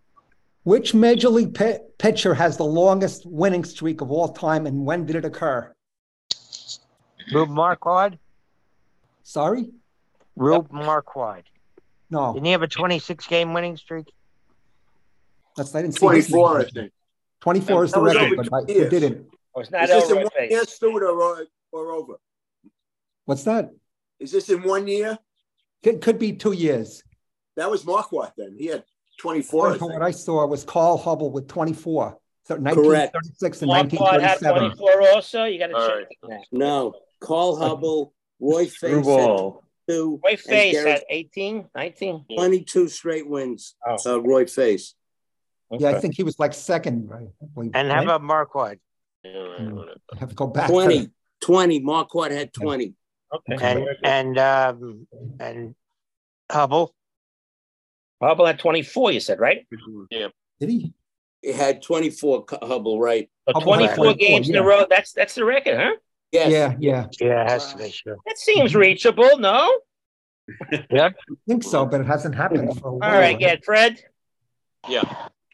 Speaker 7: Which major league pi- pitcher has the longest winning streak of all time, and when did it occur?
Speaker 16: Rube Marquard?
Speaker 7: Sorry?
Speaker 16: Rube Marquard.
Speaker 7: No,
Speaker 16: Didn't he have a 26 game winning streak?
Speaker 7: that's I didn't see.
Speaker 13: 24, I think.
Speaker 7: 24 is the record,
Speaker 13: over
Speaker 7: but I,
Speaker 13: two
Speaker 7: he didn't.
Speaker 1: Oh, it's
Speaker 13: Is
Speaker 1: not
Speaker 13: this in
Speaker 1: over.
Speaker 13: one
Speaker 1: face.
Speaker 13: year, Stuart, or, or over?
Speaker 7: What's that?
Speaker 13: Is this in one year?
Speaker 7: It could be two years.
Speaker 13: That was Marquard then. He had 24. I
Speaker 7: According to
Speaker 13: think.
Speaker 7: what I saw was Carl Hubbell with 24. So
Speaker 8: Correct.
Speaker 7: 1936 and
Speaker 1: Marquard had
Speaker 7: 1937.
Speaker 1: 24 also. You got to
Speaker 9: All
Speaker 1: check
Speaker 9: right.
Speaker 1: that.
Speaker 8: No, Carl Hubbell, Roy Face two,
Speaker 1: Roy Face
Speaker 8: Garrett-
Speaker 1: had 18, 19.
Speaker 8: 22 straight wins.
Speaker 1: Oh.
Speaker 8: Uh, Roy Face.
Speaker 7: Yeah, I think he was like second, right? Believe,
Speaker 16: And how
Speaker 7: right?
Speaker 16: about Marquard?
Speaker 7: I have to go back. to
Speaker 8: 20.
Speaker 7: the-
Speaker 8: 20. Marquard had 20.
Speaker 1: Okay.
Speaker 16: And and um and Hubbell?
Speaker 1: Hubbell had 24, you said, right?
Speaker 9: Yeah.
Speaker 7: Did he?
Speaker 8: He had 24 Hubbell, right?
Speaker 1: So
Speaker 7: Hubbell had
Speaker 1: 24 games in a row. That's that's the record, huh?
Speaker 8: Yes.
Speaker 7: Yeah, yeah.
Speaker 16: Yeah, it has to be sure.
Speaker 1: That seems reachable, no? (laughs)
Speaker 16: Yep.
Speaker 7: I think so, but it hasn't happened for a
Speaker 1: All
Speaker 7: while.
Speaker 1: right, get Fred.
Speaker 9: Yeah.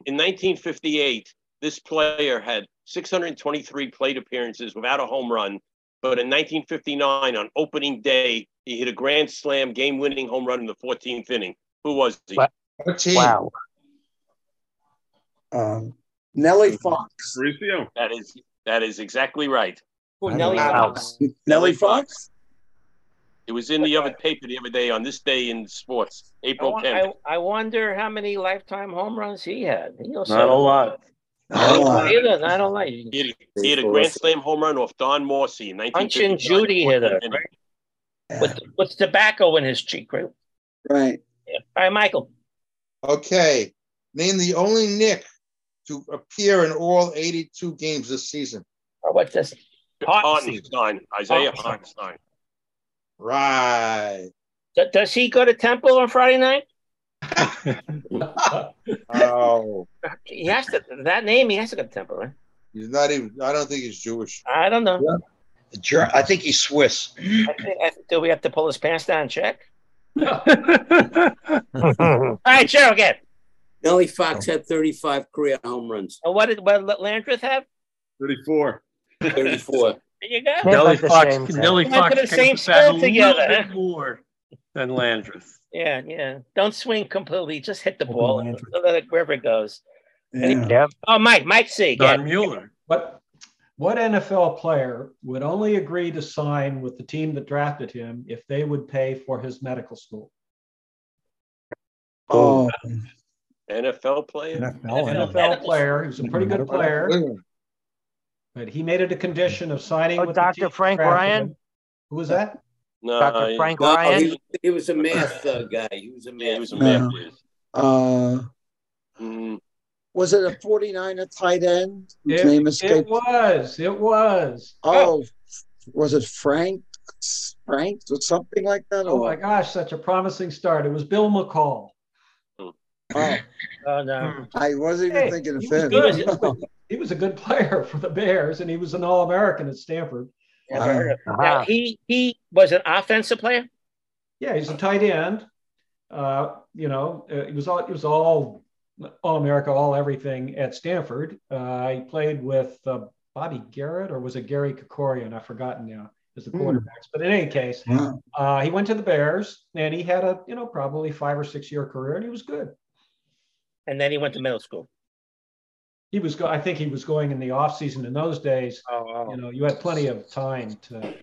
Speaker 9: In 1958, this player had 623 plate appearances without a home run. But in 1959, on opening day, he hit a grand slam game winning home run in the 14th inning. Who was he?
Speaker 16: What? Wow.
Speaker 14: Um, Nellie Fox.
Speaker 10: Mauricio.
Speaker 9: That is that is exactly right.
Speaker 1: Nellie
Speaker 14: Wow.
Speaker 1: Fox.
Speaker 14: Nellie Fox?
Speaker 9: It was in the other paper the other day on this day in sports,
Speaker 1: I,
Speaker 9: April
Speaker 1: wa-
Speaker 9: 10th.
Speaker 1: I, I wonder how many lifetime home runs he had. He also-
Speaker 2: Not a lot.
Speaker 1: Not a lot either. Not a lot.
Speaker 9: He had, he had a grand slam home run off Don Mossi in
Speaker 1: Punch
Speaker 9: 1959.
Speaker 1: and Judy hitter, right? With, with tobacco in his cheek, right?
Speaker 14: Right.
Speaker 1: Yeah. All right, Michael.
Speaker 3: Okay. Name the only Knick to appear in all 82 games this season.
Speaker 1: Or what's this?
Speaker 9: Hartenstein, Isaiah
Speaker 1: Hartenstein.
Speaker 9: Hartenstein.
Speaker 3: Right.
Speaker 1: D- Does he go to Temple on Friday night? (laughs)
Speaker 3: Oh,
Speaker 1: He has to. That name, he has to go to Temple, right?
Speaker 3: he's not even, I don't think he's Jewish.
Speaker 1: I don't know.
Speaker 6: Ger- I think he's Swiss.
Speaker 1: I think, I, do we have to pull his pants down and check? All right, Cheryl, again.
Speaker 8: Nellie Fox oh. had 35 career home runs.
Speaker 1: And what did what did Landrith have?
Speaker 10: 34.
Speaker 8: 34.
Speaker 1: There you go.
Speaker 2: Nellie
Speaker 16: like
Speaker 2: Fox,
Speaker 16: same.
Speaker 2: Nellie
Speaker 1: Went
Speaker 2: Fox
Speaker 1: the
Speaker 2: came
Speaker 1: same
Speaker 2: back
Speaker 1: school
Speaker 2: a
Speaker 1: together,
Speaker 2: bit
Speaker 1: huh?
Speaker 2: more than Landrith.
Speaker 1: Yeah, yeah. Don't swing completely. Just hit the
Speaker 7: Open
Speaker 1: ball. And Let it wherever it goes.
Speaker 14: Yeah.
Speaker 16: Yep.
Speaker 1: Oh, Mike, Mike C.
Speaker 2: Don
Speaker 1: Again.
Speaker 2: Mueller.
Speaker 12: What, what NFL player would only agree to sign with the team that drafted him if they would pay for his medical school?
Speaker 14: Oh,
Speaker 9: NFL player?
Speaker 7: NFL.
Speaker 12: NFL player, he was a pretty good player, but he made it a condition of signing
Speaker 16: Oh,
Speaker 12: with the
Speaker 16: Dr.
Speaker 12: team
Speaker 16: Frank
Speaker 12: drafted
Speaker 16: Ryan?
Speaker 12: him. Who was that?
Speaker 9: No,
Speaker 16: Dr.
Speaker 9: he-
Speaker 16: Frank
Speaker 8: No,
Speaker 16: Ryan?
Speaker 8: he, he was a math uh, guy. He was a
Speaker 9: yeah, he
Speaker 8: math.
Speaker 9: was a
Speaker 14: Yeah.
Speaker 9: math whiz.
Speaker 14: uh,
Speaker 9: Mm,
Speaker 14: was it a 49er tight end? His
Speaker 12: It,
Speaker 14: name
Speaker 12: it was, it was.
Speaker 14: Oh, was it Frank? Frank or something like that?
Speaker 12: Oh
Speaker 14: Or,
Speaker 12: my gosh, such a promising start. It was Bill McColl.
Speaker 14: oh,
Speaker 1: Oh no.
Speaker 14: I wasn't even
Speaker 12: Hey,
Speaker 14: thinking of
Speaker 12: he was
Speaker 14: him.
Speaker 12: good. He was, (laughs) he was a good player for the Bears, and he was an All-American at Stanford.
Speaker 1: Never heard. Now,
Speaker 16: Uh-huh.
Speaker 1: he he was an offensive player.
Speaker 12: Yeah, he's a tight end. Uh, you know, it was all he was all all America, all everything at Stanford. Uh, he played with uh, Bobby Garrett, or was it Gary Kerkorian? I've forgotten now. As the
Speaker 14: Hmm.
Speaker 12: quarterbacks, but in any case,
Speaker 14: Wow.
Speaker 12: uh, he went to the Bears, and he had a you know probably five or six year career, and he was good.
Speaker 1: And then he went to middle school.
Speaker 12: He was, go- I think, he was going in the off season in those days.
Speaker 1: Oh, wow.
Speaker 12: You know, you had plenty of time to.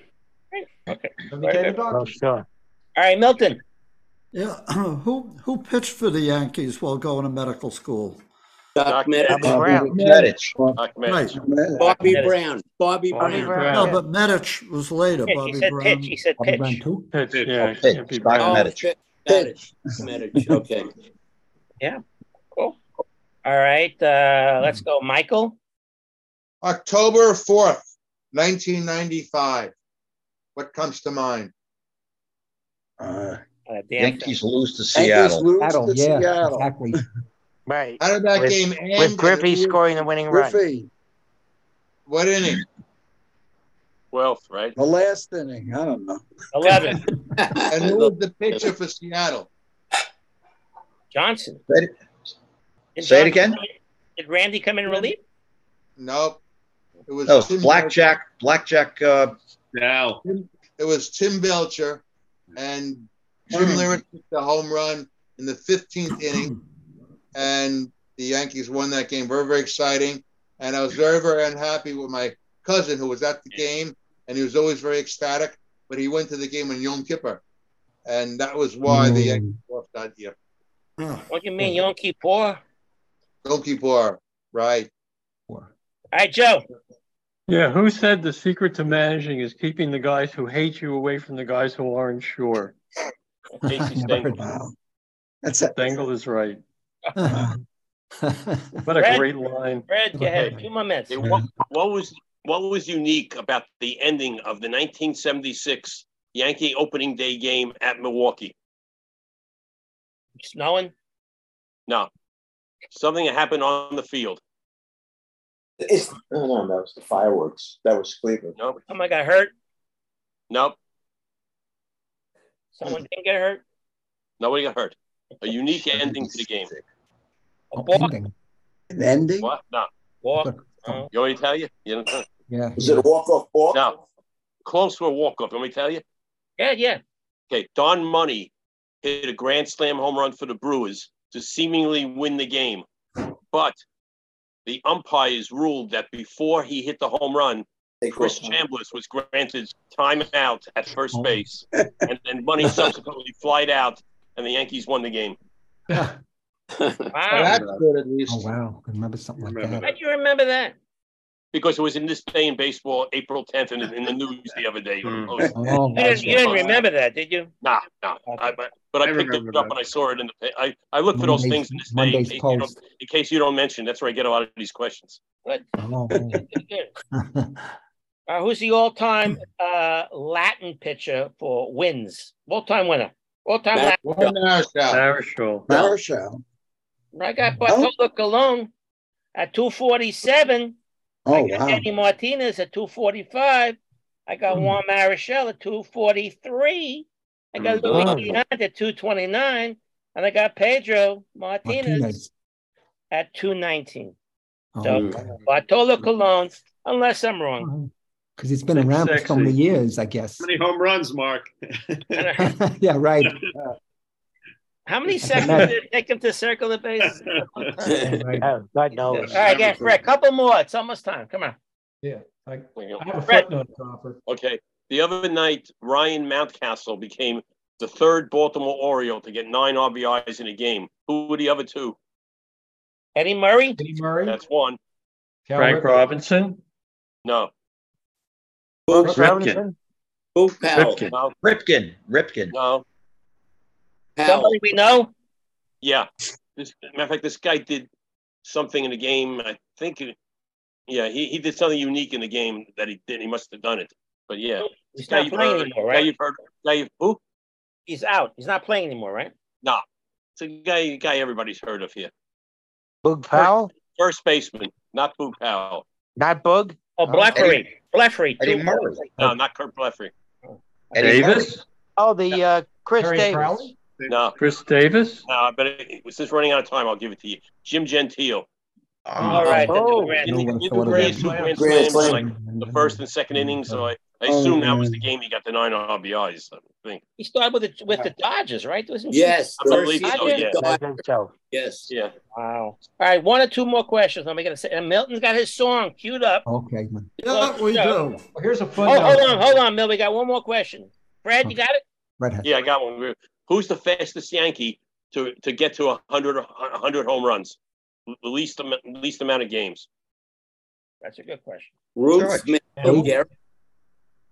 Speaker 1: Okay.
Speaker 12: So he became a
Speaker 1: Very good.
Speaker 12: doctor.
Speaker 16: Oh, sure.
Speaker 1: All right, Milton.
Speaker 4: Yeah, (clears throat) who who pitched for the Yankees while going to medical school?
Speaker 8: Doc
Speaker 9: Doc
Speaker 16: Bobby
Speaker 14: Uh,
Speaker 16: Brown.
Speaker 6: Medich.
Speaker 9: Doc
Speaker 4: Right.
Speaker 9: Medich.
Speaker 8: Bobby
Speaker 1: Med-
Speaker 8: Brown. Bobby
Speaker 16: Bobby
Speaker 8: Brown.
Speaker 16: Brown.
Speaker 4: No, but Medich was later.
Speaker 1: Pitch. He
Speaker 4: Bobby
Speaker 1: said
Speaker 4: Brown.
Speaker 1: pitch. He said
Speaker 7: Bobby Brown
Speaker 1: pitch.
Speaker 7: too?
Speaker 2: Pitch, yeah.
Speaker 6: pitch.
Speaker 2: can't be
Speaker 6: Doc
Speaker 2: Brown.
Speaker 8: Oh,
Speaker 6: Medich.
Speaker 8: Medich. Medich. Okay.
Speaker 1: Cool. All right. Uh, let's go, Michael.
Speaker 3: October 4th, 1995. What comes to mind?
Speaker 14: Uh,
Speaker 1: Uh, Dan
Speaker 6: Yankees lose to
Speaker 14: Yankees
Speaker 6: Seattle.
Speaker 14: lose
Speaker 7: Seattle,
Speaker 14: to
Speaker 7: yeah,
Speaker 14: Seattle.
Speaker 7: exactly. (laughs)
Speaker 16: Right.
Speaker 3: How did that
Speaker 16: With-
Speaker 3: game end?
Speaker 16: With Griffey
Speaker 3: And
Speaker 16: scoring the winning run.
Speaker 14: Griffey,
Speaker 3: What inning?
Speaker 9: 12th, right?
Speaker 14: the last inning. I don't know.
Speaker 1: 11.
Speaker 3: And who was the pitcher for Seattle?
Speaker 1: Johnson.
Speaker 6: Say it-
Speaker 1: Did
Speaker 6: say it
Speaker 1: Johnson-
Speaker 6: again?
Speaker 1: Did Randy come in relief?
Speaker 3: Nope. It was
Speaker 6: No,
Speaker 3: Tim
Speaker 6: Blackjack. Blackjack. Uh,
Speaker 10: Now,
Speaker 3: It was Tim Belcher and Jim. Lewis hit the home run in the 15th inning, and the Yankees won that game. Very, very exciting. And I was very, very unhappy with my cousin who was at the game, and he was always very ecstatic. But he went to the game on Yom Kippur, and that was why the mm. Yankees lost that year.
Speaker 1: What do you mean, Yom Kippur?
Speaker 3: Yom Kippur, right?
Speaker 1: All right, Joe.
Speaker 2: Yeah, who said the secret to managing is keeping the guys who hate you away from the guys who aren't sure? (laughs)
Speaker 9: Casey Stengel.
Speaker 14: Wow. That's it.
Speaker 2: Stengel is right. (laughs) What a
Speaker 1: Fred?
Speaker 2: great line.
Speaker 1: Fred, go ahead. Two more minutes.
Speaker 9: Hey, what, what was what was unique about the ending of the 1976 Yankee opening day game at Milwaukee?
Speaker 1: Snowing?
Speaker 9: No, something that happened on the field.
Speaker 13: It's, no, no, that was the fireworks. That was Cleveland.
Speaker 9: Nope.
Speaker 1: Someone got hurt.
Speaker 9: Nope.
Speaker 1: Someone didn't get hurt.
Speaker 9: Nobody got hurt. A unique ending to the game.
Speaker 1: A walk.
Speaker 14: An ending?
Speaker 9: What? No.
Speaker 1: Walk.
Speaker 9: You want me to tell you? You don't know?
Speaker 7: Yeah.
Speaker 13: Was it a walk-off walk?
Speaker 9: No. Close to a walk-off. Let me tell you?
Speaker 1: Yeah, yeah.
Speaker 9: Okay. Don Money hit a grand slam home run for the Brewers to seemingly win the game. But the umpires ruled that before he hit the home run, Chris Chambliss was granted timeout at first
Speaker 7: Oh.
Speaker 9: base. and then Money (laughs) subsequently flied out, and the Yankees won the game. (laughs)
Speaker 1: Wow.
Speaker 3: that's good at least.
Speaker 7: Oh, wow. I remember something like
Speaker 10: Remember
Speaker 7: that.
Speaker 1: How'd you remember that?
Speaker 9: Because it was in this day in baseball, April 10th, and in the news the other day.
Speaker 10: Hmm.
Speaker 7: Oh,
Speaker 1: You didn't, you didn't remember that, did you?
Speaker 9: Nah, nah. I, but, but I,
Speaker 10: I
Speaker 9: picked it up
Speaker 10: that.
Speaker 9: and I saw it in the. pa- I, I look for those things in this day in case, you don't, in case you don't mention. That's where I get a lot of these questions. (laughs)
Speaker 1: Good.
Speaker 7: Oh,
Speaker 1: Good, good. Uh, who's the all-time uh, Latin pitcher for wins? All-time winner. All-time
Speaker 13: Matt-
Speaker 1: Latin.
Speaker 3: Marichal.
Speaker 2: Marischal.
Speaker 14: Marshall.
Speaker 1: I got Bartolo Colon at 247.
Speaker 14: Oh,
Speaker 1: I got
Speaker 14: wow.
Speaker 1: Eddie Martinez at 245. I got
Speaker 7: Hmm.
Speaker 1: Juan Marichal at 243. I got
Speaker 10: Mm.
Speaker 1: Louis
Speaker 7: Wow.
Speaker 1: Guillen at 229. And I got Pedro Martinez,
Speaker 7: Martinez.
Speaker 1: at 219.
Speaker 7: Oh,
Speaker 1: So
Speaker 7: wow.
Speaker 1: Bartolo Colon, unless I'm wrong.
Speaker 7: Because he's been around for so many years, I guess.
Speaker 10: How many home runs, Mark? (laughs)
Speaker 7: yeah, right. (laughs)
Speaker 1: How many
Speaker 7: can (laughs)
Speaker 1: seconds did it take him to circle the base?
Speaker 7: right.
Speaker 16: Oh, God knows.
Speaker 1: All right, get Fred, couple more. It's almost time. Come on.
Speaker 12: Yeah. I, I have a
Speaker 1: Fred.
Speaker 12: footnote, Copper.
Speaker 9: Okay. The other night, Ryan Mountcastle became the third Baltimore Oriole to get nine RBIs in a game. Who were the other two?
Speaker 1: Eddie Murray?
Speaker 12: Eddie Murray.
Speaker 9: That's one.
Speaker 12: Cal
Speaker 2: Frank Robinson.
Speaker 9: No.
Speaker 16: Brooks
Speaker 2: Ripken.
Speaker 16: Robinson?
Speaker 8: Powell?
Speaker 2: Ripken.
Speaker 9: No.
Speaker 6: Ripken. Ripken.
Speaker 9: No.
Speaker 8: Powell.
Speaker 1: Somebody we know?
Speaker 9: Yeah. This, matter of fact, this guy did something in the game. I think. It, yeah, he, he did something unique in the game that he did. He must have done it. But yeah,
Speaker 1: He's not
Speaker 9: you've
Speaker 1: playing
Speaker 9: heard.
Speaker 1: anymore, right?
Speaker 9: you've heard. Guy you've who?
Speaker 1: He's out. He's not playing anymore, right?
Speaker 9: Nah. It's a guy. Guy everybody's heard of here.
Speaker 16: Boog Powell?
Speaker 9: First baseman, not Boo Powell.
Speaker 16: Not Boog?
Speaker 1: Oh, Blefary. Blefary.
Speaker 6: Eddie
Speaker 1: two-
Speaker 6: Murray.
Speaker 9: No, not Kurt Blefary.
Speaker 6: Eddie Murray.
Speaker 2: Davis.
Speaker 16: Oh, the uh, Chris
Speaker 12: Terry
Speaker 16: Davis.
Speaker 12: Crowley?
Speaker 9: No,
Speaker 2: Chris Davis.
Speaker 9: no. But it, since running out of time, I'll give it to you. Jim Gentile.
Speaker 1: All right. the two
Speaker 16: Oh.
Speaker 1: grand-
Speaker 9: In
Speaker 7: No
Speaker 9: the,
Speaker 7: one
Speaker 9: in the
Speaker 7: thought of
Speaker 9: grand,
Speaker 7: that.
Speaker 9: two grand
Speaker 13: Grand
Speaker 9: slams, the first and second innings. So I, I
Speaker 14: Oh,
Speaker 9: assume that was the game he got the nine RBIs. I think.
Speaker 1: He started with the with the Dodgers, right? Wasn't he?
Speaker 8: Yes.
Speaker 9: I
Speaker 8: first
Speaker 9: believe
Speaker 8: year
Speaker 9: so, yeah.
Speaker 16: I think so.
Speaker 8: Yes.
Speaker 9: Yeah.
Speaker 1: Wow. All right, one or two more questions. I'm gonna say. And Milton's got his song queued up.
Speaker 7: Okay. man.
Speaker 4: Yeah, we do.
Speaker 12: Well, here's a
Speaker 1: Oh, hold on, hold on, Mill. We got one more question. Fred, you got it?
Speaker 7: Redhead.
Speaker 9: Yeah, I got one. Who's the fastest Yankee to, to get to 100, 100 home runs? The least, least amount of games.
Speaker 1: That's a good question.
Speaker 8: Ruth
Speaker 6: George.
Speaker 8: Smith.
Speaker 7: Babe,
Speaker 8: Gary.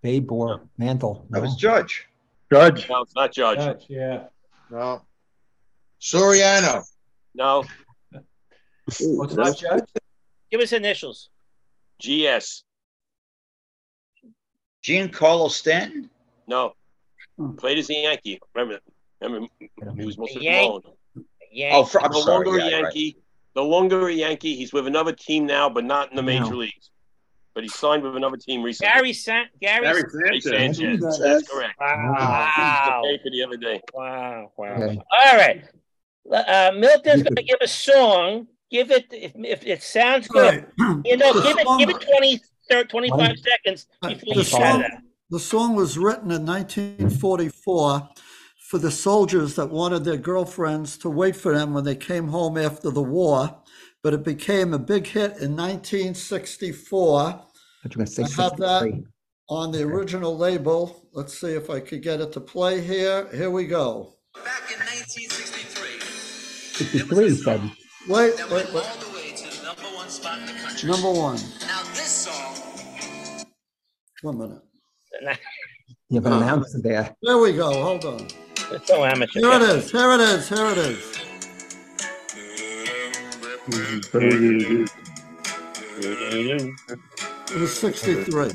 Speaker 7: Babe or Mantle.
Speaker 6: That was Judge.
Speaker 2: Judge.
Speaker 9: No, it's not Judge.
Speaker 12: Judge, yeah.
Speaker 3: No. Soriano.
Speaker 9: No,
Speaker 12: it's not Judge?
Speaker 1: Give us initials.
Speaker 9: GS.
Speaker 6: Giancarlo Stanton.
Speaker 9: No. Played as a Yankee. Remember, remember he was mostly
Speaker 1: Yank-
Speaker 9: alone.
Speaker 1: Yeah.
Speaker 6: Oh, fr- I'm
Speaker 9: no
Speaker 6: sorry.
Speaker 9: longer a
Speaker 6: Yeah, right.
Speaker 9: Yankee. No longer Yankee. He's with another team now, but not in the major leagues. But he signed with another team recently.
Speaker 1: Gary San Gary.
Speaker 10: Gary
Speaker 9: Gary
Speaker 10: Sanchez.
Speaker 9: Sanchez.
Speaker 14: Sanchez.
Speaker 9: That's correct.
Speaker 1: Wow.
Speaker 9: He for the other day.
Speaker 1: Wow. Wow.
Speaker 7: Okay.
Speaker 1: All right. Uh, Milton's going to give a song. Give it if, if it sounds good.
Speaker 4: Right.
Speaker 1: You know,
Speaker 4: The
Speaker 1: give it give it 20, 30, 25 seconds before
Speaker 4: The
Speaker 1: you try
Speaker 4: song,
Speaker 1: that.
Speaker 4: the song was written in 1944 for the soldiers that wanted their girlfriends to wait for them when they came home after the war, but it became a big hit in 1964
Speaker 7: But you're going to say
Speaker 4: I have that.
Speaker 7: 63.
Speaker 4: on the original label. Let's see if I could get it to play here. Here we go.
Speaker 18: Back in 1963,
Speaker 7: 63, he said.
Speaker 4: Wait,
Speaker 18: that
Speaker 4: wait,
Speaker 18: went
Speaker 4: wait.
Speaker 18: all the way to the number one spot in the country.
Speaker 4: Number one.
Speaker 18: Now this song,
Speaker 4: One minute.
Speaker 7: You have an uh-huh. announcer there.
Speaker 4: There we go. Hold on.
Speaker 1: It's so amateur.
Speaker 4: Here it is. Here it is. Here it is. It was 63.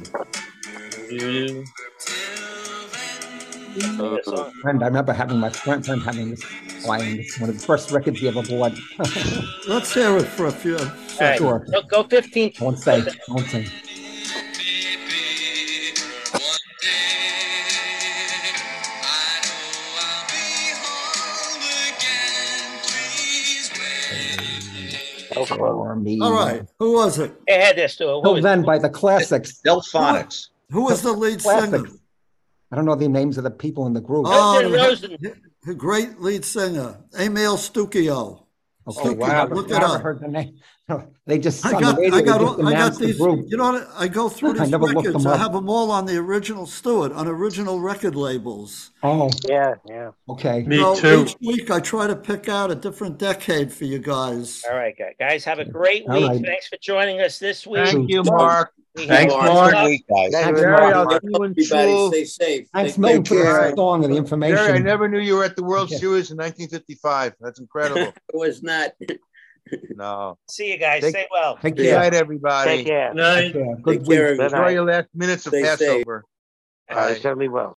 Speaker 7: Friend, I remember having my friend, friend having this playing. This one of the first records he ever bought.
Speaker 4: Let's hear it for a few That's
Speaker 1: All right,
Speaker 7: sure.
Speaker 1: Go, go 15.
Speaker 7: I won't say. I won't say.
Speaker 16: For me.
Speaker 4: All right, who was it?
Speaker 1: Go ahead there, Stu. Who
Speaker 7: Till then, by the classics.
Speaker 6: Delphonics.
Speaker 4: Who was the lead singer?
Speaker 7: I don't know the names of the people in the group.
Speaker 4: Oh, the-
Speaker 1: Rosen.
Speaker 4: the great lead singer, Emil Stucchio.
Speaker 7: Okay,
Speaker 4: oh, Stucchio,
Speaker 7: wow.
Speaker 4: look it
Speaker 7: Never
Speaker 4: up.
Speaker 7: heard the name. (laughs) They just
Speaker 4: I got,
Speaker 7: the radio,
Speaker 4: I got, all- I got
Speaker 7: announced the
Speaker 4: these. You know what? I go through (laughs)
Speaker 7: I
Speaker 4: these
Speaker 7: never
Speaker 4: records.
Speaker 7: them
Speaker 4: I have them all on the original Stewart, on original record labels.
Speaker 7: Oh,
Speaker 16: Yeah, yeah.
Speaker 7: okay.
Speaker 2: Me
Speaker 4: so
Speaker 2: too.
Speaker 4: Each week, I try to pick out a different decade for you guys.
Speaker 1: All right, guys. Guys, have a great
Speaker 7: All
Speaker 1: week.
Speaker 7: right.
Speaker 1: Thanks for joining us this week.
Speaker 14: Thank you, Mark.
Speaker 1: We
Speaker 2: Thanks,
Speaker 1: have
Speaker 2: Mark.
Speaker 6: Week, guys.
Speaker 7: Thanks,
Speaker 14: Jerry,
Speaker 7: Mark.
Speaker 14: I'll see you in
Speaker 8: Everybody stay safe.
Speaker 7: Thanks,
Speaker 8: Take-
Speaker 7: Milton, for the song and the information.
Speaker 3: Jerry, I never knew you were at the World
Speaker 7: Yeah.
Speaker 3: Series in 1955. That's incredible. (laughs)
Speaker 8: It was not.
Speaker 3: no.
Speaker 1: See you guys.
Speaker 3: Take-
Speaker 1: Stay well.
Speaker 7: Take
Speaker 3: Good
Speaker 7: care.
Speaker 3: night, everybody.
Speaker 16: Take care.
Speaker 2: Night.
Speaker 7: Yeah,
Speaker 8: Take
Speaker 7: Good
Speaker 8: care.
Speaker 3: Enjoy your last minutes of
Speaker 8: Stay safe.
Speaker 3: Passover.
Speaker 16: I
Speaker 3: Bye.
Speaker 16: certainly will.